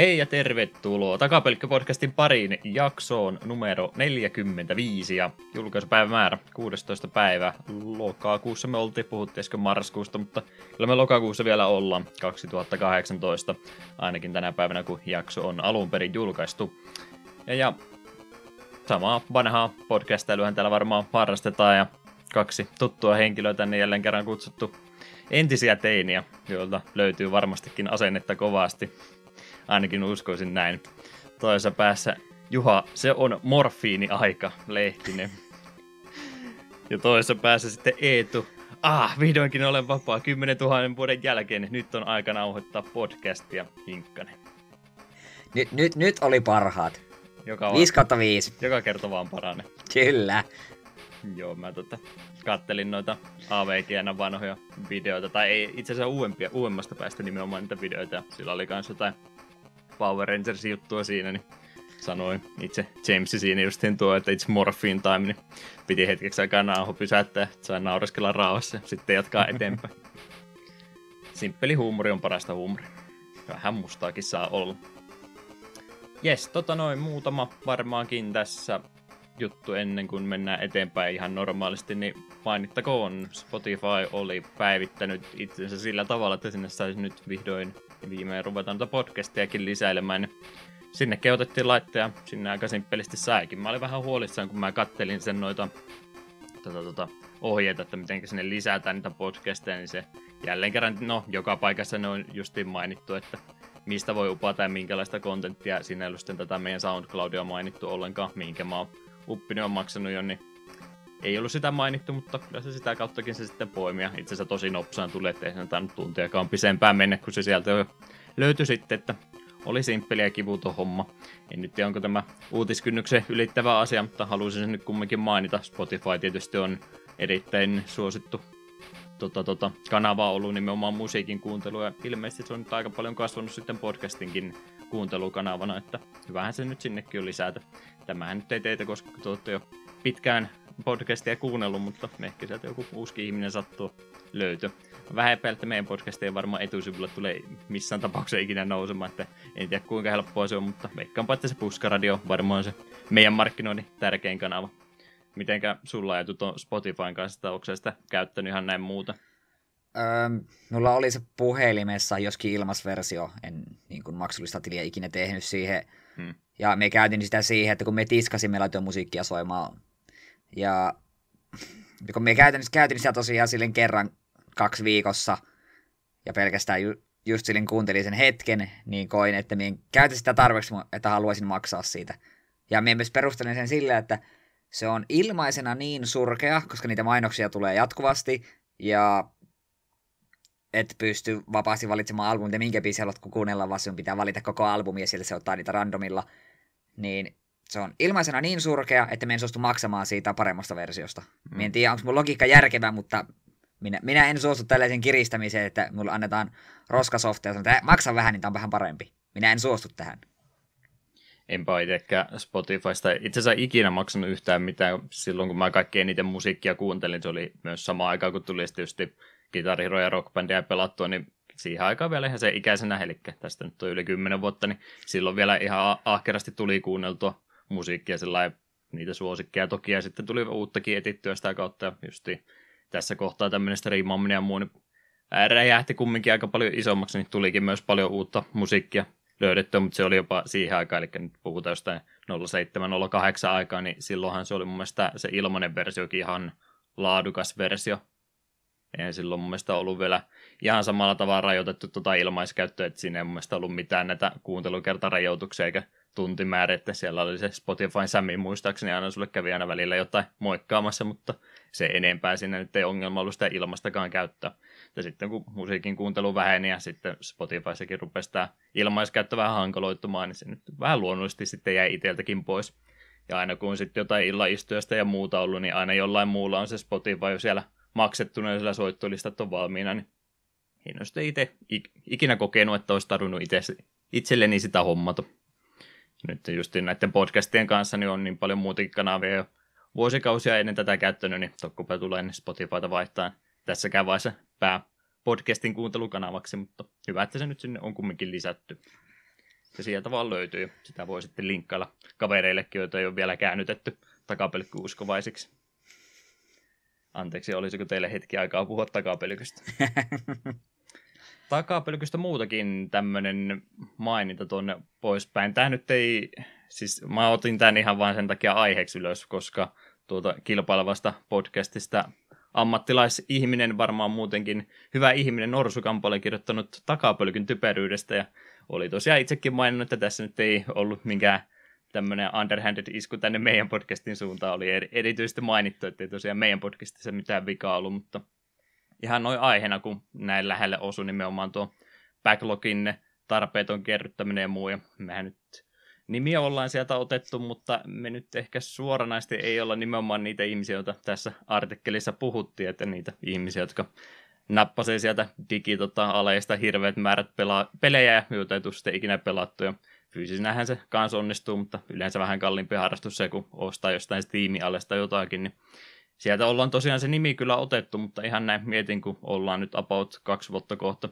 Hei ja tervetuloa Takapelkkä-podcastin pariin jaksoon numero 45 ja julkaisupäivämäärä 16. päivä lokakuussa. Me oltiin, puhuttiinko marraskuusta, mutta kyllä me lokakuussa vielä ollaan 2018, ainakin tänä päivänä kun jakso on alun perin julkaistu. Ja, ja samaa vanhaa podcastailuhan täällä varmaan harrastetaan ja kaksi tuttua henkilöä tänne jälleen kerran kutsuttu entisiä teiniä, joilta löytyy varmastikin asennetta kovasti Ainakin uskoisin näin. Toisessa päässä Juha, se on morfiini-aika, Lehtinen. Ja toisessa päässä sitten Eetu. Ah, vihdoinkin olen vapaa 10 000 vuoden jälkeen. Nyt on aika nauhoittaa podcastia, Hinkkanen. Nyt, nyt, nyt oli parhaat. Joka 5 kautta 5. Joka kerta vaan parane. Kyllä. Joo, mä tota, kattelin noita AVGn vanhoja videoita, tai ei itse asiassa uudempia, uudemmasta päästä nimenomaan niitä videoita. Sillä oli kans jotain Power Rangers-juttua siinä, niin sanoi itse James siinä justiin tuo, että it's morphine time, niin piti hetkeksi aikaa nauho pysäyttää, että sai naureskella rauhassa ja sitten jatkaa eteenpäin. Simppeli huumori on parasta huumoria. Vähän mustaakin saa olla. Jes, tota noin muutama varmaankin tässä juttu ennen kuin mennään eteenpäin ihan normaalisti, niin mainittakoon Spotify oli päivittänyt itsensä sillä tavalla, että sinne saisi nyt vihdoin viimein ruvetaan noita podcastejakin lisäilemään. Sinne otettiin laitteja, sinne aika simppelisti saikin. Mä olin vähän huolissaan, kun mä kattelin sen noita tota, tota, ohjeita, että miten sinne lisätään niitä podcasteja, niin se jälleen kerran, no joka paikassa ne on justiin mainittu, että mistä voi upata ja minkälaista kontenttia. Siinä ei ollut sitten tätä meidän SoundCloudia mainittu ollenkaan, minkä mä oon uppinut on maksanut jo, niin ei ollut sitä mainittu, mutta kyllä se sitä kauttakin se sitten poimia. Itse asiassa tosi nopsaan tulee, ettei sen tainnut tuntiakaan pisempään mennä, kun se sieltä jo löytyi sitten, että oli simppeli ja kivuton homma. En nyt tiedä, onko tämä uutiskynnyksen ylittävä asia, mutta haluaisin sen nyt kumminkin mainita. Spotify tietysti on erittäin suosittu tota, tota, kanava ollut nimenomaan musiikin kuuntelu, ja ilmeisesti se on nyt aika paljon kasvanut sitten podcastinkin kuuntelukanavana, että hyvähän se nyt sinnekin on lisätä. Tämähän nyt ei teitä, koska te olette jo pitkään podcastia kuunnellut, mutta ehkä sieltä joku uusi ihminen sattuu löytö. Vähän epäillä, että meidän podcastia varmaan etusivulla tulee missään tapauksessa ikinä nousemaan, että en tiedä kuinka helppoa se on, mutta veikkaanpa, että se Puskaradio varmaan on se meidän markkinoinnin tärkein kanava. Mitenkä sulla ajatut tuon Spotifyn kanssa, onko sitä käyttänyt ihan näin muuta? Öö, mulla oli se puhelimessa joskin ilmasversio, en niin kuin maksullista tiliä ikinä tehnyt siihen. Hmm. Ja me käytin sitä siihen, että kun me tiskasimme laitoin musiikkia soimaan ja kun me käytännössä käytin sitä tosiaan silleen kerran kaksi viikossa ja pelkästään ju, just silleen kuuntelin sen hetken, niin koin, että minä käytin sitä tarpeeksi, että haluaisin maksaa siitä. Ja minä myös perustelin sen sillä, että se on ilmaisena niin surkea, koska niitä mainoksia tulee jatkuvasti, ja et pysty vapaasti valitsemaan albumia, minkä biisi haluat kuunnella, vaan sinun pitää valita koko albumi ja sieltä se ottaa niitä randomilla. Niin se on ilmaisena niin surkea, että me en suostu maksamaan siitä paremmasta versiosta. Mm. en tiedä, onko mun logiikka järkevä, mutta minä, minä en suostu tällaisen kiristämiseen, että mulle annetaan roskasoftia ja sanotaan, että maksa vähän, niin tämä on vähän parempi. Minä en suostu tähän. Enpä itsekään Spotifysta itse asiassa ikinä maksanut yhtään mitään. Silloin kun mä kaikki eniten musiikkia kuuntelin, se oli myös sama aika, kun tuli tietysti kitarihiroja ja rockbändiä pelattua, niin siihen aikaan vielä ihan se ikäisenä, eli tästä nyt on yli 10 vuotta, niin silloin vielä ihan ahkerasti tuli kuunneltua musiikkia, sellainen, niitä suosikkeja toki, ja sitten tuli uuttakin etittyä sitä kautta, ja justi tässä kohtaa tämmöinen striimaaminen ja muu, niin räjähti kumminkin aika paljon isommaksi, niin tulikin myös paljon uutta musiikkia löydettyä, mutta se oli jopa siihen aikaan, eli nyt puhutaan jostain 07-08 aikaa, niin silloinhan se oli mun mielestä se ilmainen versiokin ihan laadukas versio. Eihän silloin mun mielestä ollut vielä ihan samalla tavalla rajoitettu tuota ilmaiskäyttöä, että siinä ei mun mielestä ollut mitään näitä kuuntelukertarajoituksia eikä tuntimäärä, että siellä oli se Spotify Sami muistaakseni aina sulle kävi aina välillä jotain moikkaamassa, mutta se enempää siinä nyt ei ongelma ollut sitä ilmastakaan käyttää. Ja sitten kun musiikin kuuntelu väheni ja sitten Spotifyssakin rupesi tämä ilmaiskäyttö vähän hankaloittumaan, niin se nyt vähän luonnollisesti sitten jäi itseltäkin pois. Ja aina kun on sitten jotain illaistuesta ja muuta ollut, niin aina jollain muulla on se Spotify jo siellä maksettuna ja siellä soittolistat on valmiina, niin en ole sitten itse ikinä kokenut, että olisi tarvinnut itse, itselleni sitä hommata nyt just näiden podcastien kanssa niin on niin paljon muutakin kanavia jo vuosikausia ennen tätä käyttänyt, niin tokkopa tulee niin Spotifyta vaihtaa tässäkään vaiheessa pää podcastin kuuntelukanavaksi, mutta hyvä, että se nyt sinne on kumminkin lisätty. se sieltä vaan löytyy. Sitä voi sitten linkkailla kavereillekin, joita ei ole vielä käännytetty takapelkkyuskovaisiksi. Anteeksi, olisiko teille hetki aikaa puhua takapelkystä? takapelkystä muutakin tämmöinen maininta tuonne poispäin. Tämä nyt ei, siis mä otin tämän ihan vain sen takia aiheeksi ylös, koska tuota kilpailevasta podcastista ammattilaisihminen, varmaan muutenkin hyvä ihminen Norsukampo oli kirjoittanut takapölkyn typeryydestä ja oli tosiaan itsekin maininnut, että tässä nyt ei ollut minkään tämmöinen underhanded isku tänne meidän podcastin suuntaan oli erityisesti mainittu, että ei tosiaan meidän podcastissa mitään vikaa ollut, mutta ihan noin aiheena, kun näin lähelle osui nimenomaan tuo backlogin tarpeeton kerryttäminen ja muu, ja mehän nyt nimiä ollaan sieltä otettu, mutta me nyt ehkä suoranaisesti ei olla nimenomaan niitä ihmisiä, joita tässä artikkelissa puhuttiin, että niitä ihmisiä, jotka nappasee sieltä digitota-aleista hirveät määrät pela- pelejä, joita ei sitten ikinä pelattu. Ja fyysisenähän se kanssa onnistuu, mutta yleensä vähän kalliimpi harrastus se, kun ostaa jostain Steam-alesta jotakin, niin sieltä ollaan tosiaan se nimi kyllä otettu, mutta ihan näin mietin, kun ollaan nyt about kaksi vuotta kohta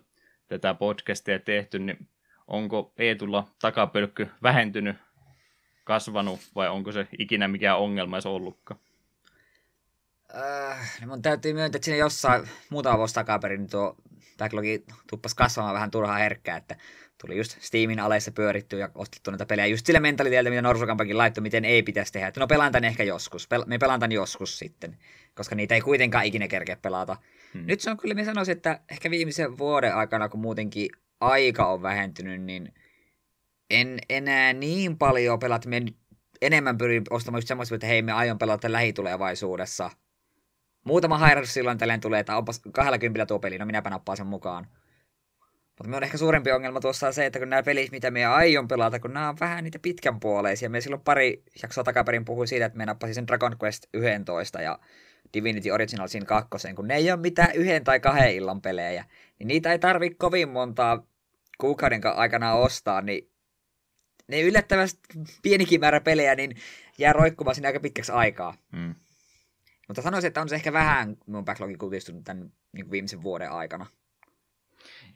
tätä podcastia tehty, niin onko Eetulla takapölkky vähentynyt, kasvanut vai onko se ikinä mikään ongelma edes ollutkaan? Äh, niin mun täytyy myöntää, että siinä jossain muutama vuosi takaperin niin tuo backlogi tuppasi kasvamaan vähän turhaa herkkää, että tuli just Steamin aleissa pyöritty ja ostettu näitä pelejä just sillä mentaliteeltä, mitä Norsukampakin laittoi, miten ei pitäisi tehdä. Että no pelaan tän ehkä joskus, Pel- me pelaan tän joskus sitten, koska niitä ei kuitenkaan ikinä kerkeä pelata. Hmm. Nyt se on kyllä, mä sanoisin, että ehkä viimeisen vuoden aikana, kun muutenkin aika on vähentynyt, niin en enää niin paljon pelata. Me enemmän pyrin ostamaan just semmoista, että hei, me aion pelata lähitulevaisuudessa. Muutama hairaus silloin tällöin tulee, että onpas 20 tuo peli, no minäpä nappaan sen mukaan. Mutta on ehkä suurempi ongelma tuossa on se, että kun nämä pelit, mitä me aion pelata, kun nämä on vähän niitä pitkän puoleisia. Me silloin pari jaksoa takaperin puhui siitä, että me nappasin sen Dragon Quest 11 ja Divinity Original Sin 2, kun ne ei ole mitään yhden tai kahden illan pelejä. Niin niitä ei tarvi kovin montaa kuukauden aikana ostaa, niin ne yllättävästi pienikin määrä pelejä, niin jää roikkumaan sinne aika pitkäksi aikaa. Mm. Mutta sanoisin, että on se ehkä vähän mun backlogi kutistunut tämän niin viimeisen vuoden aikana.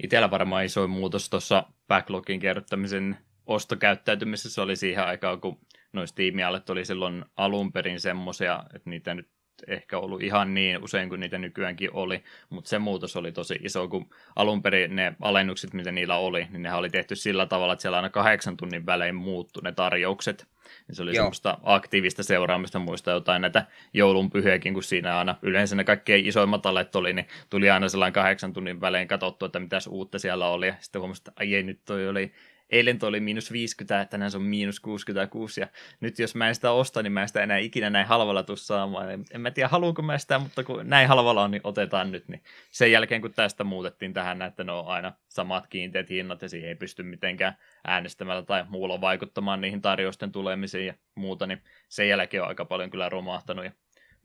Itellä varmaan isoin muutos tuossa backlogin kerrottamisen ostokäyttäytymisessä oli siihen aikaan, kun noista tiimialet oli silloin alun perin semmoisia, että niitä nyt ehkä ollut ihan niin usein kuin niitä nykyäänkin oli, mutta se muutos oli tosi iso, kun alun perin ne alennukset, mitä niillä oli, niin ne oli tehty sillä tavalla, että siellä aina kahdeksan tunnin välein muuttu ne tarjoukset. Ja se oli Joo. semmoista aktiivista seuraamista, muista jotain näitä joulun pyhiäkin, kun siinä aina yleensä ne kaikkein isoimmat alet oli, niin tuli aina sellainen kahdeksan tunnin välein katsottu, että mitäs uutta siellä oli, ja sitten huomasi, että ai ei, nyt toi oli eilen toi oli miinus 50, tänään se on miinus 66, ja nyt jos mä en sitä osta, niin mä en sitä enää ikinä näin halvalla tuu saamaan. En mä tiedä, haluanko mä sitä, mutta kun näin halvalla on, niin otetaan nyt. Niin sen jälkeen, kun tästä muutettiin tähän, että ne on aina samat kiinteät hinnat, ja siihen ei pysty mitenkään äänestämällä tai muulla vaikuttamaan niihin tarjousten tulemisiin ja muuta, niin sen jälkeen on aika paljon kyllä romahtanut. Ja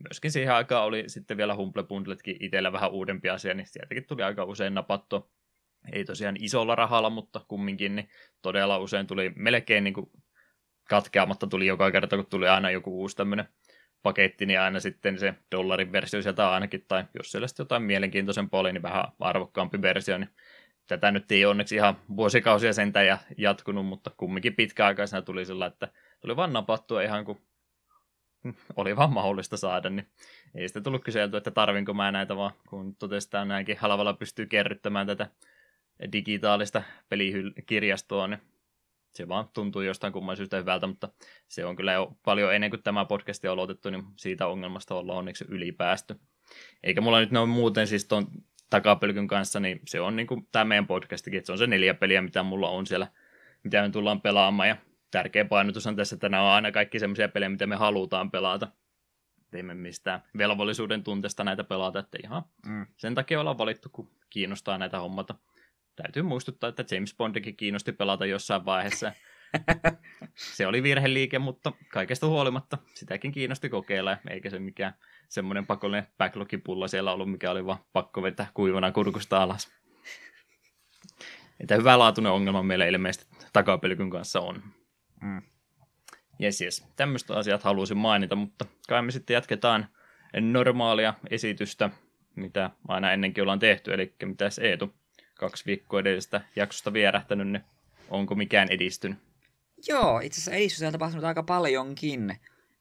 myöskin siihen aikaan oli sitten vielä Humble Bundletkin itsellä vähän uudempi asia, niin sieltäkin tuli aika usein napattu ei tosiaan isolla rahalla, mutta kumminkin niin todella usein tuli melkein niin kuin katkeamatta tuli joka kerta, kun tuli aina joku uusi tämmöinen paketti, niin aina sitten se dollarin versio sieltä ainakin, tai jos siellä sitten jotain mielenkiintoisempaa oli, niin vähän arvokkaampi versio, niin tätä nyt ei onneksi ihan vuosikausia sentään jatkunut, mutta kumminkin pitkäaikaisena tuli sillä, että tuli vaan napattua ihan kuin oli vaan mahdollista saada, niin ei sitä tullut kyselty, että tarvinko mä näitä, vaan kun totesi, näinkin halvalla pystyy kerryttämään tätä digitaalista pelikirjastoa, niin se vaan tuntuu jostain kumman syystä hyvältä, mutta se on kyllä jo paljon ennen kuin tämä podcast on aloitettu, niin siitä ongelmasta ollaan onneksi ylipäästy. Eikä mulla nyt ne on muuten siis tuon takapelkyn kanssa, niin se on niin kuin tämä meidän podcastikin, että se on se neljä peliä, mitä mulla on siellä, mitä me tullaan pelaamaan, ja tärkeä painotus on tässä, että nämä on aina kaikki semmoisia pelejä, mitä me halutaan pelata. Teimme mistään velvollisuuden tunteesta näitä pelata, että ihan mm. sen takia ollaan valittu, kun kiinnostaa näitä hommata täytyy muistuttaa, että James Bondikin kiinnosti pelata jossain vaiheessa. se oli virheliike, mutta kaikesta huolimatta sitäkin kiinnosti kokeilla, eikä se mikään semmoinen pakollinen backlogipulla siellä ollut, mikä oli vaan pakko vetää kuivana kurkusta alas. Että hyvälaatuinen ongelma meillä ilmeisesti takapelkyn kanssa on. Mm. Jes, jes. Tämmöistä asiat haluaisin mainita, mutta kai me sitten jatketaan normaalia esitystä, mitä aina ennenkin ollaan tehty, eli mitäs Eetu? Kaksi viikkoa edellisestä jaksosta vierähtänyt, niin onko mikään edistynyt? Joo, itse asiassa edistys on tapahtunut aika paljonkin.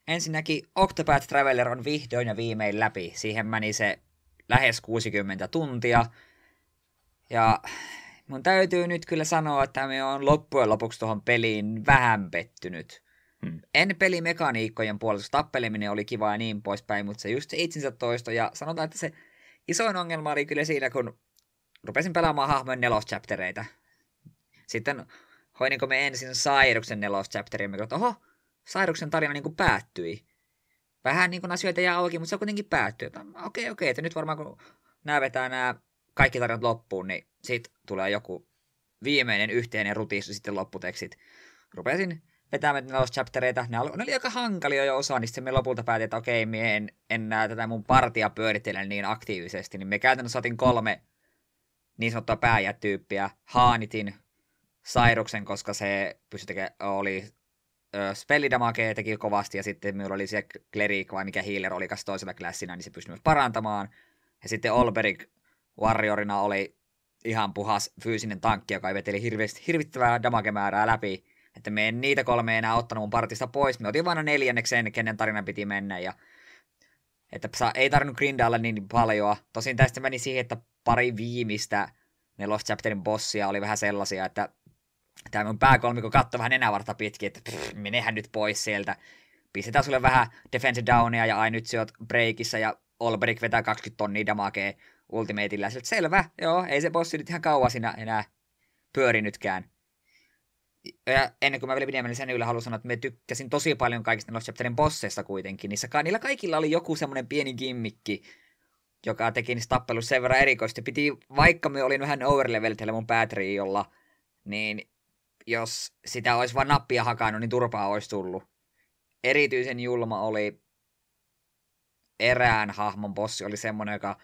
Ensinnäkin Octopath Traveler on vihdoin ja viimein läpi. Siihen meni se lähes 60 tuntia. Ja mun täytyy nyt kyllä sanoa, että me on loppujen lopuksi tuohon peliin vähän pettynyt. Hmm. En pelimekaniikkojen puolesta, tappeleminen oli kiva ja niin poispäin, mutta se just se itsensä toisto. Ja sanotaan, että se isoin ongelma oli kyllä siinä, kun rupesin pelaamaan hahmojen neloschaptereita. Sitten hoidinko me ensin Sairuksen neloschapterin, me oho, Sairuksen tarina niin kuin päättyi. Vähän niin kuin asioita jää auki, mutta se kuitenkin päättyy. Okei, okay, okei, okay, että nyt varmaan kun nämä vetää nämä kaikki tarinat loppuun, niin sitten tulee joku viimeinen yhteinen rutissu sitten lopputekstit. Rupesin vetämään neloschaptereita. Ne oli, ne oli aika hankalia jo osa, niin sitten me lopulta päätin, että okei, okay, en, en näe tätä mun partia pyörittele niin aktiivisesti. Niin me käytännössä otin kolme niin sanottua pääjätyyppiä. Haanitin, Sairuksen, koska se pystyi tekemään, oli spellidamagea teki kovasti, ja sitten minulla oli se Cleric vai mikä healer oli toisella klassina, niin se pystyi myös parantamaan. Ja sitten Olberic Warriorina oli ihan puhas fyysinen tankki, joka veteli hirvittävää damagemäärää läpi. Että me en niitä kolme enää ottanut mun partista pois. Me otin vain neljänneksen, kenen tarina piti mennä. Ja että ei tarvinnut grindailla niin paljon. Tosin tästä meni siihen, että pari viimeistä ne Lost Chapterin bossia oli vähän sellaisia, että tämä mun pääkolmikko katsoi vähän nenävarta pitkin, että pff, menehän nyt pois sieltä. Pistetään sulle vähän defense downia ja ai nyt oot breakissä ja Olberic vetää 20 tonnia damakea ultimateilla. Sieltä selvä, joo, ei se bossi nyt ihan kauan siinä enää pyörinytkään. Ja ennen kuin mä vielä pidemmän, niin sen yllä haluan sanoa, että me tykkäsin tosi paljon kaikista Lost Chapterin bosseista kuitenkin. Niissä, niillä kaikilla oli joku semmoinen pieni gimmikki, joka teki niistä tappelussa sen verran erikoista. Piti, vaikka me olin vähän overleveltellä mun päätriiolla, niin jos sitä olisi vain nappia hakannut, niin turpaa olisi tullut. Erityisen julma oli erään hahmon bossi, oli semmoinen, joka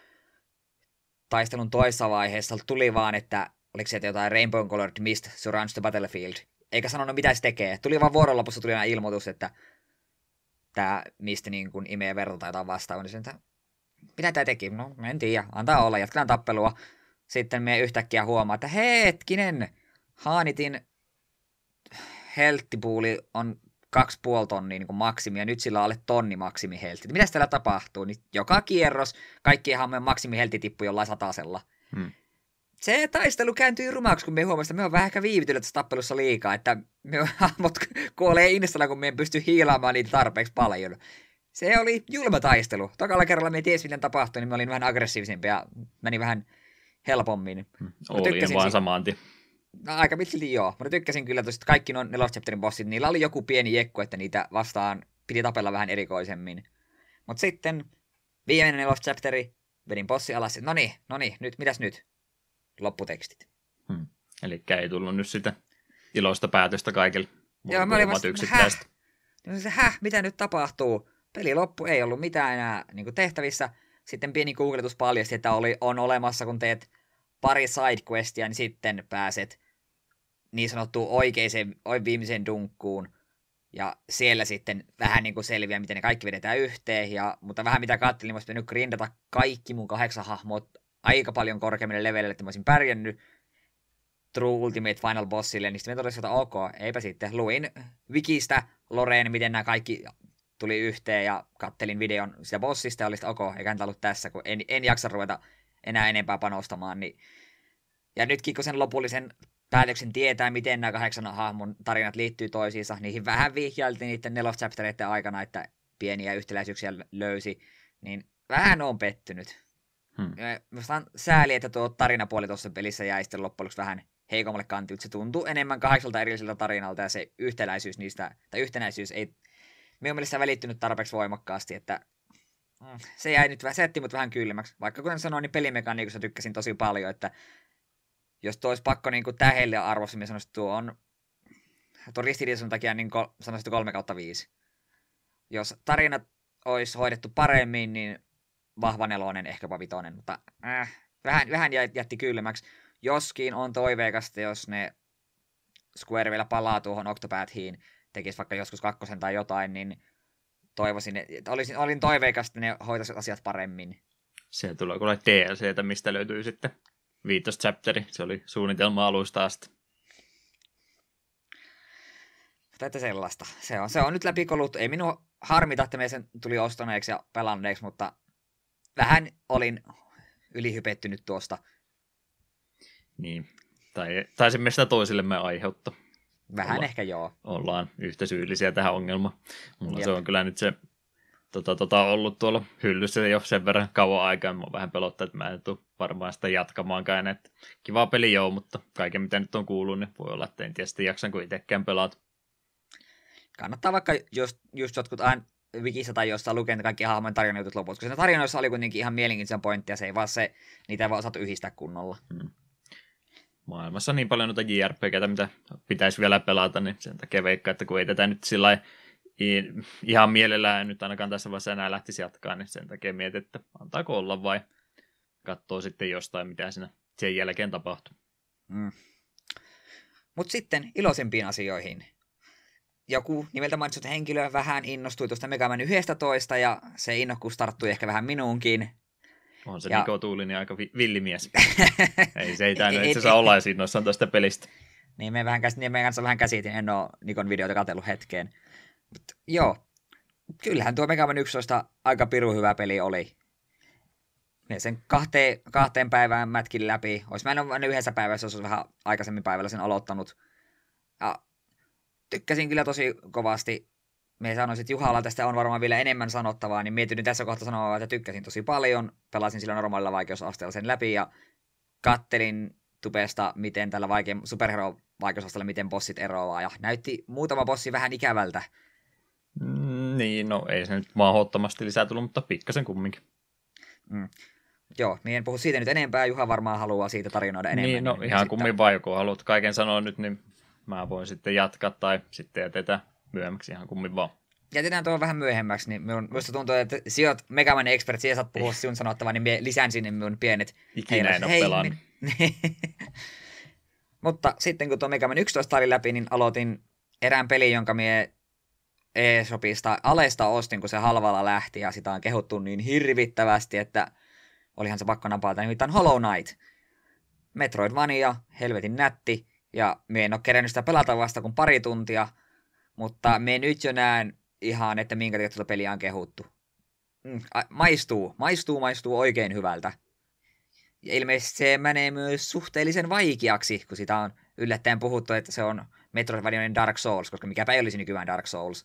taistelun toisessa vaiheessa tuli vaan, että oliko se jotain Rainbow Colored Mist surrounds the battlefield. Eikä sanonut, mitä se tekee. Tuli vaan vuoron lopussa tuli aina ilmoitus, että tämä mistä niin kuin imee verta tai jotain vastaavaa. Niin että mitä tämä teki? No, en tiedä. Antaa olla, jatketaan tappelua. Sitten me yhtäkkiä huomaa, että hetkinen, Haanitin helttipuuli on kaksi puoli tonnia niin maksimi, ja nyt sillä on alle tonni maksimi heltti. Mitä täällä tapahtuu? Niin joka kierros kaikki meidän maksimi heltti tippui jollain satasella. Hmm. Se taistelu kääntyy rumaksi, kun me huomasimme, että me on vähän ehkä viivytellyt tässä tappelussa liikaa, että me hahmot kuolee installa, kun me ei pysty hiilaamaan niitä tarpeeksi paljon. Se oli julma taistelu. Tokalla kerralla me tiesi, miten tapahtui, niin me olin vähän aggressiivisempi ja meni vähän helpommin. Hmm. Olin vaan samaan No, aika pitkälti joo. Mutta tykkäsin kyllä että kaikki nuo Lost Chapterin bossit, niillä oli joku pieni jekku, että niitä vastaan piti tapella vähän erikoisemmin. Mutta sitten viimeinen Lost Chapteri, vedin bossi alas, no niin, no niin, nyt, mitäs nyt? Lopputekstit. Hmm. Eli ei tullut nyt sitä iloista päätöstä kaikille Joo, mä olin vasta. Häh? Se, häh, mitä nyt tapahtuu? Peli loppu, ei ollut mitään enää niin tehtävissä. Sitten pieni googletus paljasti, että oli, on olemassa, kun teet pari sidequestia, niin sitten pääset niin sanottuun oikeiseen, viimeiseen dunkkuun, ja siellä sitten vähän niin kuin selviää, miten ne kaikki vedetään yhteen, ja, mutta vähän mitä katselin, niin olisi nyt grindata kaikki mun kahdeksan hahmot aika paljon korkeammille levelille, että mä olisin pärjännyt True Ultimate Final Bossille, niin sitten me todesin, että ok, eipä sitten. Luin Wikistä Loreen, miten nämä kaikki tuli yhteen ja kattelin videon sitä bossista ja oli, ok, eikä ollut tässä, kun en, en jaksa ruveta enää enempää panostamaan. Niin... Ja nytkin kun sen lopullisen päätöksen tietää, miten nämä kahdeksan hahmon tarinat liittyy toisiinsa, niihin vähän vihjailtiin niiden neloschaptereiden aikana, että pieniä yhtäläisyyksiä löysi, niin vähän on pettynyt. Hmm. Minusta on sääli, että tuo tarinapuoli tuossa pelissä jäi sitten loppujen vähän heikommalle kantilta. Se tuntuu enemmän kahdeksalta erilliseltä tarinalta ja se yhtäläisyys niistä, tai yhtenäisyys ei minun mielestä välittynyt tarpeeksi voimakkaasti, että mm, se jäi nyt, se jätti mut vähän kylmäksi. Vaikka kuten sanoin, niin pelimekaniikassa tykkäsin tosi paljon, että jos tuo olisi pakko niin kuin tähelle arvossa, niin sanoisin, tuo on tuon ristiriitaisen takia niin kol, sanoisin 3 kautta 5. Jos tarinat olisi hoidettu paremmin, niin vahva nelonen, ehkäpä vitonen, mutta äh, vähän, vähän jätti kylmäksi. Joskin on toiveikasta, jos ne Square vielä palaa tuohon Octopathiin, tekisi vaikka joskus kakkosen tai jotain, niin toivoisin, että olisin, olin toiveikas, että ne hoitaisivat asiat paremmin. Se tulee kuule DLCtä, mistä löytyy sitten viitos chapteri. Se oli suunnitelma alusta asti. Mutta että sellaista. Se on, se on nyt läpikolut. Ei minun harmita, että me sen tuli ostaneeksi ja pelanneeksi, mutta vähän olin ylihypettynyt tuosta. Niin. Tai taisimme sitä toisillemme aiheuttaa. Vähän Olla, ehkä joo. Ollaan yhtä syyllisiä tähän ongelmaan. Mulla Jep. se on kyllä nyt se tota, tota, ollut tuolla hyllyssä jo sen verran kauan aikaa. Mä vähän pelottaa, että mä en tule varmaan sitä jatkamaankaan. Että kiva peli joo, mutta kaiken mitä nyt on kuullut, niin voi olla, että en tiedä sitten jaksan, kun itsekään pelaat. Kannattaa vaikka just, just jotkut aina Wikissä tai jossain lukea kaikki hahmojen tarinajutut loput, koska se tarinoissa oli kuitenkin ihan mielenkiintoisen pointti, ja se ei vaan se, niitä ei vaan osattu yhdistää kunnolla. Hmm. Maailmassa on niin paljon noita JRPGtä, mitä pitäisi vielä pelata, niin sen takia veikkaa, että kun ei tätä nyt sillä ihan mielellään nyt ainakaan tässä vaiheessa enää lähtisi jatkaa, niin sen takia mietin, että antaako olla vai katsoo sitten jostain, mitä siinä sen jälkeen tapahtuu. Mm. Mutta sitten iloisempiin asioihin. Joku nimeltä mainitsut henkilö vähän innostui tuosta Megaman 11 ja se innokkuus tarttui ehkä vähän minuunkin. On se ja... Niko Tuulinen aika vi- villimies. ei se ei tainnut itse asiassa olla innoissaan tuosta pelistä. Niin me, vähän, niin me kanssa vähän käsitin, en ole Nikon videota katsellut hetkeen. Mut, joo, kyllähän tuo Mega Man 11 aika piru hyvä peli oli. Me sen kahteen, kahteen päivään mätkin läpi. Olisi mä en yhdessä päivässä, jos olisi vähän aikaisemmin päivällä sen aloittanut. Ja tykkäsin kyllä tosi kovasti. Me sanoisin, että Juhalla tästä on varmaan vielä enemmän sanottavaa, niin mietin nyt tässä kohtaa sanoa, että tykkäsin tosi paljon. Pelasin sillä normaalilla vaikeusasteella sen läpi ja kattelin tubesta, miten tällä vaike- superhero vaikeusasteella, miten bossit eroaa. Ja näytti muutama bossi vähän ikävältä. Mm, niin, no ei se nyt mahdottomasti lisää tullut, mutta pikkasen kumminkin. Mm. Joo, niin en puhu siitä nyt enempää. Juha varmaan haluaa siitä tarinoida enemmän. Niin, no niin ihan sitten... kummin vaan, kun haluat kaiken sanoa nyt, niin mä voin sitten jatkaa tai sitten jätetään myöhemmäksi ihan kummin vaan. Jätetään tuo vähän myöhemmäksi, niin minun, minusta tuntuu, että sijoit Megaman Expert, siellä saat puhua sinun sanottavaa, niin lisään sinne minun pienet... Ikinä en ole pelannut. Mutta sitten kun tuo Megaman 11 oli läpi, niin aloitin erään pelin, jonka mie eShopista Alesta ostin, kun se halvalla lähti, ja sitä on kehuttu niin hirvittävästi, että olihan se pakko napata, nimittäin Hollow Knight. Metroidvania, helvetin nätti, ja me en ole kerennyt sitä pelata vasta kuin pari tuntia, mutta me nyt jo näen ihan, että minkä takia tuota peliä on kehuttu. Mm, maistuu, maistuu, maistuu oikein hyvältä. Ja ilmeisesti se menee myös suhteellisen vaikeaksi, kun sitä on yllättäen puhuttu, että se on Metroidvanian Dark Souls, koska mikäpä ei olisi nykyään Dark Souls.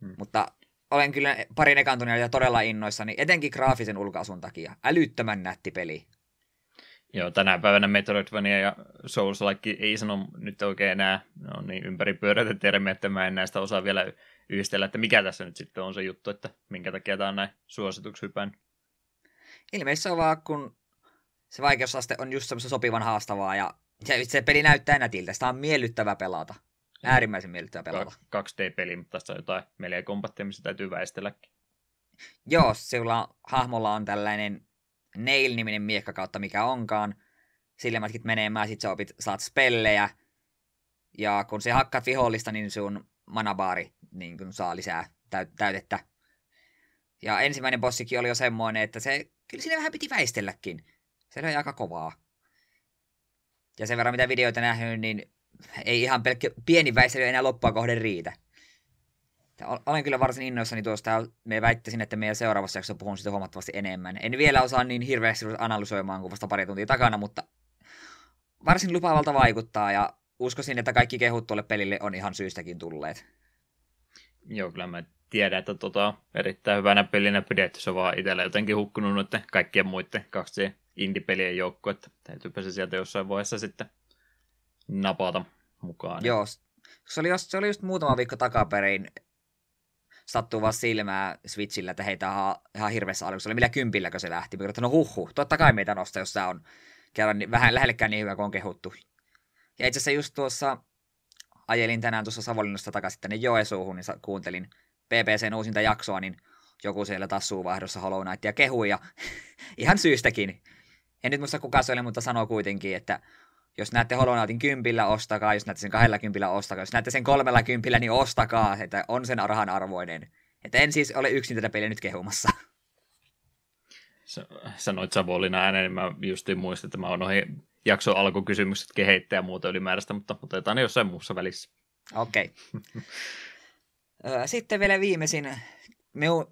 Hmm. Mutta olen kyllä parin ekan ja todella innoissani, etenkin graafisen ulkoasun takia. Älyttömän nätti peli. Joo, tänä päivänä Metroidvania ja souls ei sano nyt oikein enää, ne on niin ympäripyöräitä termiä, että mä en näistä osaa vielä yhdistellä, että mikä tässä nyt sitten on se juttu, että minkä takia tämä on näin suosituksi hypän. Ilmeisesti on vaan, kun se vaikeusaste on just semmoista sopivan haastavaa ja se peli näyttää nätiltä, sitä on miellyttävä pelata. Äärimmäisen miellyttävä pelata. 2D-peli, mutta tässä on jotain melee kombattia, missä täytyy väistelläkin. Joo, sillä hahmolla on tällainen Nail-niminen miekka kautta mikä onkaan. Silmätkit menemään, sit sä opit, saat spellejä. Ja kun se hakkaat vihollista, niin sun manabaari niin kun saa lisää täytettä. Ja ensimmäinen bossikin oli jo semmoinen, että se, kyllä siinä vähän piti väistelläkin. Se oli aika kovaa. Ja sen verran mitä videoita nähnyt, niin ei ihan pelkkä pieni väistely enää loppua kohden riitä. Olen kyllä varsin innoissani tuosta, me väittäisin, että meidän seuraavassa jaksossa puhun sitä huomattavasti enemmän. En vielä osaa niin hirveästi analysoimaan kuin vasta pari tuntia takana, mutta varsin lupaavalta vaikuttaa ja uskoisin, että kaikki kehut tuolle pelille on ihan syystäkin tulleet. Joo, kyllä mä tiedän, että tota, erittäin hyvänä pelinä pidetty. Se on vaan itsellä jotenkin hukkunut noiden kaikkien muiden kaksi indie-pelien joukko, että täytyypä se sieltä jossain vaiheessa sitten napata mukaan. Joo, se oli, just, se oli just muutama viikko takaperin sattuu vaan silmää Switchillä, että heitä ihan, ihan hirveässä aluksi. Oli millä kympilläkö se lähti. Mä no huhhuh, totta kai meitä nostaa, jos on kerran niin, vähän lähellekään niin hyvä kuin on kehuttu. Ja itse asiassa just tuossa ajelin tänään tuossa Savonlinnasta takaisin tänne Joesuuhun, niin kuuntelin PPCn uusinta jaksoa, niin joku siellä taas suuvahdossa Hollow Knightia kehui ja ihan syystäkin. En nyt muista kuka se oli, mutta sanoo kuitenkin, että jos näette Hollow Knightin kympillä, ostakaa. Jos näette sen kahdella kympillä, ostakaa. Jos näette sen kolmella kympillä, niin ostakaa. Että on sen rahan arvoinen. Että en siis ole yksin tätä peliä nyt kehumassa. Sanoit Savonlinna ääneen, niin mä justiin muistin, että mä oon ohi jakson alkukysymykset keheittäjä ja muuta ylimääräistä, mutta otetaan ne jossain muussa välissä. Okei. Okay. Sitten vielä viimeisin,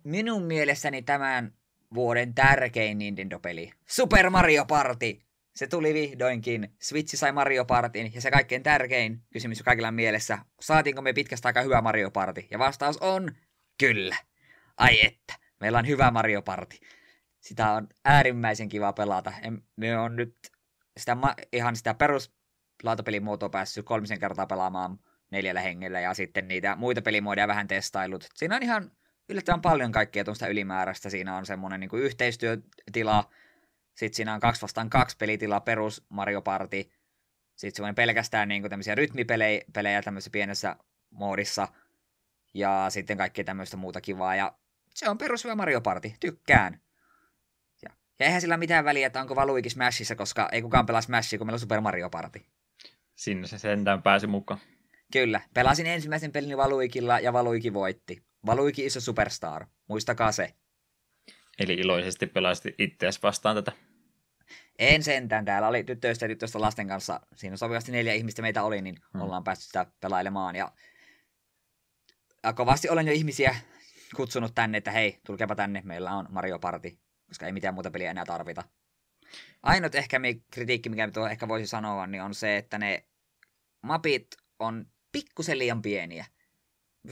minun mielestäni tämän vuoden tärkein Nintendo-peli, Super Mario Party. Se tuli vihdoinkin. Switch sai Mario Partin ja se kaikkein tärkein kysymys kaikilla mielessä, saatiinko me pitkästä aikaa hyvä Mario Party? Ja vastaus on kyllä. Ai että, meillä on hyvä Mario Party. Sitä on äärimmäisen kiva pelata. Me on nyt sitä, ihan sitä perus lautapelimuotoa päässyt kolmisen kertaa pelaamaan neljällä hengellä ja sitten niitä muita pelimodeja vähän testailut. Siinä on ihan yllättävän paljon kaikkea tuosta ylimääräistä. Siinä on semmoinen niin yhteistyötila, sitten siinä on kaksi vastaan kaksi pelitila, perus Mario Party, sitten semmoinen pelkästään niin kuin tämmöisiä rytmipelejä pelejä tämmöisessä pienessä moodissa, ja sitten kaikkea tämmöistä muuta kivaa, ja se on perus Mario Party, tykkään. Ja, ja eihän sillä mitään väliä, että onko Valuiki Smashissa, koska ei kukaan pelaa Smashia, kun meillä on Super Mario Party. Sinne se sentään pääsi mukaan. Kyllä. Pelasin ensimmäisen pelin Valuikilla ja Valuiki voitti. Valuiki iso superstar. Muistakaa se. Eli iloisesti pelasit itseäsi vastaan tätä. En sentään. Täällä oli tyttöistä ja tyttöistä lasten kanssa. Siinä sopivasti neljä ihmistä meitä oli, niin hmm. ollaan päästy sitä pelailemaan. Ja... ja kovasti olen jo ihmisiä kutsunut tänne, että hei, tulkepa tänne, meillä on Mario Party, koska ei mitään muuta peliä enää tarvita. Ainut ehkä kritiikki, mikä tuo ehkä voisi sanoa, niin on se, että ne mapit on pikkusen liian pieniä.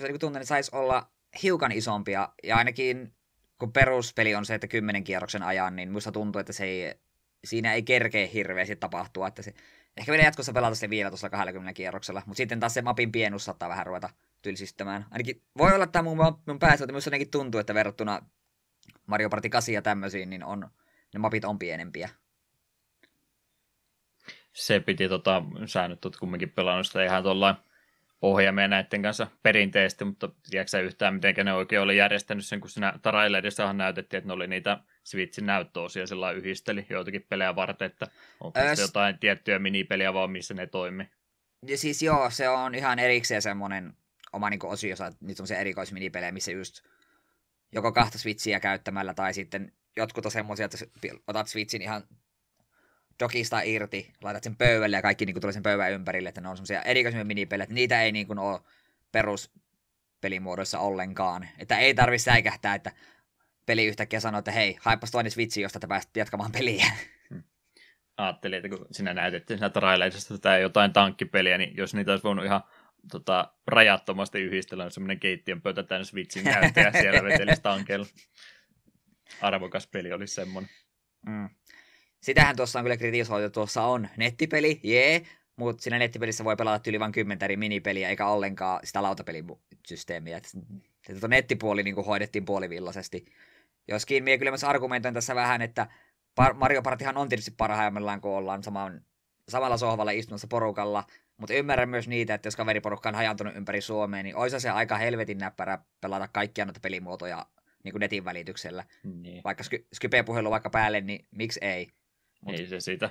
Se tuntuu, että saisi olla hiukan isompia, ja ainakin kun peruspeli on se, että kymmenen kierroksen ajan, niin musta tuntuu, että se ei, siinä ei kerkeä hirveästi tapahtua, että se, ehkä vielä jatkossa pelata se vielä tuossa 20 kierroksella, mutta sitten taas se mapin pienuus saattaa vähän ruveta tylsistämään. Ainakin voi olla, että mun, mun päässä, että minusta tuntuu, että verrattuna Mario Party 8 ja tämmöisiin, niin on, ne mapit on pienempiä se piti tota, säännöt olet kumminkin pelannut sitä ihan tuolla ohjaamia näiden kanssa perinteisesti, mutta tiedätkö yhtään, miten ne oikein oli järjestänyt sen, kun siinä trailerissahan näytettiin, että ne oli niitä Switchin näyttöosia sillä yhdisteli joitakin pelejä varten, että onko se jotain tiettyjä minipeliä vaan, missä ne toimi. Ja siis joo, se on ihan erikseen semmoinen oma niin osio, niitä on se erikoisminipelejä, missä just joko kahta Switchiä käyttämällä tai sitten jotkut on semmoisia, että otat Switchin ihan dokista irti, laitat sen pöydälle ja kaikki niin kuin, tulee sen pöydän ympärille, että ne on semmoisia erikoisia minipelejä, että niitä ei niin kuin, ole peruspelimuodoissa ollenkaan. Että ei tarvi säikähtää, että peli yhtäkkiä sanoo, että hei, haippas toinen switchi, josta te pääset jatkamaan peliä. Hmm. Ajattelin, että kun sinä näytettiin siinä trailerissa tätä jotain tankkipeliä, niin jos niitä olisi voinut ihan tota, rajattomasti yhdistellä, on semmoinen keittiön pöytä tänne Switchin näyttäjä siellä vetelisi tankella. Arvokas peli olisi semmoinen. Mm. Sitähän tuossa on kyllä kritisoitu, tuossa on nettipeli, jee, mutta siinä nettipelissä voi pelata yli vain kymmentä eri minipeliä, eikä ollenkaan sitä lautapelisysteemiä. Että nettipuoli niin kuin hoidettiin puolivillaisesti. Joskin minä kyllä myös argumentoin tässä vähän, että Mario Partihan on tietysti parhaimmillaan, kun ollaan saman, samalla sohvalla istumassa porukalla, mutta ymmärrän myös niitä, että jos kaveriporukka on hajantunut ympäri Suomea, niin olisi se aika helvetin näppärä pelata kaikkia noita pelimuotoja niin kuin netin välityksellä. Niin. Vaikka Skype-puhelu vaikka päälle, niin miksi ei? Mut... Ei se siitä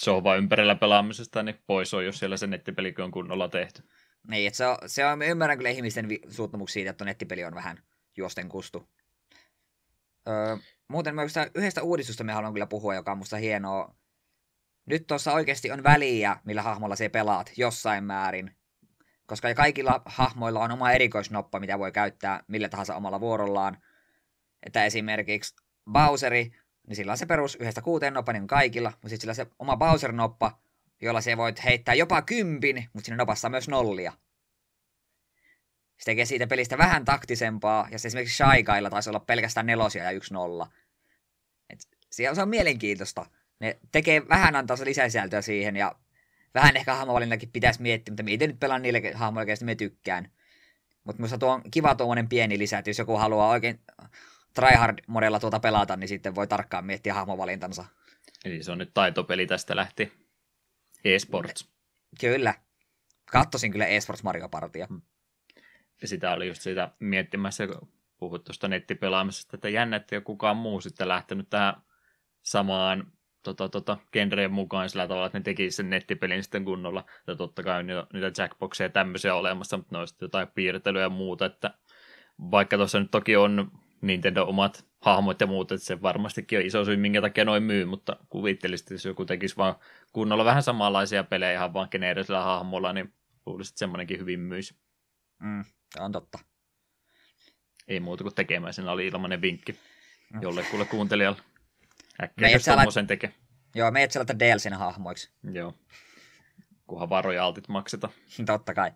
sohva ympärillä pelaamisesta niin pois on, jos siellä se nettipeli on kunnolla tehty. Niin, että se on, se on, ymmärrän kyllä ihmisten vi- suuttumuksia siitä, että nettipeli on vähän juosten kustu. Öö, muuten mä yhdestä uudistusta me haluan kyllä puhua, joka on musta hienoa. Nyt tuossa oikeasti on väliä, millä hahmolla se pelaat jossain määrin. Koska kaikilla hahmoilla on oma erikoisnoppa, mitä voi käyttää millä tahansa omalla vuorollaan. Että esimerkiksi Bowseri niin sillä on se perus yhdestä kuuteen noppa niin kaikilla, mutta sitten sillä on se oma Bowser-noppa, jolla se voit heittää jopa kympin, mutta siinä nopassa on myös nollia. Se tekee siitä pelistä vähän taktisempaa, ja se esimerkiksi Shy Guylla taisi olla pelkästään nelosia ja yksi nolla. Et se on mielenkiintoista. Ne tekee vähän antaa se lisäsisältöä siihen, ja vähän ehkä hahmovalinnakin pitäisi miettiä, mutta miten nyt pelaan niille hahmoille, joista me tykkään. Mutta minusta tuo on kiva tuommoinen pieni lisä, että jos joku haluaa oikein tryhard-modella tuota pelata, niin sitten voi tarkkaan miettiä hahmovalintansa. Eli se on nyt taitopeli tästä lähti. eSports. Kyllä. Kattosin kyllä eSports Mario Partia. Hmm. Ja sitä oli just sitä miettimässä, kun puhut tuosta nettipelaamisesta, että jännä, että kukaan muu sitten lähtenyt tähän samaan tota, tota, genreen mukaan sillä tavalla, että ne teki sen nettipelin sitten kunnolla. Ja totta kai niitä, niitä jackboxeja ja tämmöisiä olemassa, mutta ne on sitten jotain piirtelyä ja muuta, että vaikka tuossa nyt toki on Nintendo omat hahmot ja muut, että se varmastikin on iso syy, minkä takia noin myy, mutta kuvittelisit, jos joku tekisi vaan kunnolla vähän samanlaisia pelejä ihan vaan geneerisillä hahmolla, niin luulisin, että semmoinenkin hyvin myisi. Mm, on totta. Ei muuta kuin tekemään, siinä oli ilmainen vinkki mm. jollekulle kuuntelijalle. Äkkiä, jos tommosen tekee. Joo, meidät laittaa DLCn hahmoiksi. Joo. Kunhan varoja altit makseta. Totta kai.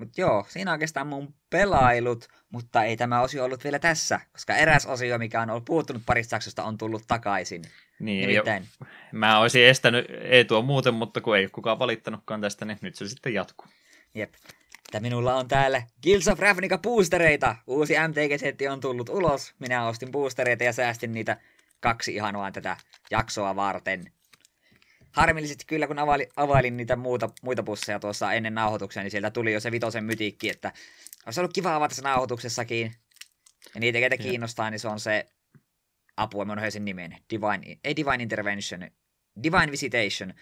Mutta joo, siinä oikeastaan mun pelailut, mutta ei tämä osio ollut vielä tässä, koska eräs osio, mikä on ollut puuttunut parista jaksosta, on tullut takaisin. Niin, jo, Nimittäin, mä olisin estänyt Eetua muuten, mutta kun ei ole kukaan valittanutkaan tästä, niin nyt se sitten jatkuu. jep, että minulla on täällä Guilds of Ravnica boostereita. Uusi MTG-setti on tullut ulos. Minä ostin boostereita ja säästin niitä kaksi ihan vaan tätä jaksoa varten. Harmillisesti kyllä, kun availin, availin niitä muuta, muita pusseja tuossa ennen nauhoituksia, niin sieltä tuli jo se vitosen mytikki, että olisi ollut kiva avata se nauhoituksessakin. Ja niitä, ketä kiinnostaa, niin se on se apua, mä unohdin sen nimen. Divine, ei Divine Intervention, Divine Visitation.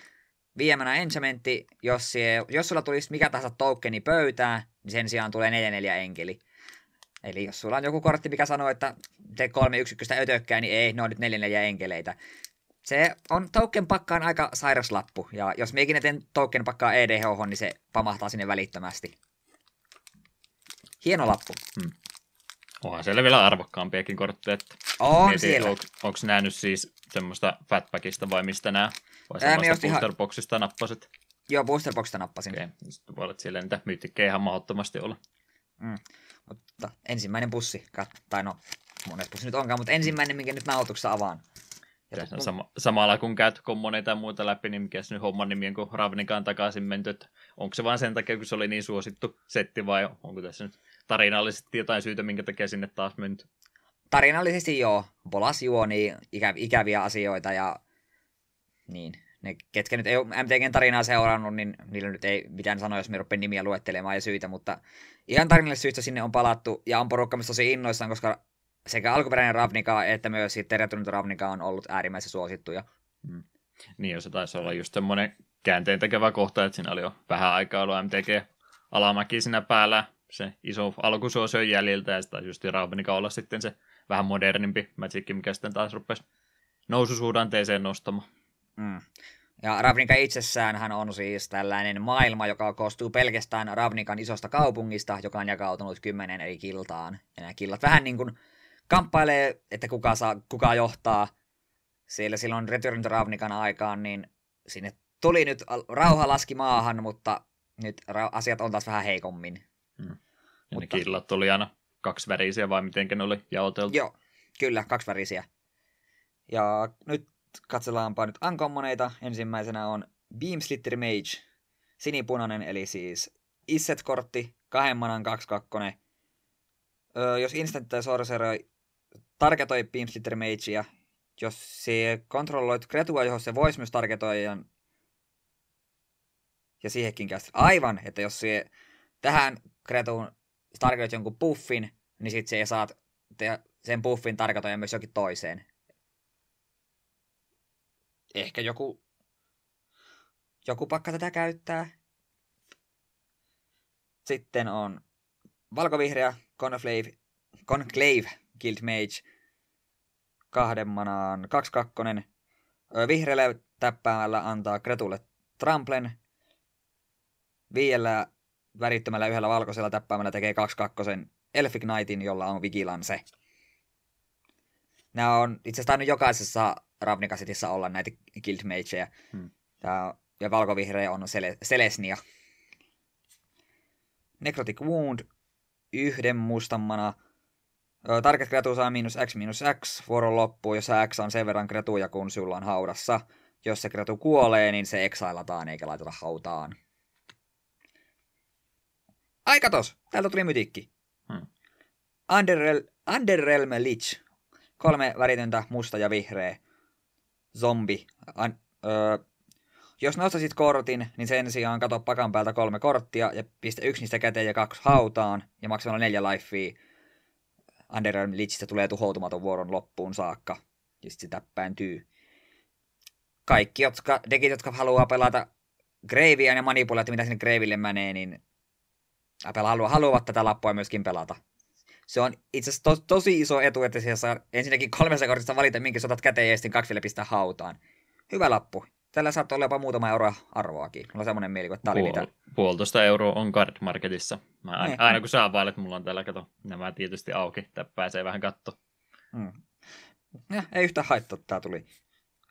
Viemänä enchantmentti, jos, sie, jos sulla tulisi mikä tahansa tokeni pöytään, niin sen sijaan tulee 4-4 enkeli. Eli jos sulla on joku kortti, mikä sanoo, että tee kolme yksikköstä ötökkää, niin ei, ne on nyt 4-4 enkeleitä. Se on token pakkaan aika sairas lappu, ja jos me ikinä teen token pakkaa EDH, niin se pamahtaa sinne välittömästi. Hieno lappu. Onhan siellä vielä arvokkaampiakin kortteja. Että On mietin, siellä. Onko, onko nähnyt siis semmoista fatpackista vai mistä nämä? Vai Ää, semmoista ostin ihan- boosterboxista nappasit? Joo, boosterboxista nappasin. Okei, okay. sitten voi olla, että siellä niitä myyttikkejä ihan mahdottomasti olla. Mutta ensimmäinen pussi, tai no, mones pussi nyt onkaan, mutta ensimmäinen, minkä nyt nauhoituksessa avaan. Tässä mun- on sama, samalla kun käyt kommoneita ja muita läpi, niin mikä nyt homman nimi on, kun Ravnikaan takaisin menty, että onko se vain sen takia, kun se oli niin suosittu setti, vai onko tässä nyt tarinallisesti jotain syytä, minkä takia sinne taas menty? tarinallisesti joo, Bolas juoni ikä, ikäviä asioita ja niin, ne ketkä nyt ei ole MTGn tarinaa seurannut, niin niillä nyt ei mitään sanoa, jos me rupean nimiä luettelemaan ja syitä, mutta ihan tarinallisista syistä sinne on palattu ja on porukka myös tosi innoissaan, koska sekä alkuperäinen Ravnica että myös sitten Ravnica on ollut äärimmäisen suosittuja. Niin, jos se taisi olla just semmoinen käänteen tekevä kohta, että siinä oli jo vähän aikaa ollut MTG alamäki siinä päällä, se iso alkusuosio jäljiltä, ja sitten just Ravnica olla sitten se vähän modernimpi Magic, mikä sitten taas rupesi noususuhdanteeseen nostamaan. Mm. Ja Ravnica itsessään hän on siis tällainen maailma, joka koostuu pelkästään Ravnikan isosta kaupungista, joka on jakautunut kymmenen eri kiltaan. Ja nämä killat vähän niin kuin kamppailee, että kuka, saa, kuka johtaa. Siellä silloin Return to Ravnikan aikaan, niin sinne tuli nyt rauha laski maahan, mutta nyt ra- asiat on taas vähän heikommin. Ja ne Mutta- killat oli aina kaksivärisiä, vai miten ne oli jaoteltu. Joo, kyllä, kaksivärisiä. Ja nyt katsellaanpa nyt unkommoneita. Ensimmäisenä on Beamslitter Mage, sinipunainen, eli siis Isset-kortti, kahden manan 2-2. Öö, jos instant tai sorceroi, targetoi Beamslitter Magea. Jos se kontrolloit kretua, johon se voisi myös targetoida, ja siihenkin käsit. Aivan, että jos se tähän kretuun targetoit jonkun buffin, niin sit se saat te- sen buffin tarkoitan myös jokin toiseen. Ehkä joku, joku pakka tätä käyttää. Sitten on valkovihreä Conclave, Conclave Guild Mage. Kahden manaan 2-2. Vihreällä täppäämällä antaa Kretulle Tramplen. Viidellä värittömällä yhdellä valkoisella täppäämällä tekee 2-2 Elfic Knightin, jolla on Vigilance. Nämä on itse asiassa tainnut jokaisessa Ravnica-setissä olla näitä Guild Mageja. Hmm. Tää, ja valkovihreä on Sele- Selesnia. Necrotic Wound, yhden mustan mana. Ö, Target kreatu saa miinus x miinus x vuoron loppuun, jos x on sen verran kretuja, kun sulla on haudassa. Jos se kretu kuolee, niin se exailataan eikä laiteta hautaan. Ai katos, täältä tuli mytikki. Hmm. Underreal, Underrealm Lich. Kolme väritöntä, musta ja vihreä. Zombi. An, öö, jos nostasit kortin, niin sen sijaan kato pakan päältä kolme korttia ja pistä yksi niistä käteen ja kaksi hautaan ja maksamalla neljä lifea. Underrealm Lichistä tulee tuhoutumaton vuoron loppuun saakka. Ja sitten se täppääntyy. Kaikki jotka, dekit, jotka haluaa pelata Gravea ja manipuloida, mitä sinne Graville menee, niin Apple haluaa, haluavat tätä lappua myöskin pelata. Se on itse asiassa to, tosi iso etu, että siellä saa ensinnäkin kolmessa kortista valita, minkä sotat käteen ja sitten kaksi vielä pistää hautaan. Hyvä lappu. Tällä saattaa olla jopa muutama euroa arvoakin. Mulla on semmoinen mielikuva, että tämä oli niitä. puolitoista euroa on Card Marketissa. Mä aina, niin. aina kun saa vailet, mulla on täällä, kato, nämä tietysti auki, että pääsee vähän katto. Mm. Ja, ei yhtä haittaa, tää tuli.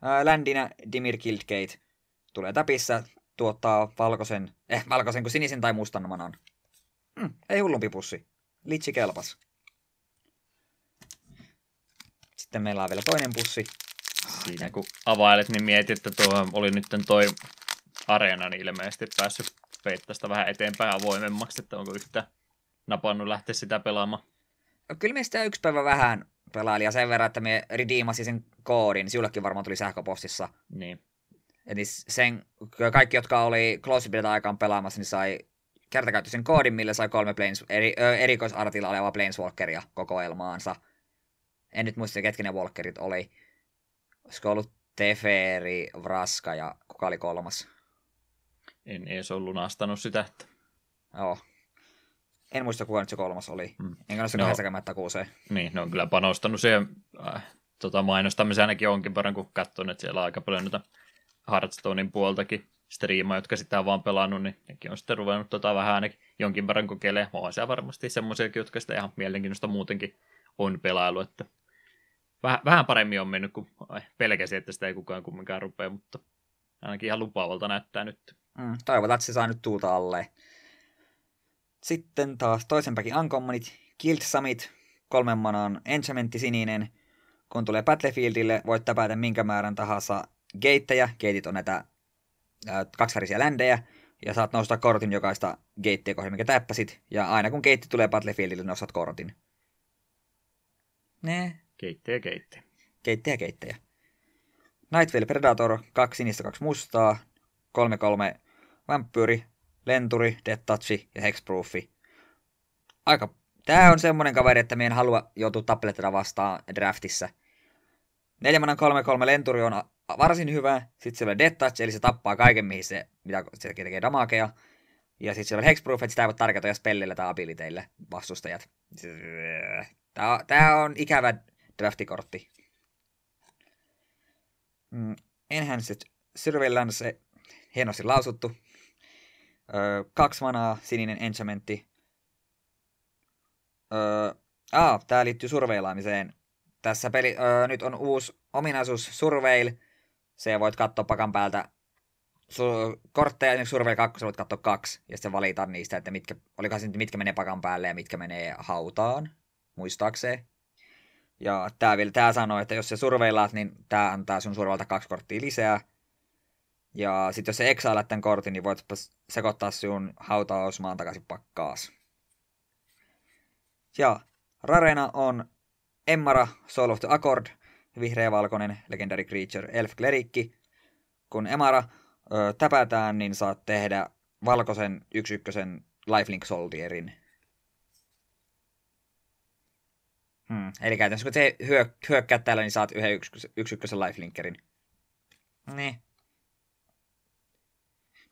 Ää, Ländinä Dimir Kildgate tulee täpissä, tuottaa valkoisen, eh, valkoisen kuin sinisen tai mustan manan. Mm, ei hullumpi pussi. Litsi kelpas. Sitten meillä on vielä toinen pussi. Siinä kun availet, niin mietit, että tuo oli nyt toi areena niin ilmeisesti päässyt peittästä vähän eteenpäin avoimemmaksi, että onko yhtä napannut lähteä sitä pelaamaan. No, kyllä me sitä yksi päivä vähän pelaili ja sen verran, että me redeemasin sen koodin, niin sinullekin varmaan tuli sähköpostissa. Niin. Eli sen, kaikki, jotka oli Close Beta aikaan pelaamassa, niin sai kertakäyttöisen koodin, millä sai kolme planes, eri, erikoisartilla olevaa Planeswalkeria kokoelmaansa. En nyt muista, ketkä ne Walkerit oli. Olisiko ollut Teferi, Vraska ja kuka oli kolmas? En edes ole lunastanut sitä. Että... Joo. En muista, kuka nyt se kolmas oli. Mm. Enkä noista no, kahdessa takuuseen. Niin, ne on kyllä panostanut siihen äh, tota, mainostamiseen ainakin onkin verran, kun katson, että siellä on aika paljon noita Hearthstonein puoltakin striimaa, jotka sitä on vaan pelannut, niin nekin on sitten ruvennut tota vähän ainakin jonkin verran kokeilemaan. On se varmasti semmoisiakin, jotka sitä ihan mielenkiintoista muutenkin on pelailu, että vähän, vähän paremmin on mennyt kuin pelkäsi, että sitä ei kukaan kumminkaan rupea, mutta ainakin ihan lupaavalta näyttää nyt. Mm, toivotaan, että se saa nyt tuulta alle. Sitten taas toisen päkin Uncommonit, Guild Summit, kolmen manan Enchantmentti sininen. Kun tulee Battlefieldille, voit täpätä minkä määrän tahansa geittejä. Geitit on näitä äh, kaksivärisiä ländejä. Ja saat nostaa kortin jokaista geittiä kohdalla, mikä täppäsit. Ja aina kun geitti tulee Battlefieldille, nostat kortin. Ne. Keittejä, keittejä. Keittejä, keittejä. Nightwell Predator, kaksi niistä kaksi mustaa, kolme kolme vampyyri, lenturi, death touchi ja hexproofi. Aika, tää on semmonen kaveri, että me en halua joutua tabletilla vastaan draftissa. Neljämanan 3-3 lenturi on varsin hyvä. Sitten siellä on death touch, eli se tappaa kaiken, mihin se, mitä se tekee damakea. Ja sitten siellä on hexproof, että sitä ei voi tarkata jos pellillä tai abiliteille vastustajat. Tää on ikävä draftikortti. Mm, Enhanced Surveillance, hienosti lausuttu. Öö, kaksi manaa, sininen enchantmentti. Ah, tää liittyy surveilaamiseen. Tässä peli, öö, nyt on uusi ominaisuus Surveil. Se voit katsoa pakan päältä su- kortteja, esimerkiksi Surveil 2 voit katsoa kaksi, ja sitten valita niistä, että mitkä, olikohan se, mitkä menee pakan päälle ja mitkä menee hautaan, muistaakseen. Ja tää, vielä, tää sanoo, että jos se surveilaat, niin tää antaa sun survalta kaksi korttia lisää. Ja sitten jos se exailat tämän kortin, niin voit sekoittaa sun hautausmaan takaisin pakkaas. Ja Rarena on Emmara, Soul of the Accord, vihreä-valkoinen legendary creature, elf klerikki. Kun Emara ö, täpätään, niin saat tehdä valkoisen yksi ykkösen lifelink soldierin Hmm. Eli käytännössä kun te hyö, hyökkäät täällä, niin saat yhden yksi, yksi ykkösen lifelinkerin. Niin.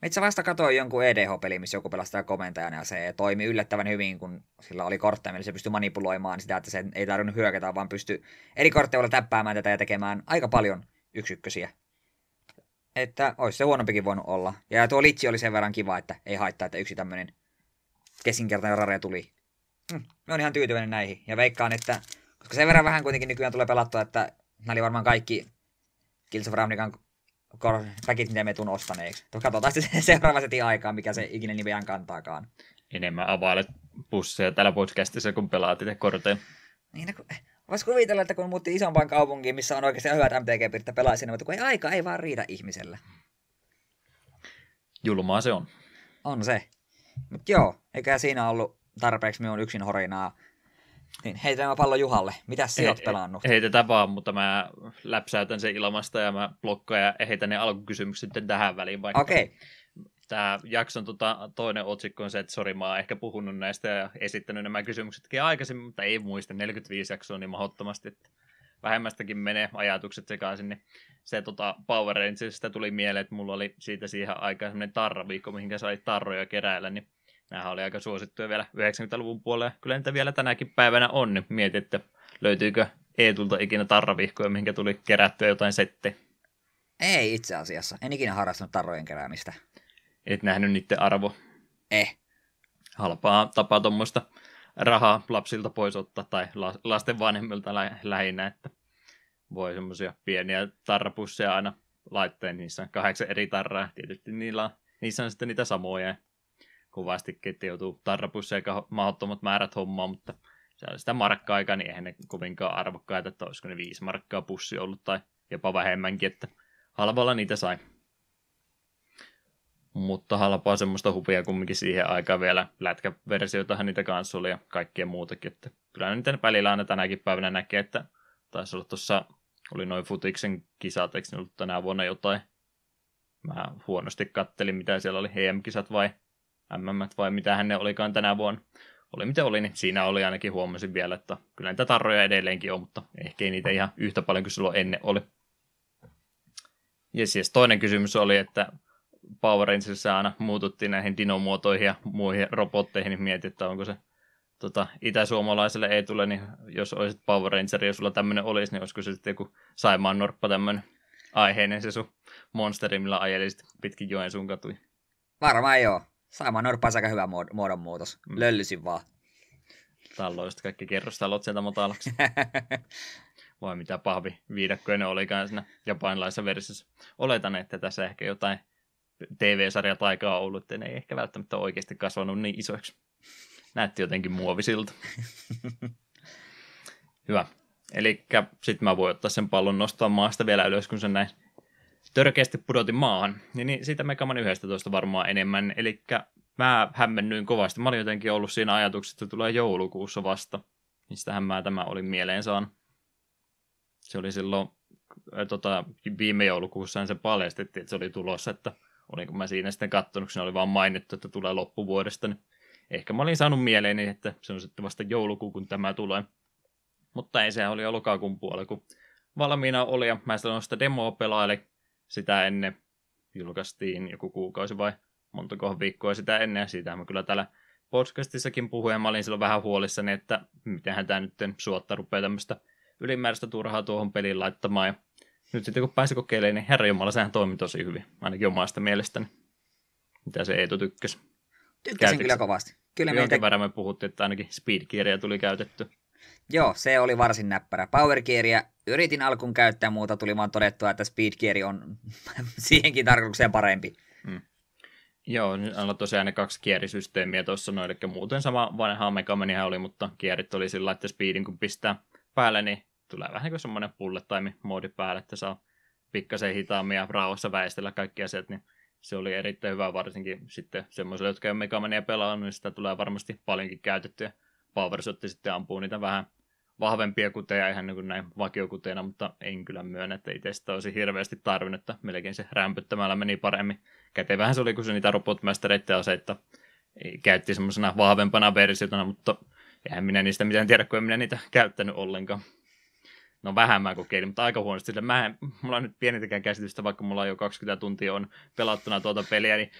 Itse vasta katsoin jonkun EDH-peli, missä joku pelastaa komentajana ja se toimi yllättävän hyvin, kun sillä oli kortteja, millä se pystyi manipuloimaan sitä, että se ei tarvinnut hyökätä, vaan pystyi eri kortteilla täppäämään tätä ja tekemään aika paljon yksikkösiä. Että olisi se huonompikin voinut olla. Ja tuo litsi oli sen verran kiva, että ei haittaa, että yksi tämmöinen kesinkertainen rare tuli. Mm, mä oon ihan tyytyväinen näihin. Ja veikkaan, että koska sen verran vähän kuitenkin nykyään tulee pelattua, että nämä oli varmaan kaikki Kills of Ravnikan päkit, mitä me tuun ostaneeksi. Katsotaan sitten seuraava setin aikaa, mikä se ikinä nimeään kantaakaan. Enemmän availet pusseja täällä podcastissa, kun pelaat itse korteja. Niin, no kun, Voisi kuvitella, että kun muutti isompaan kaupunkiin, missä on oikeasti hyvät MTG-piirit, pelaa sinne, mutta kun ei aika ei vaan riitä ihmisellä. Julmaa se on. On se. Mutta joo, eikä siinä ollut tarpeeksi minun yksin horinaa. Niin heitetään pallo Juhalle. Mitä sinä olet pelannut? Heitetään vaan, mutta mä läpsäytän sen ilmasta ja mä blokkaan ja heitän ne alkukysymykset sitten tähän väliin. Okei. Okay. Tämä jakson tota, toinen otsikko on se, että sori mä oon ehkä puhunut näistä ja esittänyt nämä kysymyksetkin aikaisemmin, mutta ei muista, 45 jaksoa niin mahdottomasti, että vähemmästäkin menee ajatukset sekaisin, niin se tota, Power Rangersista tuli mieleen, että mulla oli siitä siihen aikaan semmoinen tarraviikko, mihinkä sai tarroja keräillä, niin Nämä oli aika suosittuja vielä 90-luvun puolella. Kyllä niitä vielä tänäkin päivänä on, niin mietin, että löytyykö Eetulta ikinä tarravihkoja, mihinkä tuli kerättyä jotain sette. Ei itse asiassa. En ikinä harrastanut tarrojen keräämistä. Et nähnyt niiden arvo. Eh. Halpaa tapaa tuommoista rahaa lapsilta pois ottaa, tai lasten vanhemmilta lähinnä, että voi semmoisia pieniä tarrapusseja aina laittaa, niissä on kahdeksan eri tarraa, tietysti niillä on, niissä on sitten niitä samoja, kovastikin, että joutuu tarrapusseja mahdottomat määrät hommaa, mutta se on sitä markka-aikaa, niin eihän ne kovinkaan arvokkaita, että olisiko ne viisi markkaa pussi ollut tai jopa vähemmänkin, että halvalla niitä sai. Mutta halpaa semmoista hupia kumminkin siihen aikaan vielä. Lätkäversioitahan niitä kanssa oli ja kaikkea muutakin. Että kyllä niitä välillä aina tänäkin päivänä näkee, että taisi olla tuossa, oli noin futiksen kisat, eikö ne ollut tänä vuonna jotain? Mä huonosti kattelin, mitä siellä oli, EM-kisat vai MM vai mitä ne olikaan tänä vuonna. Oli mitä oli, niin siinä oli ainakin huomasin vielä, että kyllä niitä tarroja edelleenkin on, mutta ehkä ei niitä ihan yhtä paljon kuin silloin ennen oli. Ja siis toinen kysymys oli, että Power Rangersissa aina muututtiin näihin dinomuotoihin ja muihin robotteihin, niin mietit, että onko se tota, itäsuomalaiselle ei tule, niin jos olisit Power Ranger ja sulla tämmöinen olisi, niin olisiko se sitten joku Saimaan Norppa tämmöinen aiheinen se sun monsteri, millä ajelisit pitkin joen sun katui. Varmaan joo. Saimaan Norppa on aika hyvä muodonmuutos. Mm. Löllysin vaan. Talloista kaikki kerrostalot sieltä matalaksi. Vai mitä pahvi viidakkoja ne olikaan siinä japanilaisessa versiossa. Oletan, että tässä ehkä jotain TV-sarjat aikaa ollut, että ne ei ehkä välttämättä oikeasti kasvanut niin isoiksi. Näytti jotenkin muovisilta. Hyvä. Eli sitten mä voin ottaa sen pallon nostaa maasta vielä ylös, kun sen näin törkeästi pudotin maahan. Niin, niin siitä Megaman 11 varmaan enemmän. Eli mä hämmennyin kovasti. Mä olin jotenkin ollut siinä ajatuksessa, että tulee joulukuussa vasta. Mistähän mä tämä olin mieleen saanut. Se oli silloin tota, viime joulukuussa se paljastettiin, että se oli tulossa, että olinko mä siinä sitten kattonut, kun oli vaan mainittu, että tulee loppuvuodesta, niin ehkä mä olin saanut mieleeni, että se on sitten vasta joulukuu, kun tämä tulee. Mutta ei, se oli jo lokakuun puolella, kun valmiina oli, ja mä silloin sitä demoa pelaili sitä ennen, julkaistiin joku kuukausi vai montako viikkoa sitä ennen, ja siitä mä kyllä täällä podcastissakin puhuin, ja mä olin silloin vähän huolissani, että mitenhän tämä nyt suotta rupeaa tämmöistä ylimääräistä turhaa tuohon peliin laittamaan, ja nyt sitten kun pääsi kokeilemaan, niin herra Jumala, sehän toimi tosi hyvin, ainakin omasta mielestäni. Mitä se Eetu tykkäsi? Tykkäsin Käytitkö? kyllä kovasti. Kyllä Jonkin meitä... verran me puhuttiin, että ainakin speed tuli käytetty. Joo, se oli varsin näppärä. Power yritin alkuun käyttää, muuta tuli vaan todettua, että speed gear on siihenkin tarkoitukseen parempi. Hmm. Joo, nyt on tosiaan ne kaksi kierisysteemiä tuossa, no, eli muuten sama vanha Megamanihan oli, mutta kierit oli sillä, että speedin kun pistää päälle, niin tulee vähän kuin semmoinen bullet time moodi päälle, että saa pikkasen hitaammin ja rauhassa väistellä kaikki asiat, niin se oli erittäin hyvä varsinkin sitten semmoiselle, jotka ei ole Megamania pelannut, niin sitä tulee varmasti paljonkin käytettyä. Powershot sitten ampuu niitä vähän vahvempia kuteja ihan niin kuin näin vakiokuteina, mutta en kyllä myönnä, että itse sitä olisi hirveästi tarvinnut, että melkein se rämpyttämällä meni paremmin. Kätevähän se oli, kun se niitä robotmastereiden aseita käytti semmoisena vahvempana versiotona, mutta eihän minä niistä mitään tiedä, kun en minä niitä käyttänyt ollenkaan. No vähän mä kokeilin, mutta aika huonosti. Sillä mä en, mulla on nyt pienintäkään käsitystä, vaikka mulla on jo 20 tuntia on pelattuna tuota peliä, niin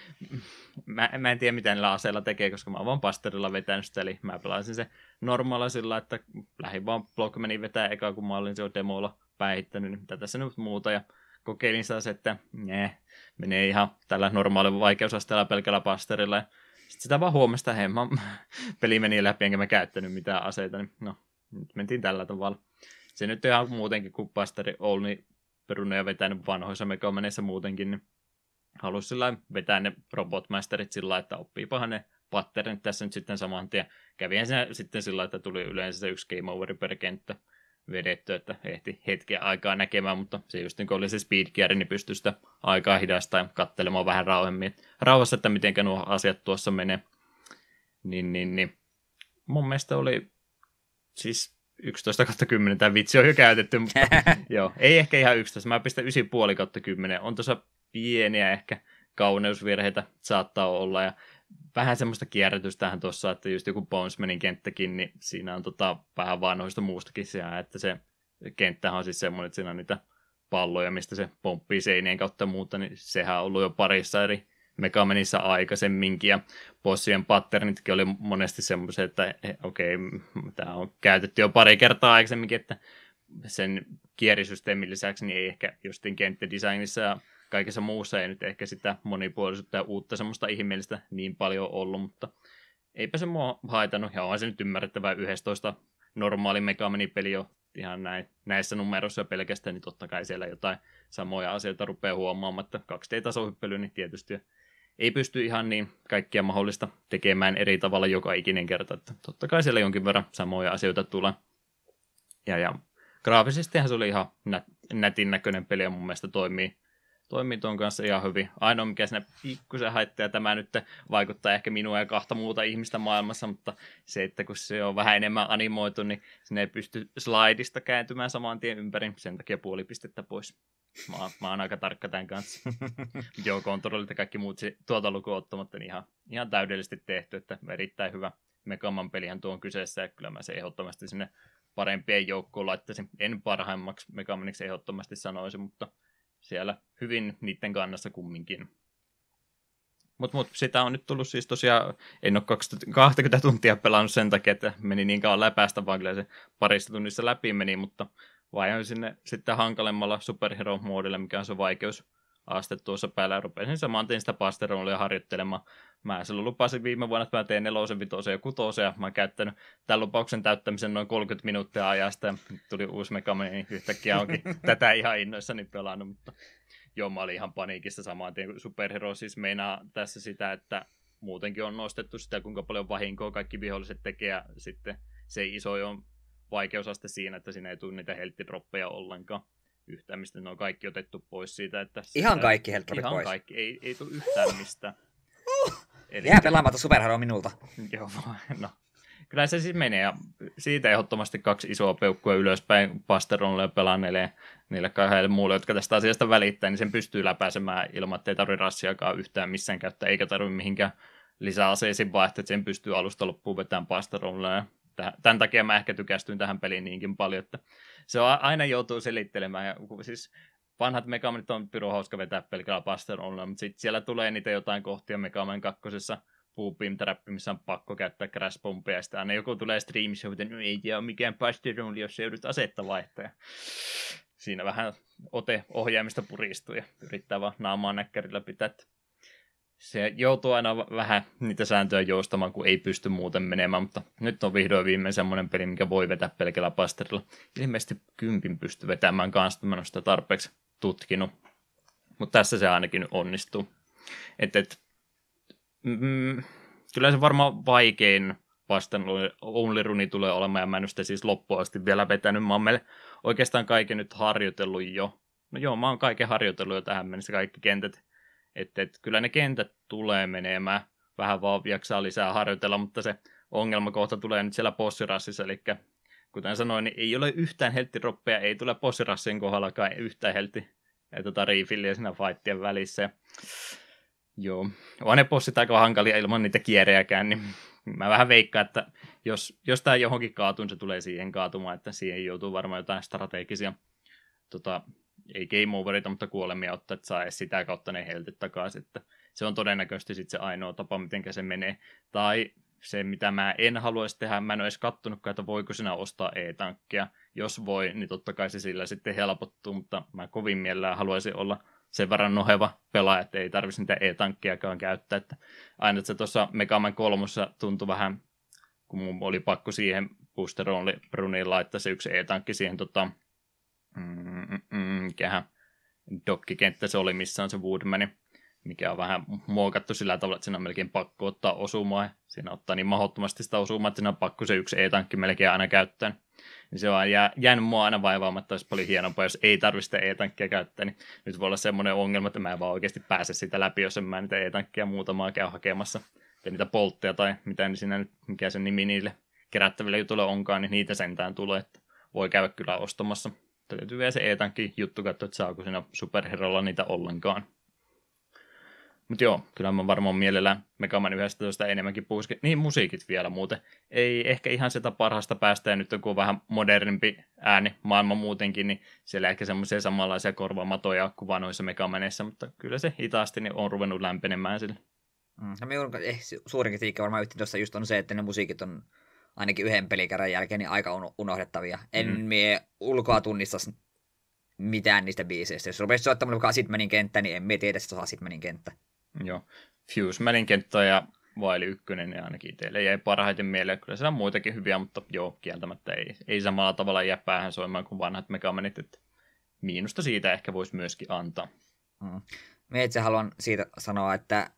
mä, mä en tiedä, mitä niillä aseilla tekee, koska mä oon vaan pasterilla vetänyt sitä, eli mä pelasin se normaala sillä, että lähdin vaan Blockmanin vetää eka, kun mä olin se demolla päihittänyt, niin mitä tässä nyt muuta, ja kokeilin sitä että ne, menee ihan tällä normaalilla vaikeusasteella pelkällä pasterilla, ja sitten sitä vaan huomesta, mä, peli meni läpi, enkä mä käyttänyt mitään aseita, niin no, nyt mentiin tällä tavalla se nyt ihan muutenkin, kun Pasteri Olni peruneja vetänyt vanhoissa Megamaneissa muutenkin, niin halusi sillä vetää ne robotmasterit sillä että oppiipahan ne patternit tässä nyt sitten saman tien. Kävihän se sitten sillä että tuli yleensä se yksi game over per kenttä vedetty, että ehti hetken aikaa näkemään, mutta se just niin kun oli se speed gear, niin pystyi sitä aikaa hidastaa ja katselemaan vähän rauhemmin. Rauhassa, että miten nuo asiat tuossa menee. Niin, niin, niin. Mun mielestä oli siis 11 kautta 10 tämä vitsi on jo käytetty, mutta joo, ei ehkä ihan 11. Mä pistän 9,5 kautta 10. On tuossa pieniä ehkä kauneusvirheitä saattaa olla ja vähän semmoista kierrätystähän tuossa, että just joku Bonesmanin kenttäkin, niin siinä on tota vähän vanhoista muustakin siellä, että se kenttähän on siis semmoinen, että siinä on niitä palloja, mistä se pomppii seinien kautta muuta, niin sehän on ollut jo parissa eri Megamenissa aikaisemminkin, ja bossien patternitkin oli monesti semmoisia, että okei, okay, tämä on käytetty jo pari kertaa aikaisemminkin, että sen kierisysteemin lisäksi niin ei ehkä justin kenttädesignissa ja kaikessa muussa ei nyt ehkä sitä monipuolisuutta ja uutta semmoista ihmeellistä niin paljon ollut, mutta eipä se mua haitannut, ja on se nyt ymmärrettävää 11 normaali Megamani-peli on ihan näin, näissä numeroissa pelkästään, niin totta kai siellä jotain samoja asioita rupeaa huomaamaan, että 2D-tasohyppely, niin tietysti ei pysty ihan niin kaikkia mahdollista tekemään eri tavalla joka ikinen kerta, että totta kai siellä jonkin verran samoja asioita tulee. Ja, ja graafisestihan se oli ihan nät, nätin näköinen peli ja mun mielestä toimii toimii tuon kanssa ihan hyvin. Ainoa, mikä sinne pikkusen haittaa, tämä nyt vaikuttaa ehkä minua ja kahta muuta ihmistä maailmassa, mutta se, että kun se on vähän enemmän animoitu, niin sinne ei pysty slaidista kääntymään saman tien ympäri, sen takia puoli pistettä pois. Mä, mä oon aika tarkka tämän kanssa. Joo, kontrollit ja kaikki muut tuota lukua ottamatta, niin ihan, ihan täydellisesti tehty, että erittäin hyvä Megaman pelihän tuo on kyseessä, ja kyllä mä se ehdottomasti sinne parempien joukkoon laittaisin. En parhaimmaksi Megamaniksi ehdottomasti sanoisin, mutta siellä hyvin niiden kannassa kumminkin. Mutta mut, sitä on nyt tullut siis tosiaan, en ole 20 tuntia pelannut sen takia, että meni niin kauan läpäistä, vaan kyllä se parissa tunnissa läpi meni, mutta vai sinne sitten hankalemmalla superhero-moodille, mikä on se vaikeus aste tuossa päällä. Ja rupesin saman tien sitä pasteronia harjoittelemaan. Mä silloin lupasin viime vuonna, että mä teen nelosen, vitosen ja kutosen. Ja mä oon käyttänyt tämän lupauksen täyttämisen noin 30 minuuttia ajasta. Ja tuli uusi mekamani, niin yhtäkkiä onkin tätä ihan innoissani pelannut, mutta joo, mä olin ihan paniikissa samaan tien. Superhero siis meinaa tässä sitä, että muutenkin on nostettu sitä, kuinka paljon vahinkoa kaikki viholliset tekee. Ja sitten se iso on vaikeusaste siinä, että siinä ei tule niitä helttidroppeja ollenkaan yhtään, mistä ne on kaikki otettu pois siitä. Että ihan sitä, kaikki helttidropit ihan pois? Ihan kaikki, ei, ei tule yhtään mistään. Eli... Jää pelaamatta Superhero minulta. Joo, no. Kyllä se siis menee, ja siitä ehdottomasti kaksi isoa peukkua ylöspäin Pasteronille ja pelanneille niille kahdelle muulle, jotka tästä asiasta välittää, niin sen pystyy läpäisemään ilman, että ei tarvitse rassiakaan yhtään missään käyttää, eikä tarvitse mihinkään lisäaseisiin vaihtaa, että sen pystyy alusta loppuun vetämään Pasteronille. Ja tämän takia mä ehkä tykästyin tähän peliin niinkin paljon, että se on aina joutuu selittelemään. Ja, siis vanhat Megamanit on pyro hauska vetää pelkällä Pasteronilla, mutta sitten siellä tulee niitä jotain kohtia Megaman kakkosessa Boopim Trappi, missä on pakko käyttää crash ja sitten aina joku tulee streamissa, että no ei tiedä mikään Pasteronilla, jos joudut asetta vaihtaa. Siinä vähän ote ohjaamista puristuu ja yrittää vaan naamaa näkkärillä pitää. Se joutuu aina vähän niitä sääntöjä joustamaan, kun ei pysty muuten menemään, mutta nyt on vihdoin viimein semmoinen peli, mikä voi vetää pelkällä pasterilla. Ilmeisesti kympin pystyy vetämään kanssa, mä sitä tarpeeksi tutkinut. Mutta tässä se ainakin onnistuu. Et, et, mm, kyllä se varmaan vaikein vastaan Only Runi tulee olemaan, ja mä en sitä siis loppuun asti vielä vetänyt. Mä oon meille oikeastaan kaiken nyt harjoitellut jo. No joo, mä oon kaiken harjoitellut jo tähän mennessä, kaikki kentät. Että et, kyllä ne kentät tulee menemään. Vähän vaan jaksaa lisää harjoitella, mutta se ongelmakohta tulee nyt siellä bossirassissa, eli kuten sanoin, niin ei ole yhtään helttiroppeja, ei tule bossirassin kohdallakaan yhtään heltti ja tota refilliä siinä fightien välissä. Joo, on ne bossit aika hankalia ilman niitä kierejäkään, niin mä vähän veikkaan, että jos, jos tämä johonkin kaatuu, niin se tulee siihen kaatumaan, että siihen joutuu varmaan jotain strategisia, tota, ei game overita, mutta kuolemia ottaa, että saa edes sitä kautta ne heltit takaisin, että se on todennäköisesti sitten se ainoa tapa, miten se menee. Tai se, mitä mä en haluaisi tehdä, mä en ole edes kattonutkaan, että voiko sinä ostaa e-tankkia. Jos voi, niin totta kai se sillä sitten helpottuu, mutta mä kovin mielellään haluaisin olla sen verran noheva pelaaja, että ei tarvitsisi niitä e-tankkiakaan käyttää. Että aina että se tuossa Megaman kolmossa tuntui vähän, kun mun oli pakko siihen Booster Only Bruniin laittaa se yksi e-tankki siihen tota, mm, mm, mm, mikähän dokkikenttä se oli, missä on se Woodmani mikä on vähän muokattu sillä tavalla, että siinä on melkein pakko ottaa osumaa. Siinä ottaa niin mahdottomasti sitä osumaa, että siinä on pakko se yksi e-tankki melkein aina käyttää. Niin se on jää, jäänyt mua aina vaivaamaan, olisi paljon hienompaa, jos ei tarvitse sitä e-tankkia käyttää. Niin nyt voi olla semmoinen ongelma, että mä en vaan oikeasti pääse sitä läpi, jos en mä niitä e-tankkia muutamaa käy hakemassa. Ja niitä poltteja tai mitä niin siinä nyt, mikä se nimi niille kerättäville jutuille onkaan, niin niitä sentään tulee, että voi käydä kyllä ostamassa. Täytyy vielä se e-tankki juttu katsoa, että saako siinä superherolla niitä ollenkaan. Mutta joo, kyllä mä varmaan mielellään Megaman 11 enemmänkin puhuisikin. Niin, musiikit vielä muuten. Ei ehkä ihan sitä parhaasta päästä, ja nyt kun on vähän modernimpi ääni maailma muutenkin, niin siellä ehkä semmoisia samanlaisia korvamatoja kuin vanhoissa Megamaneissa, mutta kyllä se hitaasti niin on ruvennut lämpenemään sille. Mm. No minun eh, suurin kritiikki varmaan tuossa just on se, että ne musiikit on ainakin yhden pelikerran jälkeen niin aika unohdettavia. En mm. mie ulkoa tunnista mitään niistä biiseistä. Jos rupesit soittamaan vaikka Acidmanin kenttä, niin emme tiedä, että se on Acidmanin kenttä. Joo. Fusemanin kenttä ja Vaili ykkönen ja ainakin teille jäi parhaiten mieleen. Kyllä siellä on muitakin hyviä, mutta joo, kieltämättä ei, ei samalla tavalla jää päähän soimaan kuin vanhat Megamanit. Että miinusta siitä ehkä voisi myöskin antaa. Mm. Mä itse haluan siitä sanoa, että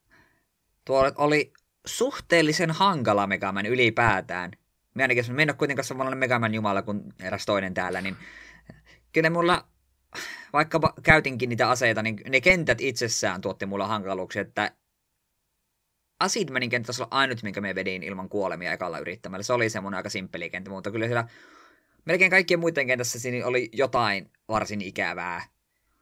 tuo oli suhteellisen hankala Megaman ylipäätään. Mä ainakin, jos mä en ole kuitenkaan samanlainen Megaman jumala kuin eräs toinen täällä, niin kyllä mulla, vaikka käytinkin niitä aseita, niin ne kentät itsessään tuotti mulla hankaluuksia, että Acidmanin kenttä taisi olla ainut, minkä me vedin ilman kuolemia ekalla yrittämällä. Se oli semmoinen aika simppeli kenttä, mutta kyllä siellä melkein kaikkien muiden kentässä siinä oli jotain varsin ikävää.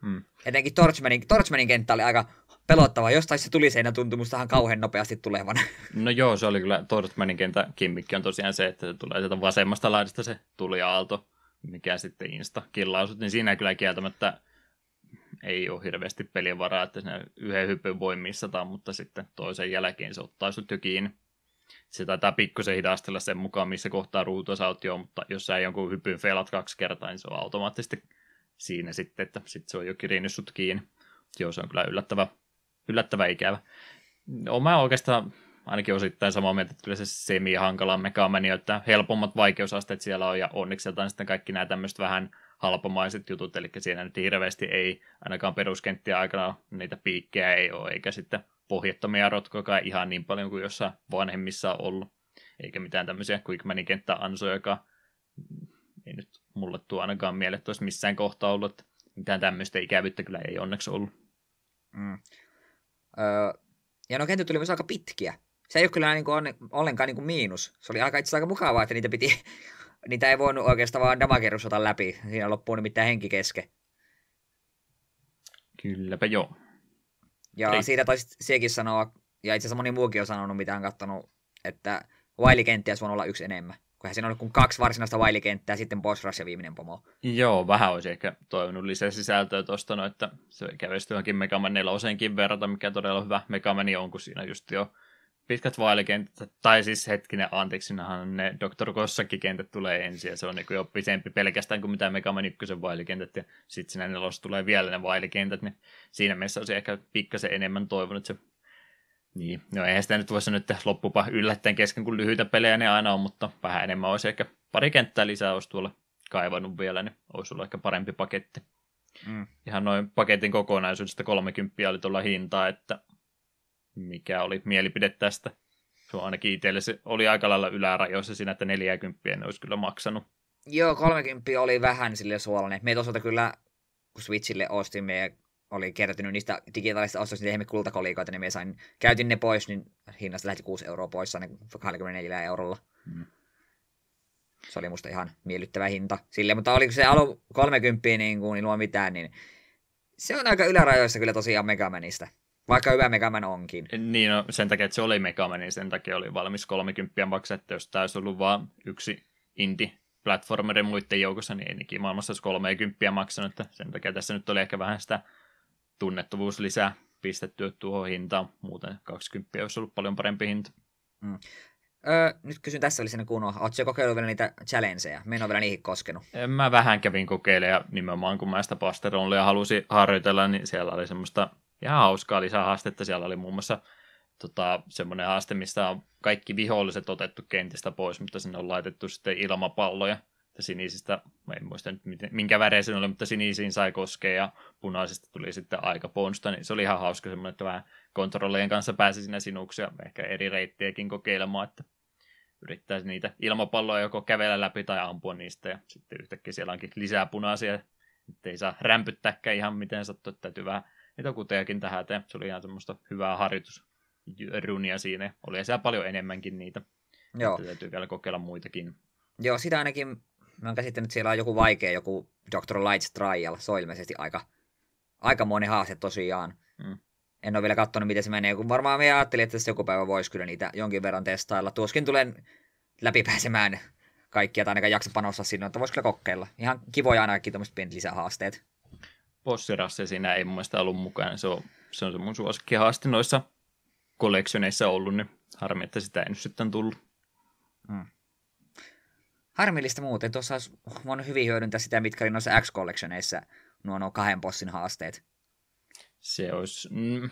Hmm. Etenkin Torchmanin, Torchmanin kenttä oli aika pelottava. Jostain se tuli seinä tuntumustahan kauhean nopeasti tulevan. No joo, se oli kyllä Torchmanin kenttä kimmikki on tosiaan se, että se tulee sieltä vasemmasta laidasta se tuli aalto, mikä sitten insta killausut, niin siinä kyllä kieltämättä ei ole hirveästi pelin varaa, että sinä yhden hypyn voi missata, mutta sitten toisen jälkeen se ottaa sut jo kiinni. Se taitaa pikkusen hidastella sen mukaan, missä kohtaa ruutua sä oot jo, mutta jos sä jonkun hypyn feilat kaksi kertaa, niin se on automaattisesti siinä sitten, että sitten se on jo kirinnyt sut kiinni. Joo, se on kyllä yllättävä, yllättävä ikävä. Olen mä oikeastaan ainakin osittain samaa mieltä, että kyllä se semi-hankala mekamani, että helpommat vaikeusasteet siellä on, ja onneksi on sitten kaikki nämä tämmöiset vähän halpamaiset jutut, eli siinä nyt hirveästi ei ainakaan peruskenttiä aikana niitä piikkejä ei ole, eikä sitten pohjattomia rotkoja ihan niin paljon kuin jossain vanhemmissa on ollut, eikä mitään tämmöisiä Quickmanin kenttäansoja, joka ei nyt mulle tuo ainakaan mieleen, että olisi missään kohtaa ollut, että mitään tämmöistä ikävyyttä kyllä ei onneksi ollut. Mm. Öö, ja no kentät tuli myös aika pitkiä. Se ei ole kyllä niin kuin ollenkaan niin kuin miinus. Se oli aika itse aika mukavaa, että niitä piti niitä ei voinut oikeastaan vaan damagerusota läpi. Siinä loppuu nimittäin henki keske. Kylläpä joo. Ja Ei. siitä taisi sekin sanoa, ja itse asiassa moni muukin on sanonut, mitä on katsonut, että Wailikenttiä on olla yksi enemmän. Kun siinä on kuin kaksi varsinaista Wailikenttää, sitten boss rush ja viimeinen pomo. Joo, vähän olisi ehkä toivonut lisää sisältöä tuosta, no, että se kävisi johonkin Megaman 4 verrata, mikä todella hyvä Megamani on, kun siinä just jo pitkät vaalikentät, tai siis hetkinen, anteeksi, ne Dr. Kossakin-kentät tulee ensin, ja se on niin jo pisempi pelkästään kuin mitä Mega Man 1 vailikentät, ja sitten siinä nelossa tulee vielä ne vailikentät, niin siinä mielessä olisi ehkä pikkasen enemmän toivonut se niin, no eihän sitä nyt voisi nyt loppupa yllättäen kesken, kun lyhyitä pelejä ne aina on, mutta vähän enemmän olisi ehkä pari kenttää lisää olisi tuolla kaivannut vielä, niin olisi ollut ehkä parempi paketti. Mm. Ihan noin paketin kokonaisuudesta 30 oli tuolla hintaa, että mikä oli mielipide tästä. Se on ainakin itselle se oli aika lailla ylärajoissa siinä, että 40 en olisi kyllä maksanut. Joo, 30 oli vähän sille suolainen. Me toisaalta kyllä, kun Switchille ostimme ja oli kertynyt niistä digitaalisista ostoista niitä kultakolikoita, niin me sain, käytin ne pois, niin hinnasta lähti 6 euroa pois, niin 24 eurolla. Hmm. Se oli musta ihan miellyttävä hinta sille, mutta oliko se alu 30 niin kuin ilman mitään, niin se on aika ylärajoissa kyllä tosiaan Megamanista. Vaikka hyvä Megaman onkin. Niin, no, sen takia, että se oli Megaman, niin sen takia oli valmis 30 maksaa, että jos tämä olisi ollut vain yksi indie platformerin muiden joukossa, niin ei maailmassa olisi 30 maksanut, että sen takia tässä nyt oli ehkä vähän sitä tunnettavuus lisää pistettyä tuohon hintaan, muuten 20 olisi ollut paljon parempi hinta. Mm. Öö, nyt kysyn tässä välisenä kunnolla, ootko kokeillut vielä niitä challengeja? Mä en ole vielä niihin koskenut. Mä vähän kävin kokeilemaan ja nimenomaan kun mä sitä Pasteronia halusin harjoitella, niin siellä oli semmoista ihan hauskaa lisähaastetta. Siellä oli muun muassa tota, semmoinen haaste, missä on kaikki viholliset otettu kentistä pois, mutta sinne on laitettu sitten ilmapalloja. Ja sinisistä, mä en muista nyt minkä väreä se oli, mutta sinisiin sai koskea ja punaisista tuli sitten aika ponsta, niin se oli ihan hauska semmoinen, että vähän kontrollien kanssa pääsi sinne sinuksi ja ehkä eri reittejäkin kokeilemaan, että yrittäisi niitä ilmapalloja joko kävellä läpi tai ampua niistä ja sitten yhtäkkiä siellä onkin lisää punaisia, että ei saa rämpyttääkään ihan miten sattuu, että täytyy vähän niitä kutejakin tähän eteen. Se oli ihan semmoista hyvää harjoitusrunia siinä. Oli siellä paljon enemmänkin niitä. Joo. Että täytyy vielä kokeilla muitakin. Joo, sitä ainakin mä oon käsittänyt, että siellä on joku vaikea, joku Dr. Lights Trial. Se on ilmeisesti aika, aika moni haaste tosiaan. Mm. En ole vielä katsonut, miten se menee, kun varmaan me ajattelin, että joku päivä voisi kyllä niitä jonkin verran testailla. Tuoskin tulen läpipääsemään kaikkia, tai ainakaan jaksa panostaa sinne, että voisi kyllä kokeilla. Ihan kivoja ainakin tuommoiset pienet lisähaasteet bossirasse siinä ei mun mielestä ollut mukana. Se on se, on se mun suosikkihaaste noissa kolleksioneissa ollut, niin harmi, että sitä ei nyt sitten tullut. Hmm. Harmillista muuten. Tuossa olisi voinut hyvin hyödyntää sitä, mitkä oli noissa X-kolleksioneissa. nuo, nuo kahden bossin haasteet. Se olisi... Mm.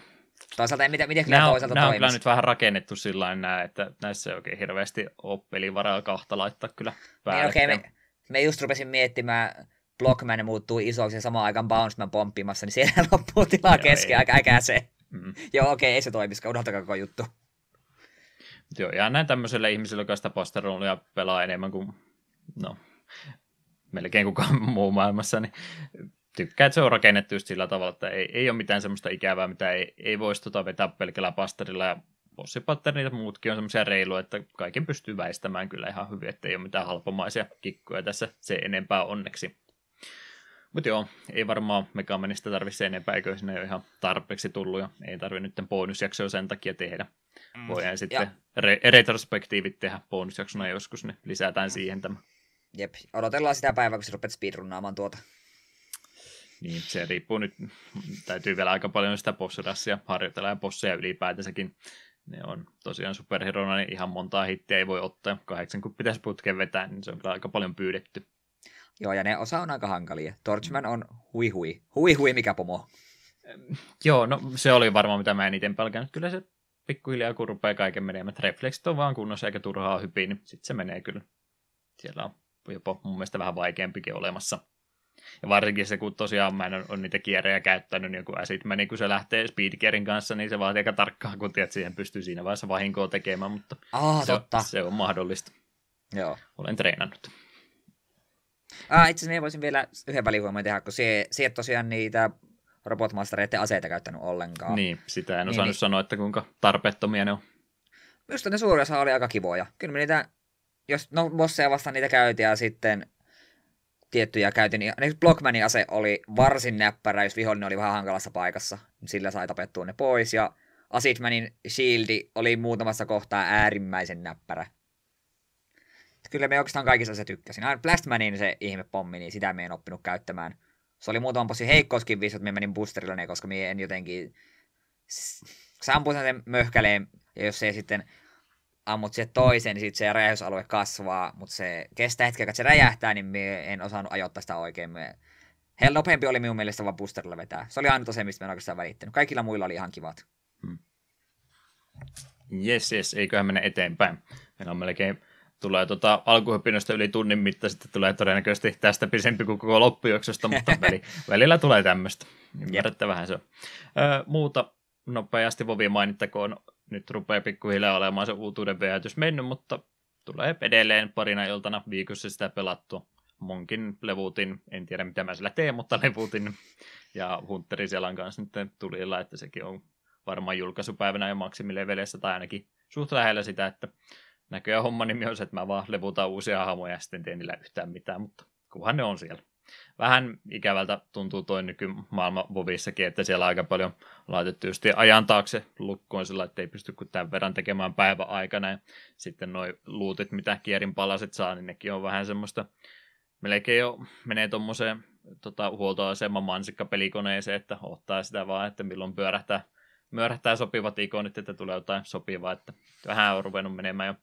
Toisaalta miten, miten nämä, toisaalta nämä on kyllä nyt vähän rakennettu sillä tavalla, että näissä ei oikein hirveästi ole pelivaraa kahta laittaa kyllä Niin, okay, me, me just rupesin miettimään, Blockman muuttuu isoksi ja samaan aikaan Bounceman pomppimassa, niin siellä loppuu tilaa kesken aika äkäse. Mm. Joo, okei, okay, ei se toimiskaan, unohtakaa koko juttu. Joo, ja näin tämmöiselle ihmiselle, joka sitä pelaa enemmän kuin, no, melkein kukaan muu maailmassa, niin tykkää, että se on rakennettu just sillä tavalla, että ei, ei ole mitään semmoista ikävää, mitä ei, ei voisi tota vetää pelkällä pasterilla, ja bossipatternit ja muutkin on semmoisia reiluja, että kaiken pystyy väistämään kyllä ihan hyvin, että ei ole mitään halpomaisia kikkoja tässä se enempää onneksi. Mutta joo, ei varmaan Megamenista tarvitse enempää, eikö sinne ole ihan tarpeeksi tullut ja ei tarvitse nyt bonusjaksoa sen takia tehdä. Mm. Voidaan sitten re- retrospektiivit tehdä bonusjaksona joskus, niin lisätään siihen tämä. Jep, odotellaan sitä päivää, kun sä rupeat speedrunnaamaan tuota. Niin, se riippuu nyt, täytyy vielä aika paljon sitä bossirassia harjoitella ja bosseja ylipäätänsäkin. Ne on tosiaan superherona, niin ihan montaa hittiä ei voi ottaa. Kahdeksan kun pitäisi putken vetää, niin se on kyllä aika paljon pyydetty. Joo, ja ne osa on aika hankalia. Torchman on hui hui. Hui hui, mikä pomo. Joo, no se oli varmaan mitä mä eniten pelkään. Kyllä se pikkuhiljaa kun rupeaa kaiken menemään. Refleksit on vaan kunnossa eikä turhaa hypiä, niin sitten se menee kyllä. Siellä on jopa mun mielestä vähän vaikeampikin olemassa. Ja varsinkin se, kun tosiaan mä en ole, niitä kierrejä käyttänyt, niin kun Acid Mani, kun se lähtee speedgearin kanssa, niin se vaatii aika tarkkaan, kun tiedät, siihen pystyy siinä vaiheessa vahinkoa tekemään, mutta ah, se, totta. se on mahdollista. Joo. Olen treenannut. Ah, itse asiassa voisin vielä yhden välihuomioon tehdä, kun se, se tosiaan niitä robotmastereiden aseita käyttänyt ollenkaan. Niin, sitä en niin, osannut niin. sanoa, että kuinka tarpeettomia ne on. Minusta ne suurin osa oli aika kivoja. Kyllä me niitä, jos no bosseja vastaan niitä käytiin ja sitten tiettyjä käytin. Niin Blockmanin ase oli varsin näppärä, jos vihollinen oli vähän hankalassa paikassa. Sillä sai tapettua ne pois. Ja Acidmanin shieldi oli muutamassa kohtaa äärimmäisen näppärä. Kyllä me oikeastaan kaikissa se tykkäsin. Aina Blastmanin se ihmepommi, niin sitä me en oppinut käyttämään. Se oli muutaman posi heikkouskin viisi, että me menin boosterilla ne, koska me en jotenkin... Sä ampuin sen möhkäleen, ja jos se sitten ammut se toisen, niin sitten se räjähysalue kasvaa, mutta se kestää hetken, että se räjähtää, niin me en osannut ajoittaa sitä oikein. Me... Hell nopeampi oli minun mielestä vaan boosterilla vetää. Se oli ainut se, mistä mä en oikeastaan välittänyt. Kaikilla muilla oli ihan kivat. Hmm. Jes, jes, eiköhän mene eteenpäin. Meillä on melkein tulee tota alkuhypinöstä yli tunnin mitta, sitten tulee todennäköisesti tästä pisempi kuin koko loppujuoksusta, mutta väli, välillä tulee tämmöistä. Ymmärrettävähän se on. Ö, muuta nopeasti Vovi mainittakoon nyt rupeaa pikkuhiljaa olemaan se uutuuden vehätys mennyt, mutta tulee edelleen parina iltana viikossa sitä pelattua. Munkin levutin, en tiedä mitä mä sillä teen, mutta levutin. Ja Hunteri Selan kanssa nyt tuli illa, että sekin on varmaan julkaisupäivänä jo maksimileveleissä tai ainakin suht lähellä sitä, että näköjään homma nimi on se, että mä vaan levutan uusia hahmoja ja sitten teen niillä yhtään mitään, mutta kunhan ne on siellä vähän ikävältä tuntuu toi nykymaailma Vovissakin, että siellä aika paljon laitettu just ajan taakse lukkoon sillä, että ei pysty kuin tämän verran tekemään päivän aikana. Ja sitten nuo luutit, mitä kierin palaset saa, niin nekin on vähän semmoista, melkein jo menee tuommoiseen tota, huoltoaseman mansikkapelikoneeseen, että ottaa sitä vaan, että milloin pyörähtää, myörähtää sopivat ikonit, että tulee jotain sopivaa, että vähän on ruvennut menemään jo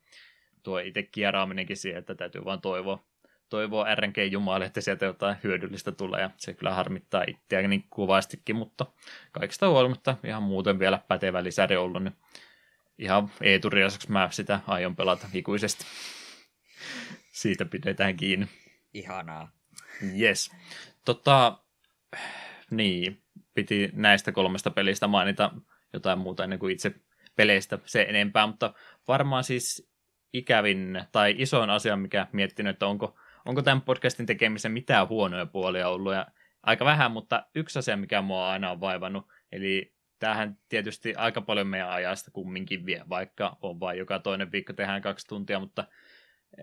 tuo itse kieraaminenkin siihen, että täytyy vaan toivoa, toivoo RNG Jumalle, että sieltä jotain hyödyllistä tulee, ja se kyllä harmittaa itseäni niin kuvastikin, mutta kaikista huolimatta ihan muuten vielä pätevä lisäri ollut, niin ihan eturiaseksi mä sitä aion pelata ikuisesti. Siitä pidetään kiinni. Ihanaa. Yes. Tota, niin, piti näistä kolmesta pelistä mainita jotain muuta ennen kuin itse peleistä se enempää, mutta varmaan siis ikävin tai isoin asia, mikä miettinyt, että onko onko tämän podcastin tekemisen mitään huonoja puolia ollut, ja aika vähän, mutta yksi asia, mikä mua aina on vaivannut, eli tämähän tietysti aika paljon meidän ajasta kumminkin vie, vaikka on vain joka toinen viikko tehdään kaksi tuntia, mutta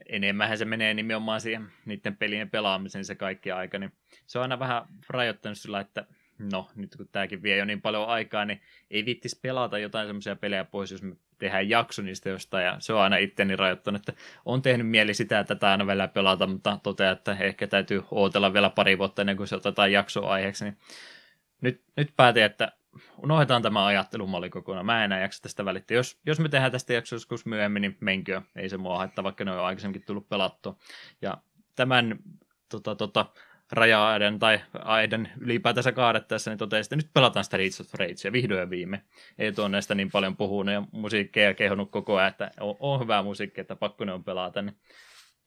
enemmän se menee nimenomaan siihen niiden pelien pelaamisen se kaikki aika, niin se on aina vähän rajoittanut sillä, että no nyt kun tämäkin vie jo niin paljon aikaa, niin ei viittis pelata jotain semmoisia pelejä pois, jos me tehdään jakso niistä jostain, ja se on aina itteni rajoittanut, että on tehnyt mieli sitä, että tätä aina vielä pelata, mutta toteaa, että ehkä täytyy ootella vielä pari vuotta ennen kuin se otetaan jakso aiheeksi, niin nyt, nyt päätin, että unohdetaan tämä ajattelumalli kokonaan. Mä en enää jaksa tästä välittää. Jos, jos me tehdään tästä jaksoa joskus myöhemmin, niin menkö. Ei se mua haittaa, vaikka ne on aikaisemminkin tullut pelattua. Ja tämän tota, tota, raja-aidan tai aidan ylipäätänsä kaadettaessa, niin totesi, että nyt pelataan sitä Streets of Ragea vihdoin ja viime. Ei tuon näistä niin paljon puhunut ja musiikkeja kehonut koko ajan, että on, on hyvää musiikkia, että pakko ne on pelata. Niin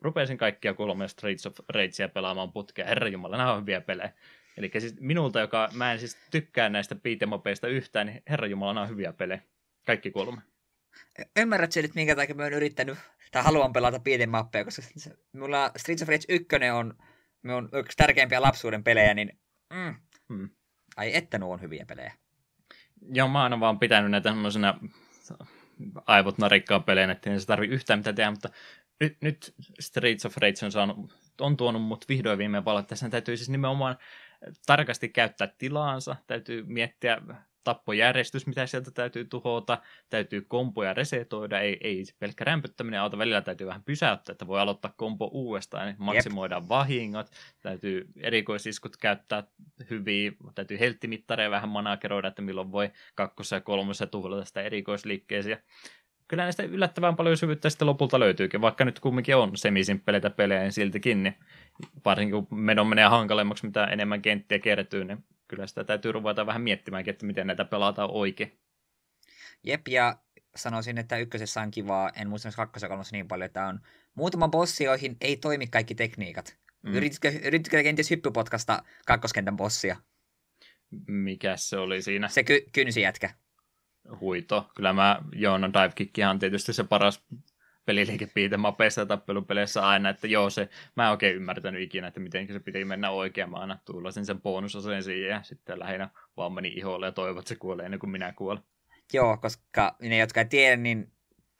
rupesin kaikkia kolme Streets of Ragea pelaamaan putkea. Herra Jumala, nämä on hyviä pelejä. Eli siis minulta, joka mä en siis tykkää näistä beatemapeista yhtään, niin herra Jumala, nämä on hyviä pelejä. Kaikki kolme. Ymmärrätkö nyt, minkä takia mä oon yrittänyt, tai haluan pelata beatmappeja, koska mulla Streets of Rage 1 on on yksi tärkeimpiä lapsuuden pelejä, niin mm, hmm. ai että nuo on hyviä pelejä. Joo, mä oon vaan pitänyt näitä semmoisena aivot narikkaan pelejä, että ei se tarvi yhtään mitään tehdä, mutta nyt, nyt Streets of Rage on, saanut, on tuonut mut vihdoin viimein valot. Tässä täytyy siis nimenomaan tarkasti käyttää tilaansa, täytyy miettiä tappojärjestys, mitä sieltä täytyy tuhota, täytyy kompoja resetoida, ei, ei pelkkä rämpyttäminen auta, välillä täytyy vähän pysäyttää, että voi aloittaa kompo uudestaan, niin maksimoidaan Jep. vahingot, täytyy erikoisiskut käyttää hyviä, täytyy helttimittareja vähän manakeroida, että milloin voi kakkosessa ja kolmosessa tuhlata sitä erikoisliikkeisiä. Kyllä näistä yllättävän paljon syvyyttä sitten lopulta löytyykin, vaikka nyt kumminkin on semisimpeleitä pelejä, niin siltikin, niin varsinkin kun menon menee hankalemmaksi, mitä enemmän kenttiä kertyy, niin kyllä sitä täytyy ruveta vähän miettimäänkin, että miten näitä pelataan oikein. Jep, ja sanoisin, että ykkösessä on kivaa, en muista kakkosessa ja niin paljon, että on muutama bossi, joihin ei toimi kaikki tekniikat. Mm. Yrititkö, yrititkö kenties hyppypotkasta kakkoskentän bossia? Mikä se oli siinä? Se ky- kynsijätkä huito. Kyllä mä, joo, no dive kickihan on tietysti se paras peliliike mapeissa ja tappelupeleissä aina, että joo, se, mä en oikein ymmärtänyt ikinä, että miten se piti mennä oikein, mä aina tuullasin sen bonusoseen siihen ja sitten lähinnä vaan meni iholle ja toivot, että se kuolee ennen kuin minä kuolen. Joo, koska ne, jotka ei tiedä, niin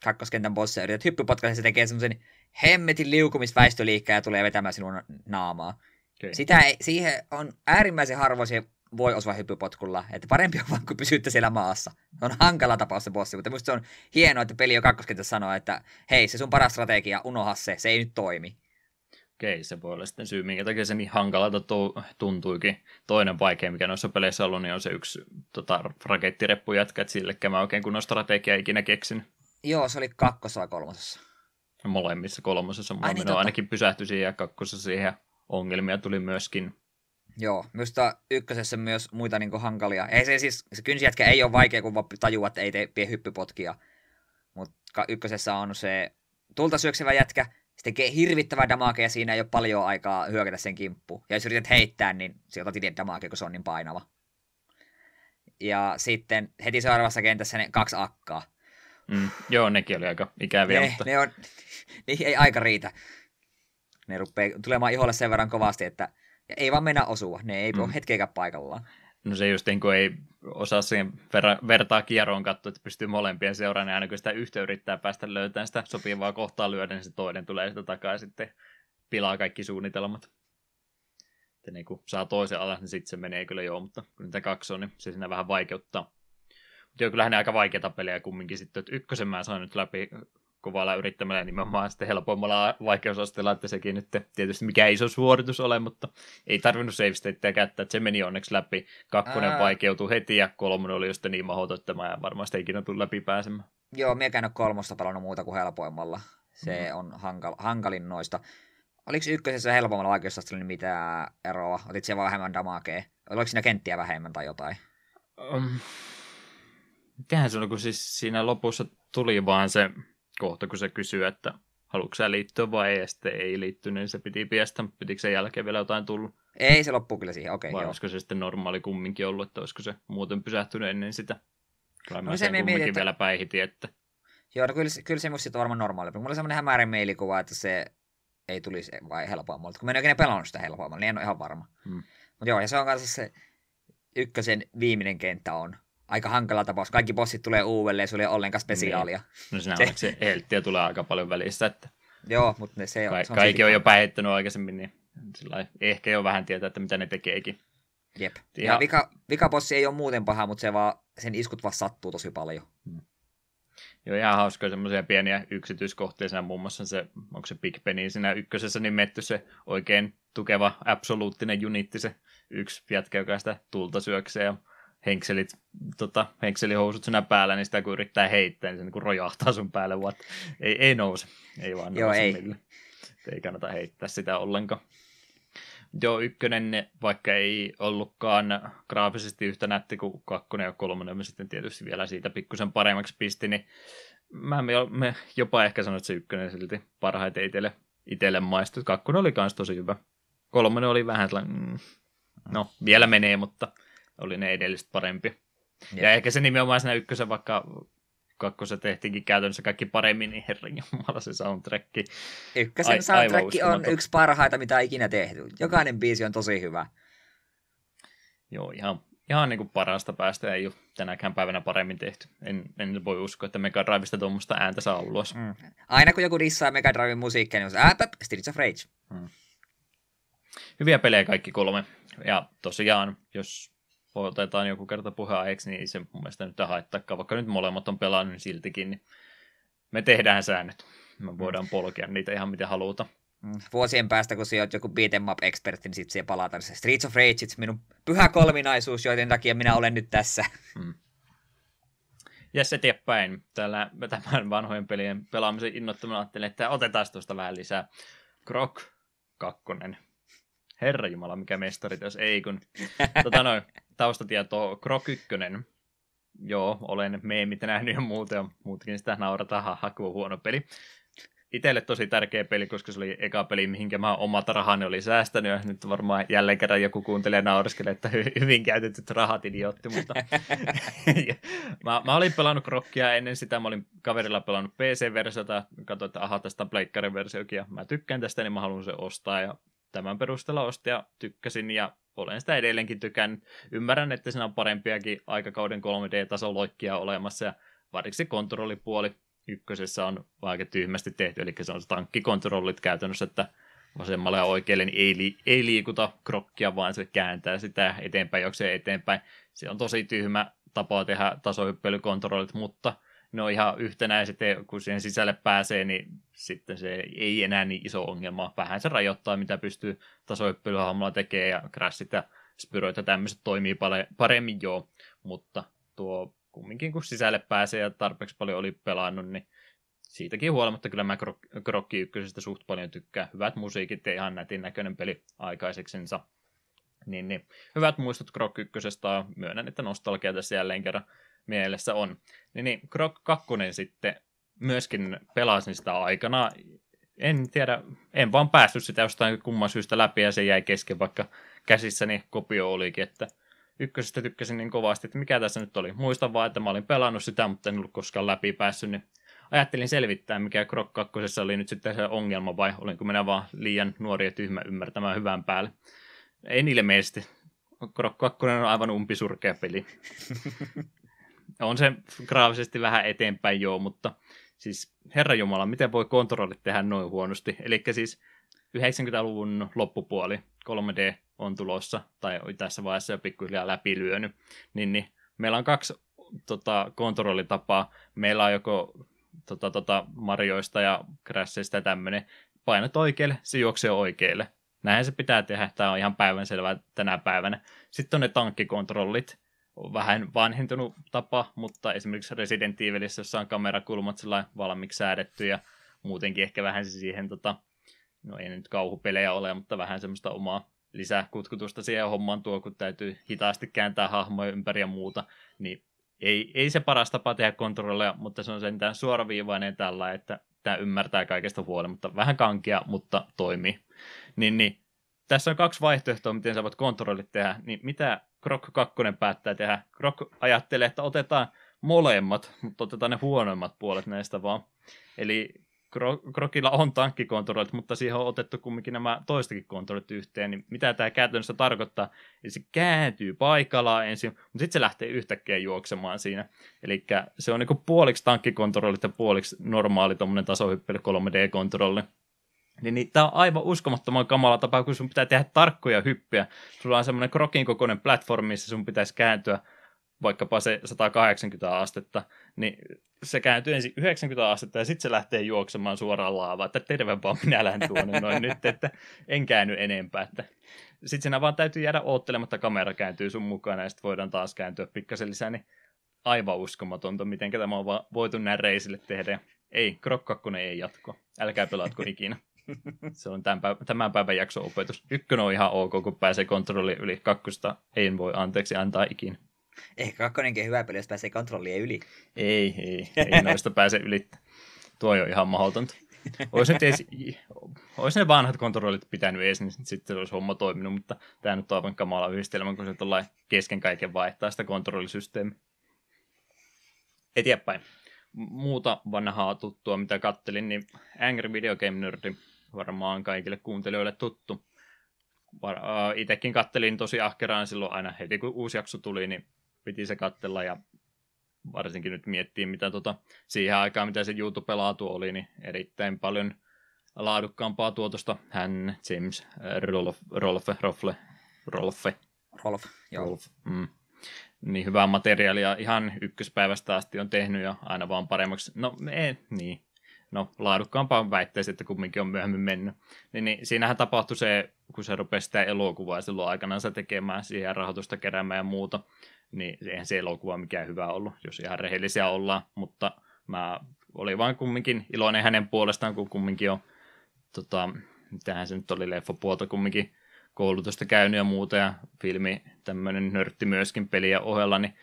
kakkoskentän bossia yrität hyppypotkaisen, se tekee semmoisen hemmetin liukumisväistöliikkeen ja tulee vetämään sinun naamaa. Okay. Sitä ei, siihen on äärimmäisen harvoin se voi osua hyppypotkulla. Että parempi on vaan, kun pysytte siellä maassa. On hankala tapaus se bossi, mutta musta se on hienoa, että peli jo kakkoskentässä sanoo, että hei, se sun paras strategia, unoha se, se ei nyt toimi. Okei, se voi olla sitten syy, minkä takia se niin hankalalta tuntuikin. Toinen vaikea, mikä noissa peleissä on ollut, niin on se yksi tota, rakettireppu jätkä, että sillekään mä oikein kunnon strategia ikinä keksin. Joo, se oli kakkosessa vai kolmosessa? Molemmissa kolmosessa. Mulla niin, ainakin pysähtyi siihen ja kakkosessa siihen ongelmia tuli myöskin. Joo, minusta ykkösessä myös muita niin kuin hankalia. Ei se siis, se kynsijätkä ei ole vaikea, kun vaan tajua, että ei tee hyppypotkia. Mutta ykkösessä on se tulta syöksevä jätkä, se tekee hirvittävää damakea ja siinä ei ole paljon aikaa hyökätä sen kimppu. Ja jos yrität heittää, niin sieltä otit damakea, kun se on niin painava. Ja sitten heti seuraavassa kentässä ne kaksi akkaa. Mm, joo, nekin oli aika ikäviä. Ne, mutta... ne on, niin ei aika riitä. Ne rupeaa tulemaan iholle sen verran kovasti, että ei vaan mennä osua, ne ei mm. ole hetkeäkään paikallaan. No se just niin kuin ei osaa siihen ver- vertaa kierroon katsoa, että pystyy molempien seuraan, niin aina kun sitä yhtä yrittää päästä löytämään sitä sopivaa kohtaa lyödä, niin se toinen tulee sitä takaa ja sitten pilaa kaikki suunnitelmat. Että niin kun saa toisen alas, niin sitten se menee kyllä joo, mutta kun niitä kaksi on, niin se siinä vähän vaikeuttaa. Mutta joo, kyllähän ne aika vaikeita pelejä kumminkin sitten, että ykkösen mä sain nyt läpi kovalla yrittämällä nimenomaan sitten helpommalla vaikeusasteella, että sekin nyt tietysti mikä iso suoritus ole, mutta ei tarvinnut save käyttää, että se meni onneksi läpi. Kakkonen Ää... vaikeutui heti ja kolmonen oli just niin mahdoton, ja varmasti ikinä tule läpi pääsemään. Joo, miekään ole kolmosta pelannut muuta kuin helpoimmalla. Se mm. on hankal, hankalin noista. Oliko ykkösessä helpommalla vaikeusasteella niin mitään eroa? Otit siellä vähemmän damakea? Oliko siinä kenttiä vähemmän tai jotain? Um, mitähän se on, kun siis siinä lopussa tuli vaan se kohta, kun se kysyy, että haluatko sä liittyä vai ei, ja sitten ei liittynyt, niin se piti piestä, pitikö sen jälkeen vielä jotain tullut? Ei, se loppuu kyllä siihen, okei. Okay, vai joo. olisiko se sitten normaali kumminkin ollut, että olisiko se muuten pysähtynyt ennen sitä? Kyllä no, se kumminkin mietin, että... vielä päihitin, että... Joo, no kyllä, kyllä se musta on varmaan normaali. Mulla oli semmoinen hämärä mielikuva, että se ei tulisi vai helpommalta. Kun mä en oikein pelannut sitä helpommalla, niin en ole ihan varma. Hmm. Mutta joo, ja se on kanssa se ykkösen viimeinen kenttä on aika hankala tapaus. Kaikki bossit tulee uudelleen, ei ole ollenkaan spesiaalia. Niin. No sinä se, se helttiä tulee aika paljon välissä. Että Joo, mutta ne, se on. Ka- se on kaikki on jo päihittänyt aikaisemmin, niin sillä ehkä jo vähän tietää, että mitä ne tekeekin. Jep. Ja, ja vika, vikabossi ei ole muuten paha, mutta se vaan, sen iskut vaan sattuu tosi paljon. Hmm. Joo, ihan hauskoja semmoisia pieniä yksityiskohtia siinä muun muassa se, onko se Big Penny siinä ykkösessä nimetty se oikein tukeva absoluuttinen unitti, se yksi jätkä, joka sitä tulta syöksee ja henkselit, tota, henkselihousut sinä päällä, niin sitä kun yrittää heittää, niin se niin rojahtaa sun päälle, What? ei, ei nouse, ei vaan Joo, nouse ei. Mille. Ei kannata heittää sitä ollenkaan. Joo, ykkönen, vaikka ei ollutkaan graafisesti yhtä nätti kuin kakkonen ja kolmonen, me sitten tietysti vielä siitä pikkusen paremmaksi pisti, niin mä me jopa ehkä sanoin, että se ykkönen silti parhaiten itselle, itselle maistui. Kakkonen oli myös tosi hyvä. Kolmonen oli vähän sellainen, mm, no vielä menee, mutta oli ne edelliset parempi. Ja, ja ehkä se nimenomaan siinä ykkösen, vaikka kakkossa tehtiinkin käytännössä kaikki paremmin, niin herran jumala se soundtrack. Ykkösen Ai, soundtrack on yksi parhaita, mitä ikinä tehty. Jokainen biisi on tosi hyvä. Joo, ihan, ihan niin kuin parasta päästä ei ole tänäkään päivänä paremmin tehty. En, en voi uskoa, että Mega Drivesta tuommoista ääntä saa ulos. Mm. Aina kun joku dissaa Mega Driven musiikkia, niin on se äpäp, Streets of Rage. Mm. Hyviä pelejä kaikki kolme. Ja tosiaan, jos otetaan joku kerta puheeksi, niin se mun mielestä nyt haittaakaan, vaikka nyt molemmat on pelannut niin siltikin, niin me tehdään säännöt. Me voidaan polkea niitä ihan miten haluta. Mm. Vuosien päästä, kun sinä olet joku beat'em up expertti, niin sitten siihen palataan se Streets of Rage, minun pyhä kolminaisuus, joiden takia minä olen nyt tässä. Mm. Ja se eteenpäin. Täällä tämän vanhojen pelien pelaamisen innoittamana ajattelin, että otetaan tuosta vähän lisää. Krok 2. Herra Jumala, mikä mestari, jos ei kun. tota noin, taustatieto Krok 1. Joo, olen meemit nähnyt ja muuta, ja muutakin sitä naurataan, haha, kun huono peli. Itelle tosi tärkeä peli, koska se oli eka peli, mihinkä mä omat rahani oli säästänyt, ja nyt varmaan jälleen kerran joku kuuntelee naureskelee, että hyvin käytetyt rahat idiootti, mutta mä, mä, olin pelannut Krokkia ennen sitä, mä olin kaverilla pelannut PC-versiota, katsoin, että aha, tästä on Pleikkari-versiokin, ja mä tykkään tästä, niin mä haluan se ostaa, ja tämän perusteella ostin ja tykkäsin ja olen sitä edelleenkin tykännyt. Ymmärrän, että siinä on parempiakin aikakauden 3D-tasoloikkia olemassa ja varsinkin kontrollipuoli ykkösessä on aika tyhmästi tehty, eli se on se tankkikontrollit käytännössä, että vasemmalle ja oikealle niin ei, li- ei liikuta krokkia, vaan se kääntää sitä eteenpäin, jokseen eteenpäin. Se on tosi tyhmä tapa tehdä tasohyppelykontrollit, mutta – ne on ihan yhtenäiset, kun siihen sisälle pääsee, niin sitten se ei enää niin iso ongelma. Vähän se rajoittaa, mitä pystyy tasoippelyhahmolla tekemään, ja crashit ja spyroit ja tämmöiset toimii paremmin joo, mutta tuo kumminkin kun sisälle pääsee ja tarpeeksi paljon oli pelannut, niin siitäkin huolimatta kyllä mä Krokki ykkösestä suht paljon tykkään. Hyvät musiikit ja ihan nätin näköinen peli aikaiseksensa. Niin, niin. Hyvät muistot Krok ykkösestä, myönnän, että nostalgia tässä jälleen kerran mielessä on. Niin, niin Krok 2 sitten myöskin pelasin sitä aikana. En tiedä, en vaan päässyt sitä jostain kumman syystä läpi ja se jäi kesken, vaikka käsissäni kopio olikin, että ykkösestä tykkäsin niin kovasti, että mikä tässä nyt oli. Muistan vaan, että mä olin pelannut sitä, mutta en ollut koskaan läpi päässyt, niin ajattelin selvittää, mikä Krok 2 oli nyt sitten se ongelma, vai olinko minä vaan liian nuori ja tyhmä ymmärtämään hyvän päälle. En ilmeisesti. Krok 2 on aivan umpisurkea peli. on se graafisesti vähän eteenpäin joo, mutta siis Herra Jumala, miten voi kontrollit tehdä noin huonosti? Eli siis 90-luvun loppupuoli 3D on tulossa, tai tässä vaiheessa jo pikkuhiljaa läpilyönyt, niin, niin meillä on kaksi tota, kontrollitapaa. Meillä on joko tota, tota, Marioista ja Crashista tämmöinen, painat oikealle, se juoksee oikealle. Näin se pitää tehdä, tämä on ihan päivänselvää tänä päivänä. Sitten on ne tankkikontrollit, vähän vanhentunut tapa, mutta esimerkiksi Resident Evilissä, jossa on kamerakulmat valmiiksi säädetty ja muutenkin ehkä vähän siihen, tota, no ei nyt kauhupelejä ole, mutta vähän semmoista omaa lisäkutkutusta siihen hommaan tuo, kun täytyy hitaasti kääntää hahmoja ympäri ja muuta, niin ei, ei se paras tapa tehdä kontrolleja, mutta se on sentään suoraviivainen tällä, että tämä ymmärtää kaikesta huolimatta. Vähän kankia, mutta toimii. Niin, niin tässä on kaksi vaihtoehtoa, miten sä voit kontrollit tehdä. Niin mitä Krok 2 päättää tehdä? Krok ajattelee, että otetaan molemmat, mutta otetaan ne huonoimmat puolet näistä vaan. Eli Krokilla on tankkikontrollit, mutta siihen on otettu kumminkin nämä toistakin kontrollit yhteen, niin mitä tämä käytännössä tarkoittaa? Eli se kääntyy paikallaan ensin, mutta sitten se lähtee yhtäkkiä juoksemaan siinä. Eli se on niin puoliksi tankkikontrollit ja puoliksi normaali tasohyppely 3D-kontrolli. Niin, niin tämä on aivan uskomattoman kamala tapa, kun sun pitää tehdä tarkkoja hyppyjä. Sulla on semmoinen krokin kokoinen platformi, missä sun pitäisi kääntyä vaikkapa se 180 astetta, niin se kääntyy ensin 90 astetta ja sitten se lähtee juoksemaan suoraan laavaan, että terve vaan minä lähden tuonne noin nyt, että en käänny enempää. Että sitten siinä vaan täytyy jäädä oottelematta, kamera kääntyy sun mukana ja sitten voidaan taas kääntyä pikkasen lisää, niin aivan uskomatonta, miten tämä on voitu näin reisille tehdä. Ei, Krok 2 ei jatko. Älkää pelatko ikinä. Se on tämän, päivän, tämän päivän jakson opetus. Ykkönen on ihan ok, kun pääsee kontrolli yli. Kakkosta ei voi anteeksi antaa ikinä. Ehkä kakkonenkin hyvä peli, jos pääsee kontrollien yli. Ei, ei, ei noista pääse yli. Tuo on ihan mahdotonta. Olisi, edes, olisi ne vanhat kontrollit pitänyt edes, niin sitten olisi homma toiminut, mutta tämä nyt on aivan kamala yhdistelmä, kun se tulee kesken kaiken vaihtaa sitä kontrollisysteemiä. Eteenpäin. Muuta vanhaa tuttua, mitä kattelin, niin Angry Video Game Nerdi varmaan kaikille kuuntelijoille tuttu. Itekin kattelin tosi ahkeraan silloin aina heti, kun uusi jakso tuli, niin piti se kattella ja varsinkin nyt miettii, mitä tota, siihen aikaan, mitä se YouTube-laatu oli, niin erittäin paljon laadukkaampaa tuotosta hän, James Rolfe, Rolfe, Rolfe, Rolfe, Rolf, joo. Rolf, mm. Niin hyvää materiaalia ihan ykköspäivästä asti on tehnyt ja aina vaan paremmaksi. No, ei, niin. No, laadukkaampaa väittäisi, että kumminkin on myöhemmin mennyt. Niin, niin siinähän tapahtui se, kun se rupesi sitä elokuvaa silloin aikanaan tekemään siihen rahoitusta keräämään ja muuta niin eihän se elokuva mikään hyvä ollut, jos ihan rehellisiä ollaan, mutta mä olin vaan kumminkin iloinen hänen puolestaan, kun kumminkin on, tota, mitähän se nyt oli, leffapuolta kumminkin koulutusta käynyt ja muuta, ja filmi tämmöinen nörtti myöskin peliä ohella, niin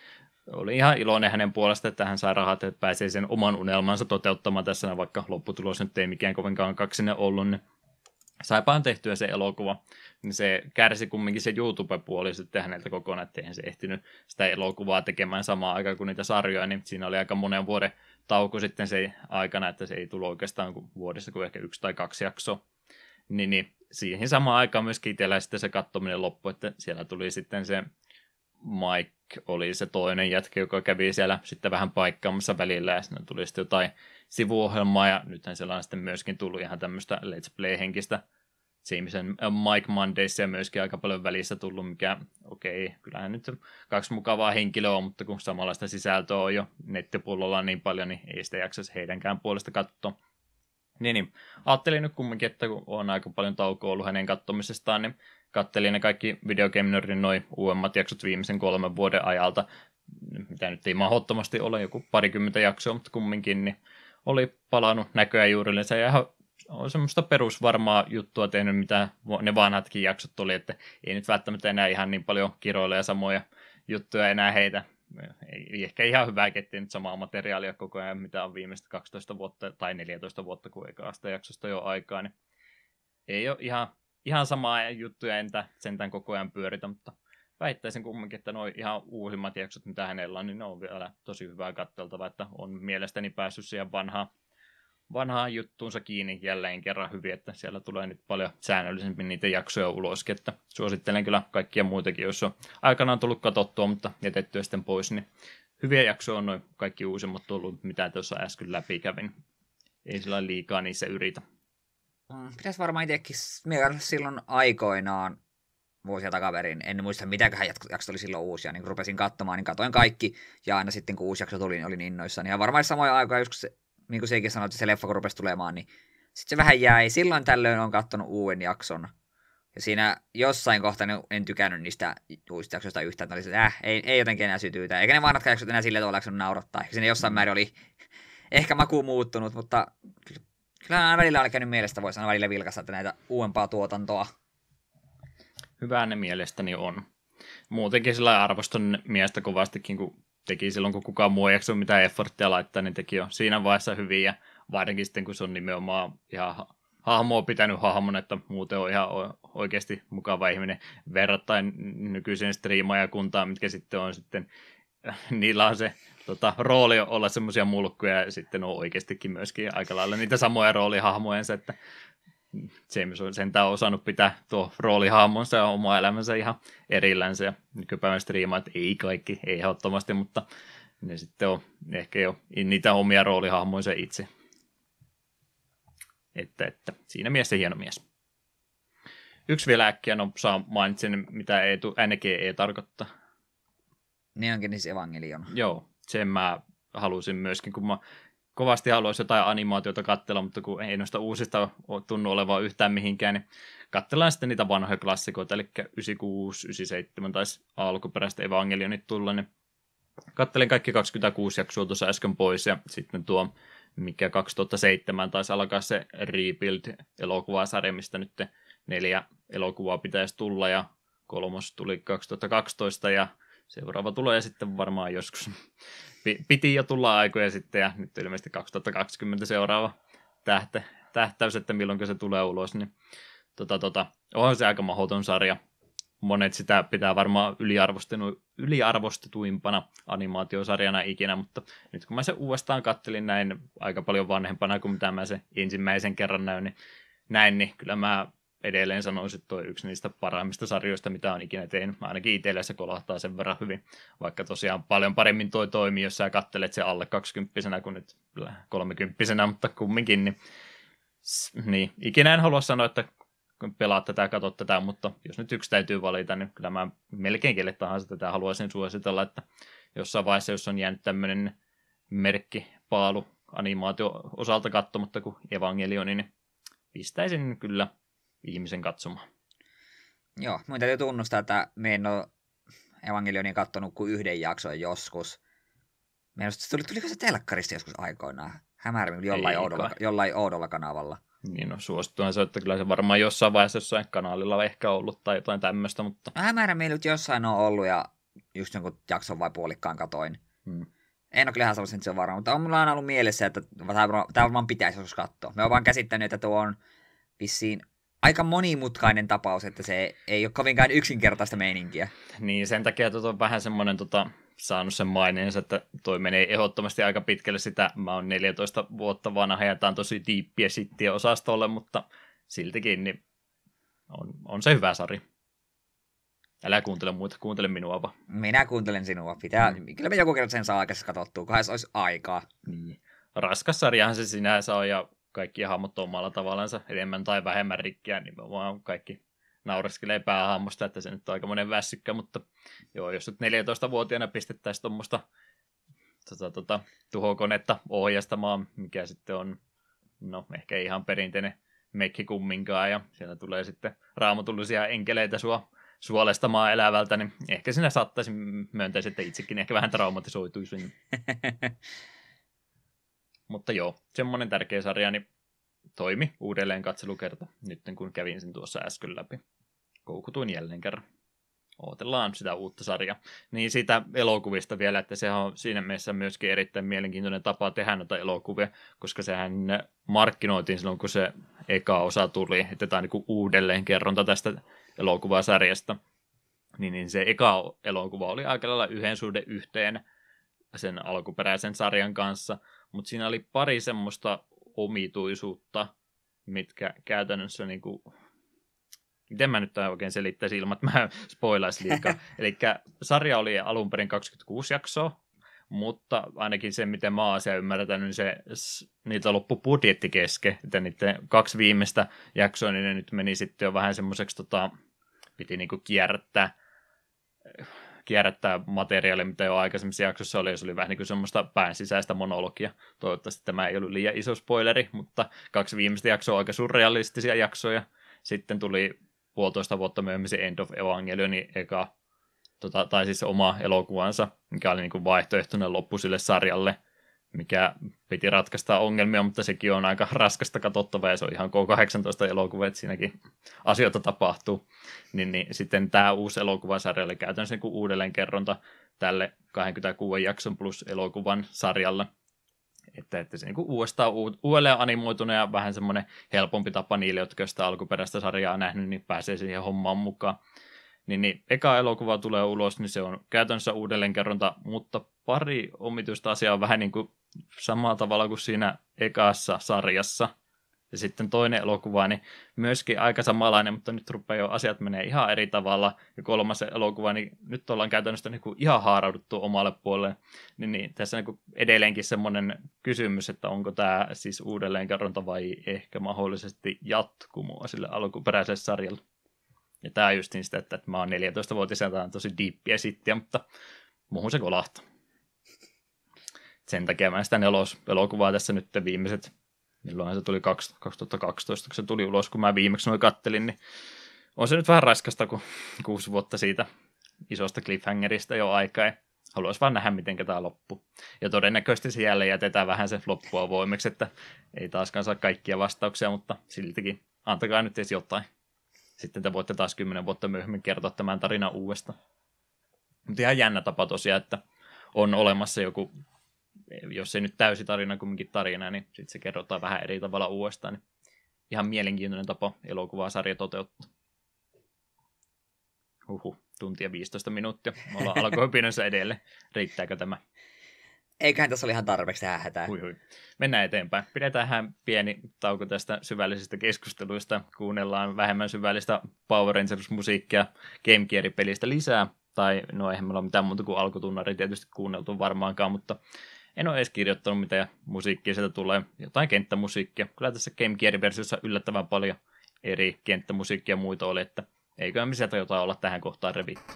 oli ihan iloinen hänen puolestaan, että hän sai rahat, että pääsee sen oman unelmansa toteuttamaan tässä, vaikka lopputulos nyt ei mikään kovinkaan kaksinen ollut, niin saipaan tehtyä se elokuva, niin se kärsi kumminkin se YouTube-puoli sitten häneltä kokonaan, että se ehtinyt sitä elokuvaa tekemään samaan aikaan kuin niitä sarjoja, niin siinä oli aika monen vuoden tauko sitten se aikana, että se ei tullut oikeastaan vuodessa kuin ehkä yksi tai kaksi jaksoa. Niin, niin siihen samaan aikaan myöskin itsellä sitten se kattominen loppu, että siellä tuli sitten se Mike oli se toinen jätkä, joka kävi siellä sitten vähän paikkaamassa välillä ja sinne tuli sitten jotain sivuohjelmaa ja nythän siellä on sitten myöskin tullut ihan tämmöistä Let's Play-henkistä Jameson äh, Mike Mondays ja myöskin aika paljon välissä tullut, mikä okei, okay, kyllähän nyt kaksi mukavaa henkilöä on, mutta kun samanlaista sisältöä on jo nettipullolla niin paljon, niin ei sitä jaksaisi heidänkään puolesta katsoa. Niin, niin. Ajattelin nyt kumminkin, että kun on aika paljon taukoa ollut hänen katsomisestaan, niin kattelin ne kaikki Video Game Nerdin noin uudemmat jaksot viimeisen kolmen vuoden ajalta, mitä nyt ei mahdottomasti ole, joku parikymmentä jaksoa, mutta kumminkin, niin oli palannut näköä juurillensa ja ihan on semmoista perusvarmaa juttua tehnyt, mitä ne vanhatkin jaksot oli, että ei nyt välttämättä enää ihan niin paljon kiroilla ja samoja juttuja enää heitä. Ei ehkä ihan hyvää, ettei nyt samaa materiaalia koko ajan, mitä on viimeistä 12 vuotta tai 14 vuotta, kuin ekaasta jaksosta jo aikaa, niin ei ole ihan, ihan samaa juttuja entä sentään koko ajan pyöritä, mutta väittäisin kumminkin, että nuo ihan uusimmat jaksot, mitä hänellä on, niin ne on vielä tosi hyvää katteltavaa, että on mielestäni päässyt siihen vanhaan, vanhaan juttuunsa kiinni jälleen kerran hyvin, että siellä tulee nyt paljon säännöllisempi niitä jaksoja ulos, että suosittelen kyllä kaikkia muitakin, jos on aikanaan tullut katsottua, mutta jätettyä sitten pois, niin hyviä jaksoja on noin kaikki uusimmat tullut, mitä tuossa äsken läpi kävin. Ei sillä liikaa niissä yritä. Mm, pitäisi varmaan itsekin mielellä silloin aikoinaan vuosia takaperin. En muista, mitäköhän jakso oli silloin uusia. Niin kun rupesin katsomaan, niin katoin kaikki. Ja aina sitten, kun uusi jakso tuli, niin olin innoissani. Ja varmaan samoja aikoja, joskus se, niin kuin sekin sanoi, että se leffa kun rupesi tulemaan, niin sitten se vähän jäi. Silloin tällöin on katsonut uuden jakson. Ja siinä jossain kohtaa en tykännyt niistä uusista jaksoista yhtään. Oli se, äh, ei, ei jotenkin enää sytyytä. Eikä ne vanhat jaksot enää sillä tavalla naurattaa. Ehkä siinä jossain määrin oli ehkä maku muuttunut, mutta välillä on käynyt mielestä, voisi sanoa välillä vilkasta, että näitä uudempaa tuotantoa hyvää ne mielestäni on. Muutenkin sillä arvostan miestä kovastikin, kun teki silloin, kun kukaan muu ei jaksa mitään efforttia laittaa, niin teki jo siinä vaiheessa hyvin, ja varsinkin sitten, kun se on nimenomaan ihan hahmoa pitänyt hahmon, että muuten on ihan oikeasti mukava ihminen verrattain nykyisen striimaajakuntaan, mitkä sitten on sitten, niillä on se tota, rooli olla semmoisia mulkkuja, ja sitten on oikeastikin myöskin aika lailla niitä samoja roolihahmojensa, että James on sentään osannut pitää tuo roolihahmonsa ja oma elämänsä ihan erillänsä. Ja nykypäivän striimaat ei kaikki, ei ehdottomasti, mutta ne sitten on ehkä jo niitä omia roolihahmoinsa itse. Että, että siinä mielessä hieno mies. Yksi vielä äkkiä no, saa mainitsen, mitä ei tu, NGE tarkoittaa. Niin onkin siis Evangelion. Joo, sen mä halusin myöskin, kun mä kovasti haluaisi jotain animaatiota katsella, mutta kun ei noista uusista tunnu olevaa yhtään mihinkään, niin katsellaan sitten niitä vanhoja klassikoita, eli 96, 97 taisi alkuperäistä Evangelionit tulla, niin kattelin kaikki 26 jaksoa tuossa äsken pois, ja sitten tuo mikä 2007 taisi alkaa se Rebuild-elokuvasarja, mistä nyt neljä elokuvaa pitäisi tulla, ja kolmos tuli 2012, ja seuraava tulee sitten varmaan joskus. Piti jo tulla aikoja sitten, ja nyt ilmeisesti 2020 seuraava tähte, tähtäys, että milloin se tulee ulos, niin tota, tota, onhan se aika mahdoton sarja. Monet sitä pitää varmaan yliarvostetuimpana animaatiosarjana ikinä, mutta nyt kun mä sen uudestaan kattelin näin aika paljon vanhempana kuin mitä mä sen ensimmäisen kerran näin, niin näin, niin kyllä mä edelleen sanoisin, että toi yksi niistä parhaimmista sarjoista, mitä on ikinä tehnyt. Ainakin itselle se kolahtaa sen verran hyvin, vaikka tosiaan paljon paremmin toi toimii, jos sä kattelet se alle 20 kuin nyt 30 mutta kumminkin, niin, niin ikinä en halua sanoa, että pelaat tätä ja katsot tätä, mutta jos nyt yksi täytyy valita, niin kyllä mä melkein kelle tahansa tätä haluaisin suositella, että jossain vaiheessa, jos on jäänyt tämmöinen merkki, paalu, animaatio osalta katsomatta kuin Evangelioni, niin pistäisin kyllä ihmisen katsomaan. Joo, minun täytyy tunnustaa, että me en ole Evangelionin katsonut kuin yhden jakson joskus. Mielestäni tuli, tuliko se telkkarista joskus aikoinaan? Hämärmin jollain, oudolla, jollain oudolla kanavalla. Niin, no suosittuhan se, että kyllä se varmaan jossain vaiheessa jossain kanaalilla on ehkä ollut tai jotain tämmöistä, mutta... No, hämärä meillä jossain on ollut ja just jonkun jakson vai puolikkaan katoin. Hmm. En ole kyllä ihan sellaisen, se varma, mutta on mulla aina ollut mielessä, että tämä varmaan pitäisi joskus katsoa. Me on vaan käsittänyt, että tuo on vissiin aika monimutkainen tapaus, että se ei ole kovinkaan yksinkertaista meininkiä. Niin, sen takia tuota on vähän semmoinen tota, saanut sen maineensa, että toi menee ehdottomasti aika pitkälle sitä. Mä oon 14 vuotta vanha ja tää on tosi diippiä sittiä osastolle, mutta siltikin niin on, on se hyvä sari. Älä kuuntele muita, kuuntele minua vaan. Minä kuuntelen sinua. Pitää, mm. Kyllä me joku kerran sen saa aikaisesti katsottua, kunhan se olisi aikaa. Niin. Raskas sarjahan se sinänsä on ja kaikki hahmot omalla tavallansa enemmän tai vähemmän rikkiä, niin vaan kaikki naureskelee päähahmosta, että se nyt on aika monen väsykkä, mutta joo, jos nyt 14-vuotiaana pistettäisiin tuommoista tota, tota, tuhokonetta ohjastamaan, mikä sitten on, no ehkä ihan perinteinen mekki kumminkaan, ja siellä tulee sitten raamatullisia enkeleitä sua suolestamaan elävältä, niin ehkä sinä saattaisi myöntää, että itsekin ehkä vähän traumatisoituisin. Mutta joo, semmoinen tärkeä sarja, niin toimi uudelleen katselukerta, nyt kun kävin sen tuossa äsken läpi. Koukutuin jälleen kerran. Ootellaan sitä uutta sarjaa. Niin siitä elokuvista vielä, että se on siinä mielessä myöskin erittäin mielenkiintoinen tapa tehdä noita elokuvia, koska sehän markkinoitiin silloin, kun se eka osa tuli, että tämä on niin uudelleen kerronta tästä elokuvasarjasta. Niin, niin se eka elokuva oli aika lailla yhden suhde yhteen sen alkuperäisen sarjan kanssa, mutta siinä oli pari semmoista omituisuutta, mitkä käytännössä niin kuin, miten mä nyt oikein selittäisin ilman, että mä spoilaisin liikaa. Eli sarja oli alun perin 26 jaksoa, mutta ainakin se, miten mä oon ymmärtänyt, niin se, niitä loppu budjetti kesken, että niiden kaksi viimeistä jaksoa, niin ne nyt meni sitten jo vähän semmoiseksi, tota, piti niinku kierrättää kierrättää materiaalia, mitä jo aikaisemmissa jaksossa oli, ja se oli vähän niin kuin semmoista pään sisäistä monologia. Toivottavasti tämä ei ollut liian iso spoileri, mutta kaksi viimeistä jaksoa aika surrealistisia jaksoja. Sitten tuli puolitoista vuotta myöhemmin se End of Evangelionin eka, tota, tai siis oma elokuvansa, mikä oli niin kuin vaihtoehtoinen loppu sille sarjalle – mikä piti ratkaista ongelmia, mutta sekin on aika raskasta katsottavaa ja se on ihan K18 elokuva, että siinäkin asioita tapahtuu. Niin, niin sitten tämä uusi elokuvasarja oli käytännössä niin uudelleen kerronta tälle 26 jakson plus elokuvan sarjalla. Että, että se niin kuin uudestaan uudelleen animoitunut ja vähän semmoinen helpompi tapa niille, jotka sitä alkuperäistä sarjaa nähnyt, niin pääsee siihen hommaan mukaan. Niin, niin eka elokuva tulee ulos, niin se on käytännössä uudelleenkerronta, mutta pari omituista asiaa on vähän niin kuin samalla tavalla kuin siinä ekassa sarjassa. Ja sitten toinen elokuva, niin myöskin aika samanlainen, mutta nyt rupeaa jo asiat menee ihan eri tavalla. Ja kolmas elokuva, niin nyt ollaan käytännössä niin kuin ihan haarauduttu omalle puolelle. Niin, niin tässä niin kuin edelleenkin semmoinen kysymys, että onko tämä siis uudelleenkerronta vai ehkä mahdollisesti jatkumoa sille alkuperäiselle sarjalle. Ja tämä just niin sitä, että, että mä oon 14-vuotias ja on tosi diippiä sittiä, mutta muuhun se kolahtaa sen takia mä sitä nelos elokuvaa tässä nyt viimeiset, milloin se tuli 2012, kun se tuli ulos, kun mä viimeksi noin kattelin, niin on se nyt vähän raskasta, kun kuusi vuotta siitä isosta cliffhangerista jo aikaa. haluaisi vaan nähdä, miten tämä loppuu. Ja todennäköisesti se jälleen jätetään vähän se loppua voimeksi, että ei taaskaan saa kaikkia vastauksia, mutta siltikin antakaa nyt edes jotain. Sitten te voitte taas kymmenen vuotta myöhemmin kertoa tämän tarinan uudestaan. Mutta ihan jännä tapa tosiaan, että on olemassa joku, jos ei nyt täysi tarina, kumminkin tarina, niin sitten se kerrotaan vähän eri tavalla uudestaan. Niin ihan mielenkiintoinen tapa elokuvasarja toteuttaa. Huhu, tuntia 15 minuuttia. Me ollaan alkohopinnossa edelleen. Riittääkö tämä? Eiköhän tässä ole ihan tarpeeksi tähän. Hui, hui. Mennään eteenpäin. Pidetään pieni tauko tästä syvällisistä keskusteluista. Kuunnellaan vähemmän syvällistä Power Rangers-musiikkia Game Gear-pelistä lisää. Tai no eihän meillä ole mitään muuta kuin alkutunnari tietysti kuunneltu varmaankaan, mutta en ole edes kirjoittanut mitä musiikkia sieltä tulee. Jotain kenttämusiikkia. Kyllä tässä Game Gear-versiossa yllättävän paljon eri kenttämusiikkia ja muita oli, että eiköhän me sieltä jotain olla tähän kohtaan revitty.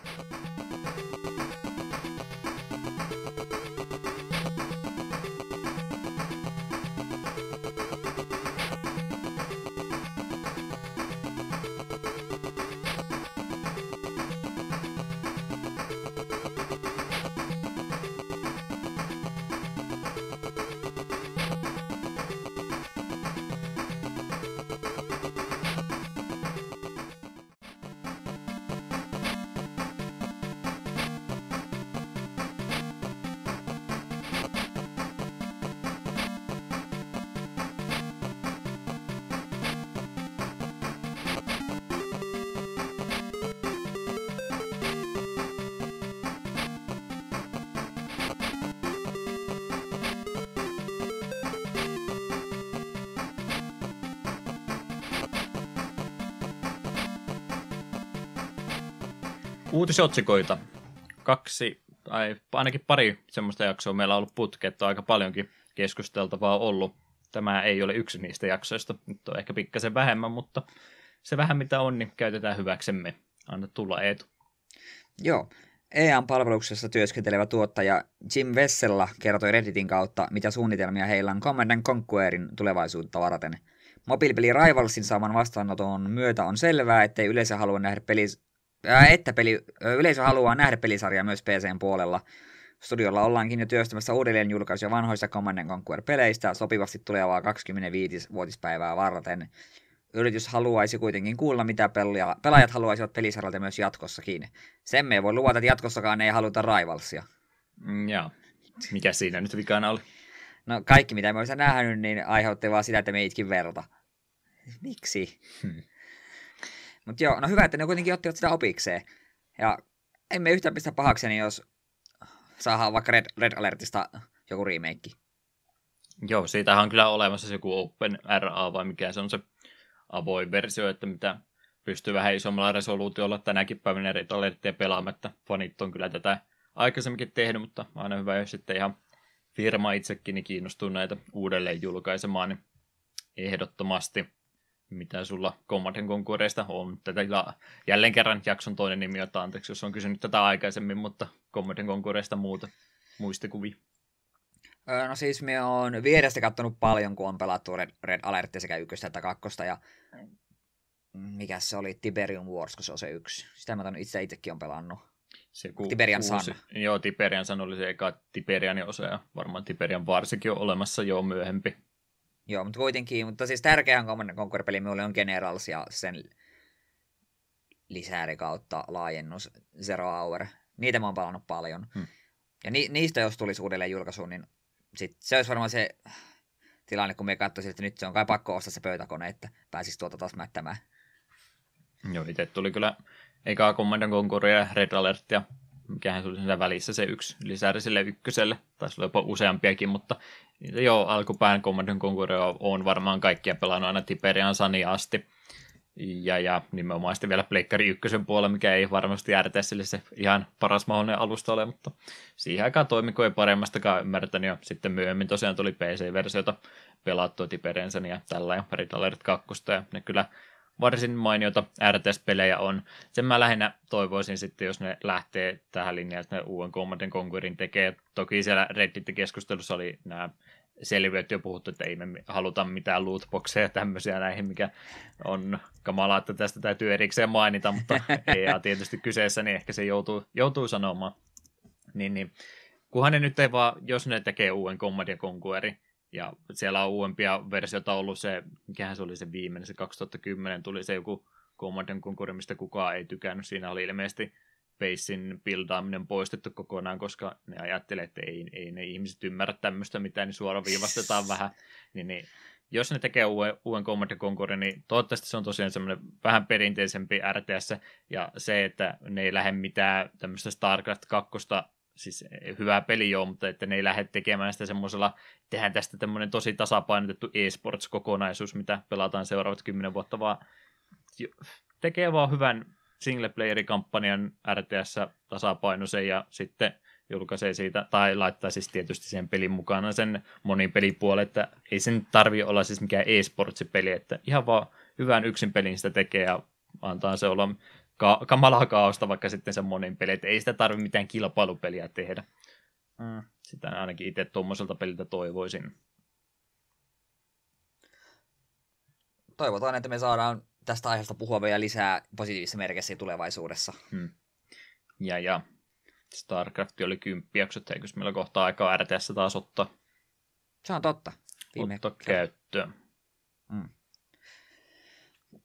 Uutisotsikoita. Kaksi, tai ainakin pari semmoista jaksoa meillä on ollut putketta aika paljonkin keskusteltavaa ollut. Tämä ei ole yksi niistä jaksoista. Nyt on ehkä pikkasen vähemmän, mutta se vähän mitä on, niin käytetään hyväksemme. Anna tulla Eetu. Joo. EAN-palveluksessa työskentelevä tuottaja Jim Vessella kertoi Redditin kautta, mitä suunnitelmia heillä on Command Conquerin tulevaisuutta varten. Mobiilipeli Rivalsin saaman vastaanoton myötä on selvää, ettei yleensä halua nähdä pelis että peli, yleisö haluaa nähdä pelisarjaa myös PCn puolella. Studiolla ollaankin jo työstämässä uudelleen julkaisuja vanhoista Command Conquer-peleistä sopivasti tulevaa 25-vuotispäivää varten. Yritys haluaisi kuitenkin kuulla, mitä pelaajat haluaisivat pelisarjalta myös jatkossakin. Sen me ei voi luvata, että jatkossakaan ei haluta Rivalsia. Mm, joo. Mikä siinä nyt vikana oli? No kaikki, mitä me olisimme nähnyt, niin aiheutti vaan sitä, että me itkin verta. Miksi? Hmm. Mutta joo, no hyvä, että ne kuitenkin ottivat sitä opikseen. Ja emme yhtään pistä pahakseni, jos saadaan vaikka Red, Red Alertista joku remake. Joo, siitähän on kyllä olemassa joku Open RA vai mikä se on se avoin versio, että mitä pystyy vähän isommalla resoluutiolla tänäkin päivänä Red Alertia pelaamatta. Fanit on kyllä tätä aikaisemminkin tehnyt, mutta aina hyvä, jos sitten ihan firma itsekin niin kiinnostuu näitä uudelleen julkaisemaan, niin ehdottomasti mitä sulla Command Conquerista on. Tätä jälleen kerran jakson toinen nimi, jota anteeksi, jos on kysynyt tätä aikaisemmin, mutta Command Conquerista muuta muistikuvia. No siis me on vierestä katsonut paljon, kun on pelattu Red, Red Alert sekä ykköstä että kakkosta, ja mikä se oli, Tiberium Wars, kun se on se yksi. Sitä mä itse itsekin on pelannut. Se ku, Tiberian Sun. Joo, Tiberian Sun oli se eka Tiberianin osa, ja varmaan Tiberian Varsikin on olemassa jo myöhempi. Joo, mutta kuitenkin, mutta siis tärkeä Conquer-peli minulle on Generals ja sen lisääri kautta laajennus Zero Hour. Niitä mä oon palannut paljon. Hmm. Ja ni, niistä jos tulisi uudelleen julkaisuun, niin sit se olisi varmaan se tilanne, kun me katsoisin, että nyt se on kai pakko ostaa se pöytäkone, että pääsisi tuota taas mättämään. Joo, itse tuli kyllä eka Command Conquer ja Red Alert ja mikähän se oli siinä välissä se yksi lisääri sille ykköselle, taisi olla jopa useampiakin, mutta joo, alkupään Command Conquer on varmaan kaikkia pelannut aina Tiberian Sani asti. Ja, ja nimenomaan sitten vielä Pleikkari ykkösen puolella, mikä ei varmasti sille se ihan paras mahdollinen alusta ole, mutta siihen aikaan toimiko ei paremmastakaan ymmärtänyt, ja sitten myöhemmin tosiaan tuli PC-versiota pelattua Tiberian ja tällä ja Red Alert 2, ja ne kyllä varsin mainiota RTS-pelejä on. Sen mä lähinnä toivoisin sitten, jos ne lähtee tähän linjaan, että ne uuden Command Conquerin tekee. Toki siellä Reddit-keskustelussa oli nämä selviöt jo puhuttu, että ei me haluta mitään lootboxeja tämmöisiä näihin, mikä on kamalaa, että tästä täytyy erikseen mainita, mutta EA tietysti kyseessä, niin ehkä se joutuu, joutuu sanomaan. Niin, niin. Kunhan ne nyt ei vaan, jos ne tekee uuden Command Conquerin, ja siellä on uudempia versioita ollut se, mikähän se oli se viimeinen, se 2010 tuli se joku Command Conquer, mistä kukaan ei tykännyt. Siinä oli ilmeisesti Basein buildaaminen poistettu kokonaan, koska ne ajattelee, että ei, ei ne ihmiset ymmärrä tämmöistä mitään, niin suoraviivastetaan vähän. Niin, niin jos ne tekee uuden, uuden Command Conquer, niin toivottavasti se on tosiaan semmoinen vähän perinteisempi RTS, ja se, että ne ei lähde mitään tämmöistä StarCraft 2 siis hyvää peli joo, mutta että ne ei lähde tekemään sitä semmoisella, tehdään tästä tämmöinen tosi tasapainotettu eSports-kokonaisuus, mitä pelataan seuraavat kymmenen vuotta, vaan tekee vaan hyvän single-player-kampanjan RTS tasapainoisen ja sitten julkaisee siitä, tai laittaa siis tietysti sen pelin mukana sen monin pelipuolen, että ei sen tarvi olla siis mikään e-sportsi-peli, että ihan vaan hyvän yksin pelin sitä tekee ja antaa se olla ka- kamalaa kaaosta vaikka sitten se monin peli, että ei sitä tarvi mitään kilpailupeliä tehdä. Mm. Sitä ainakin itse tuommoiselta peliltä toivoisin. Toivotaan, että me saadaan tästä aiheesta puhua vielä lisää positiivisessa merkissä tulevaisuudessa. Hmm. Ja, ja StarCraft oli kymppiäksyt, eikö meillä kohtaa aikaa RTS taas ottaa? Se on totta. Viime ottaa käyttöön. Hmm.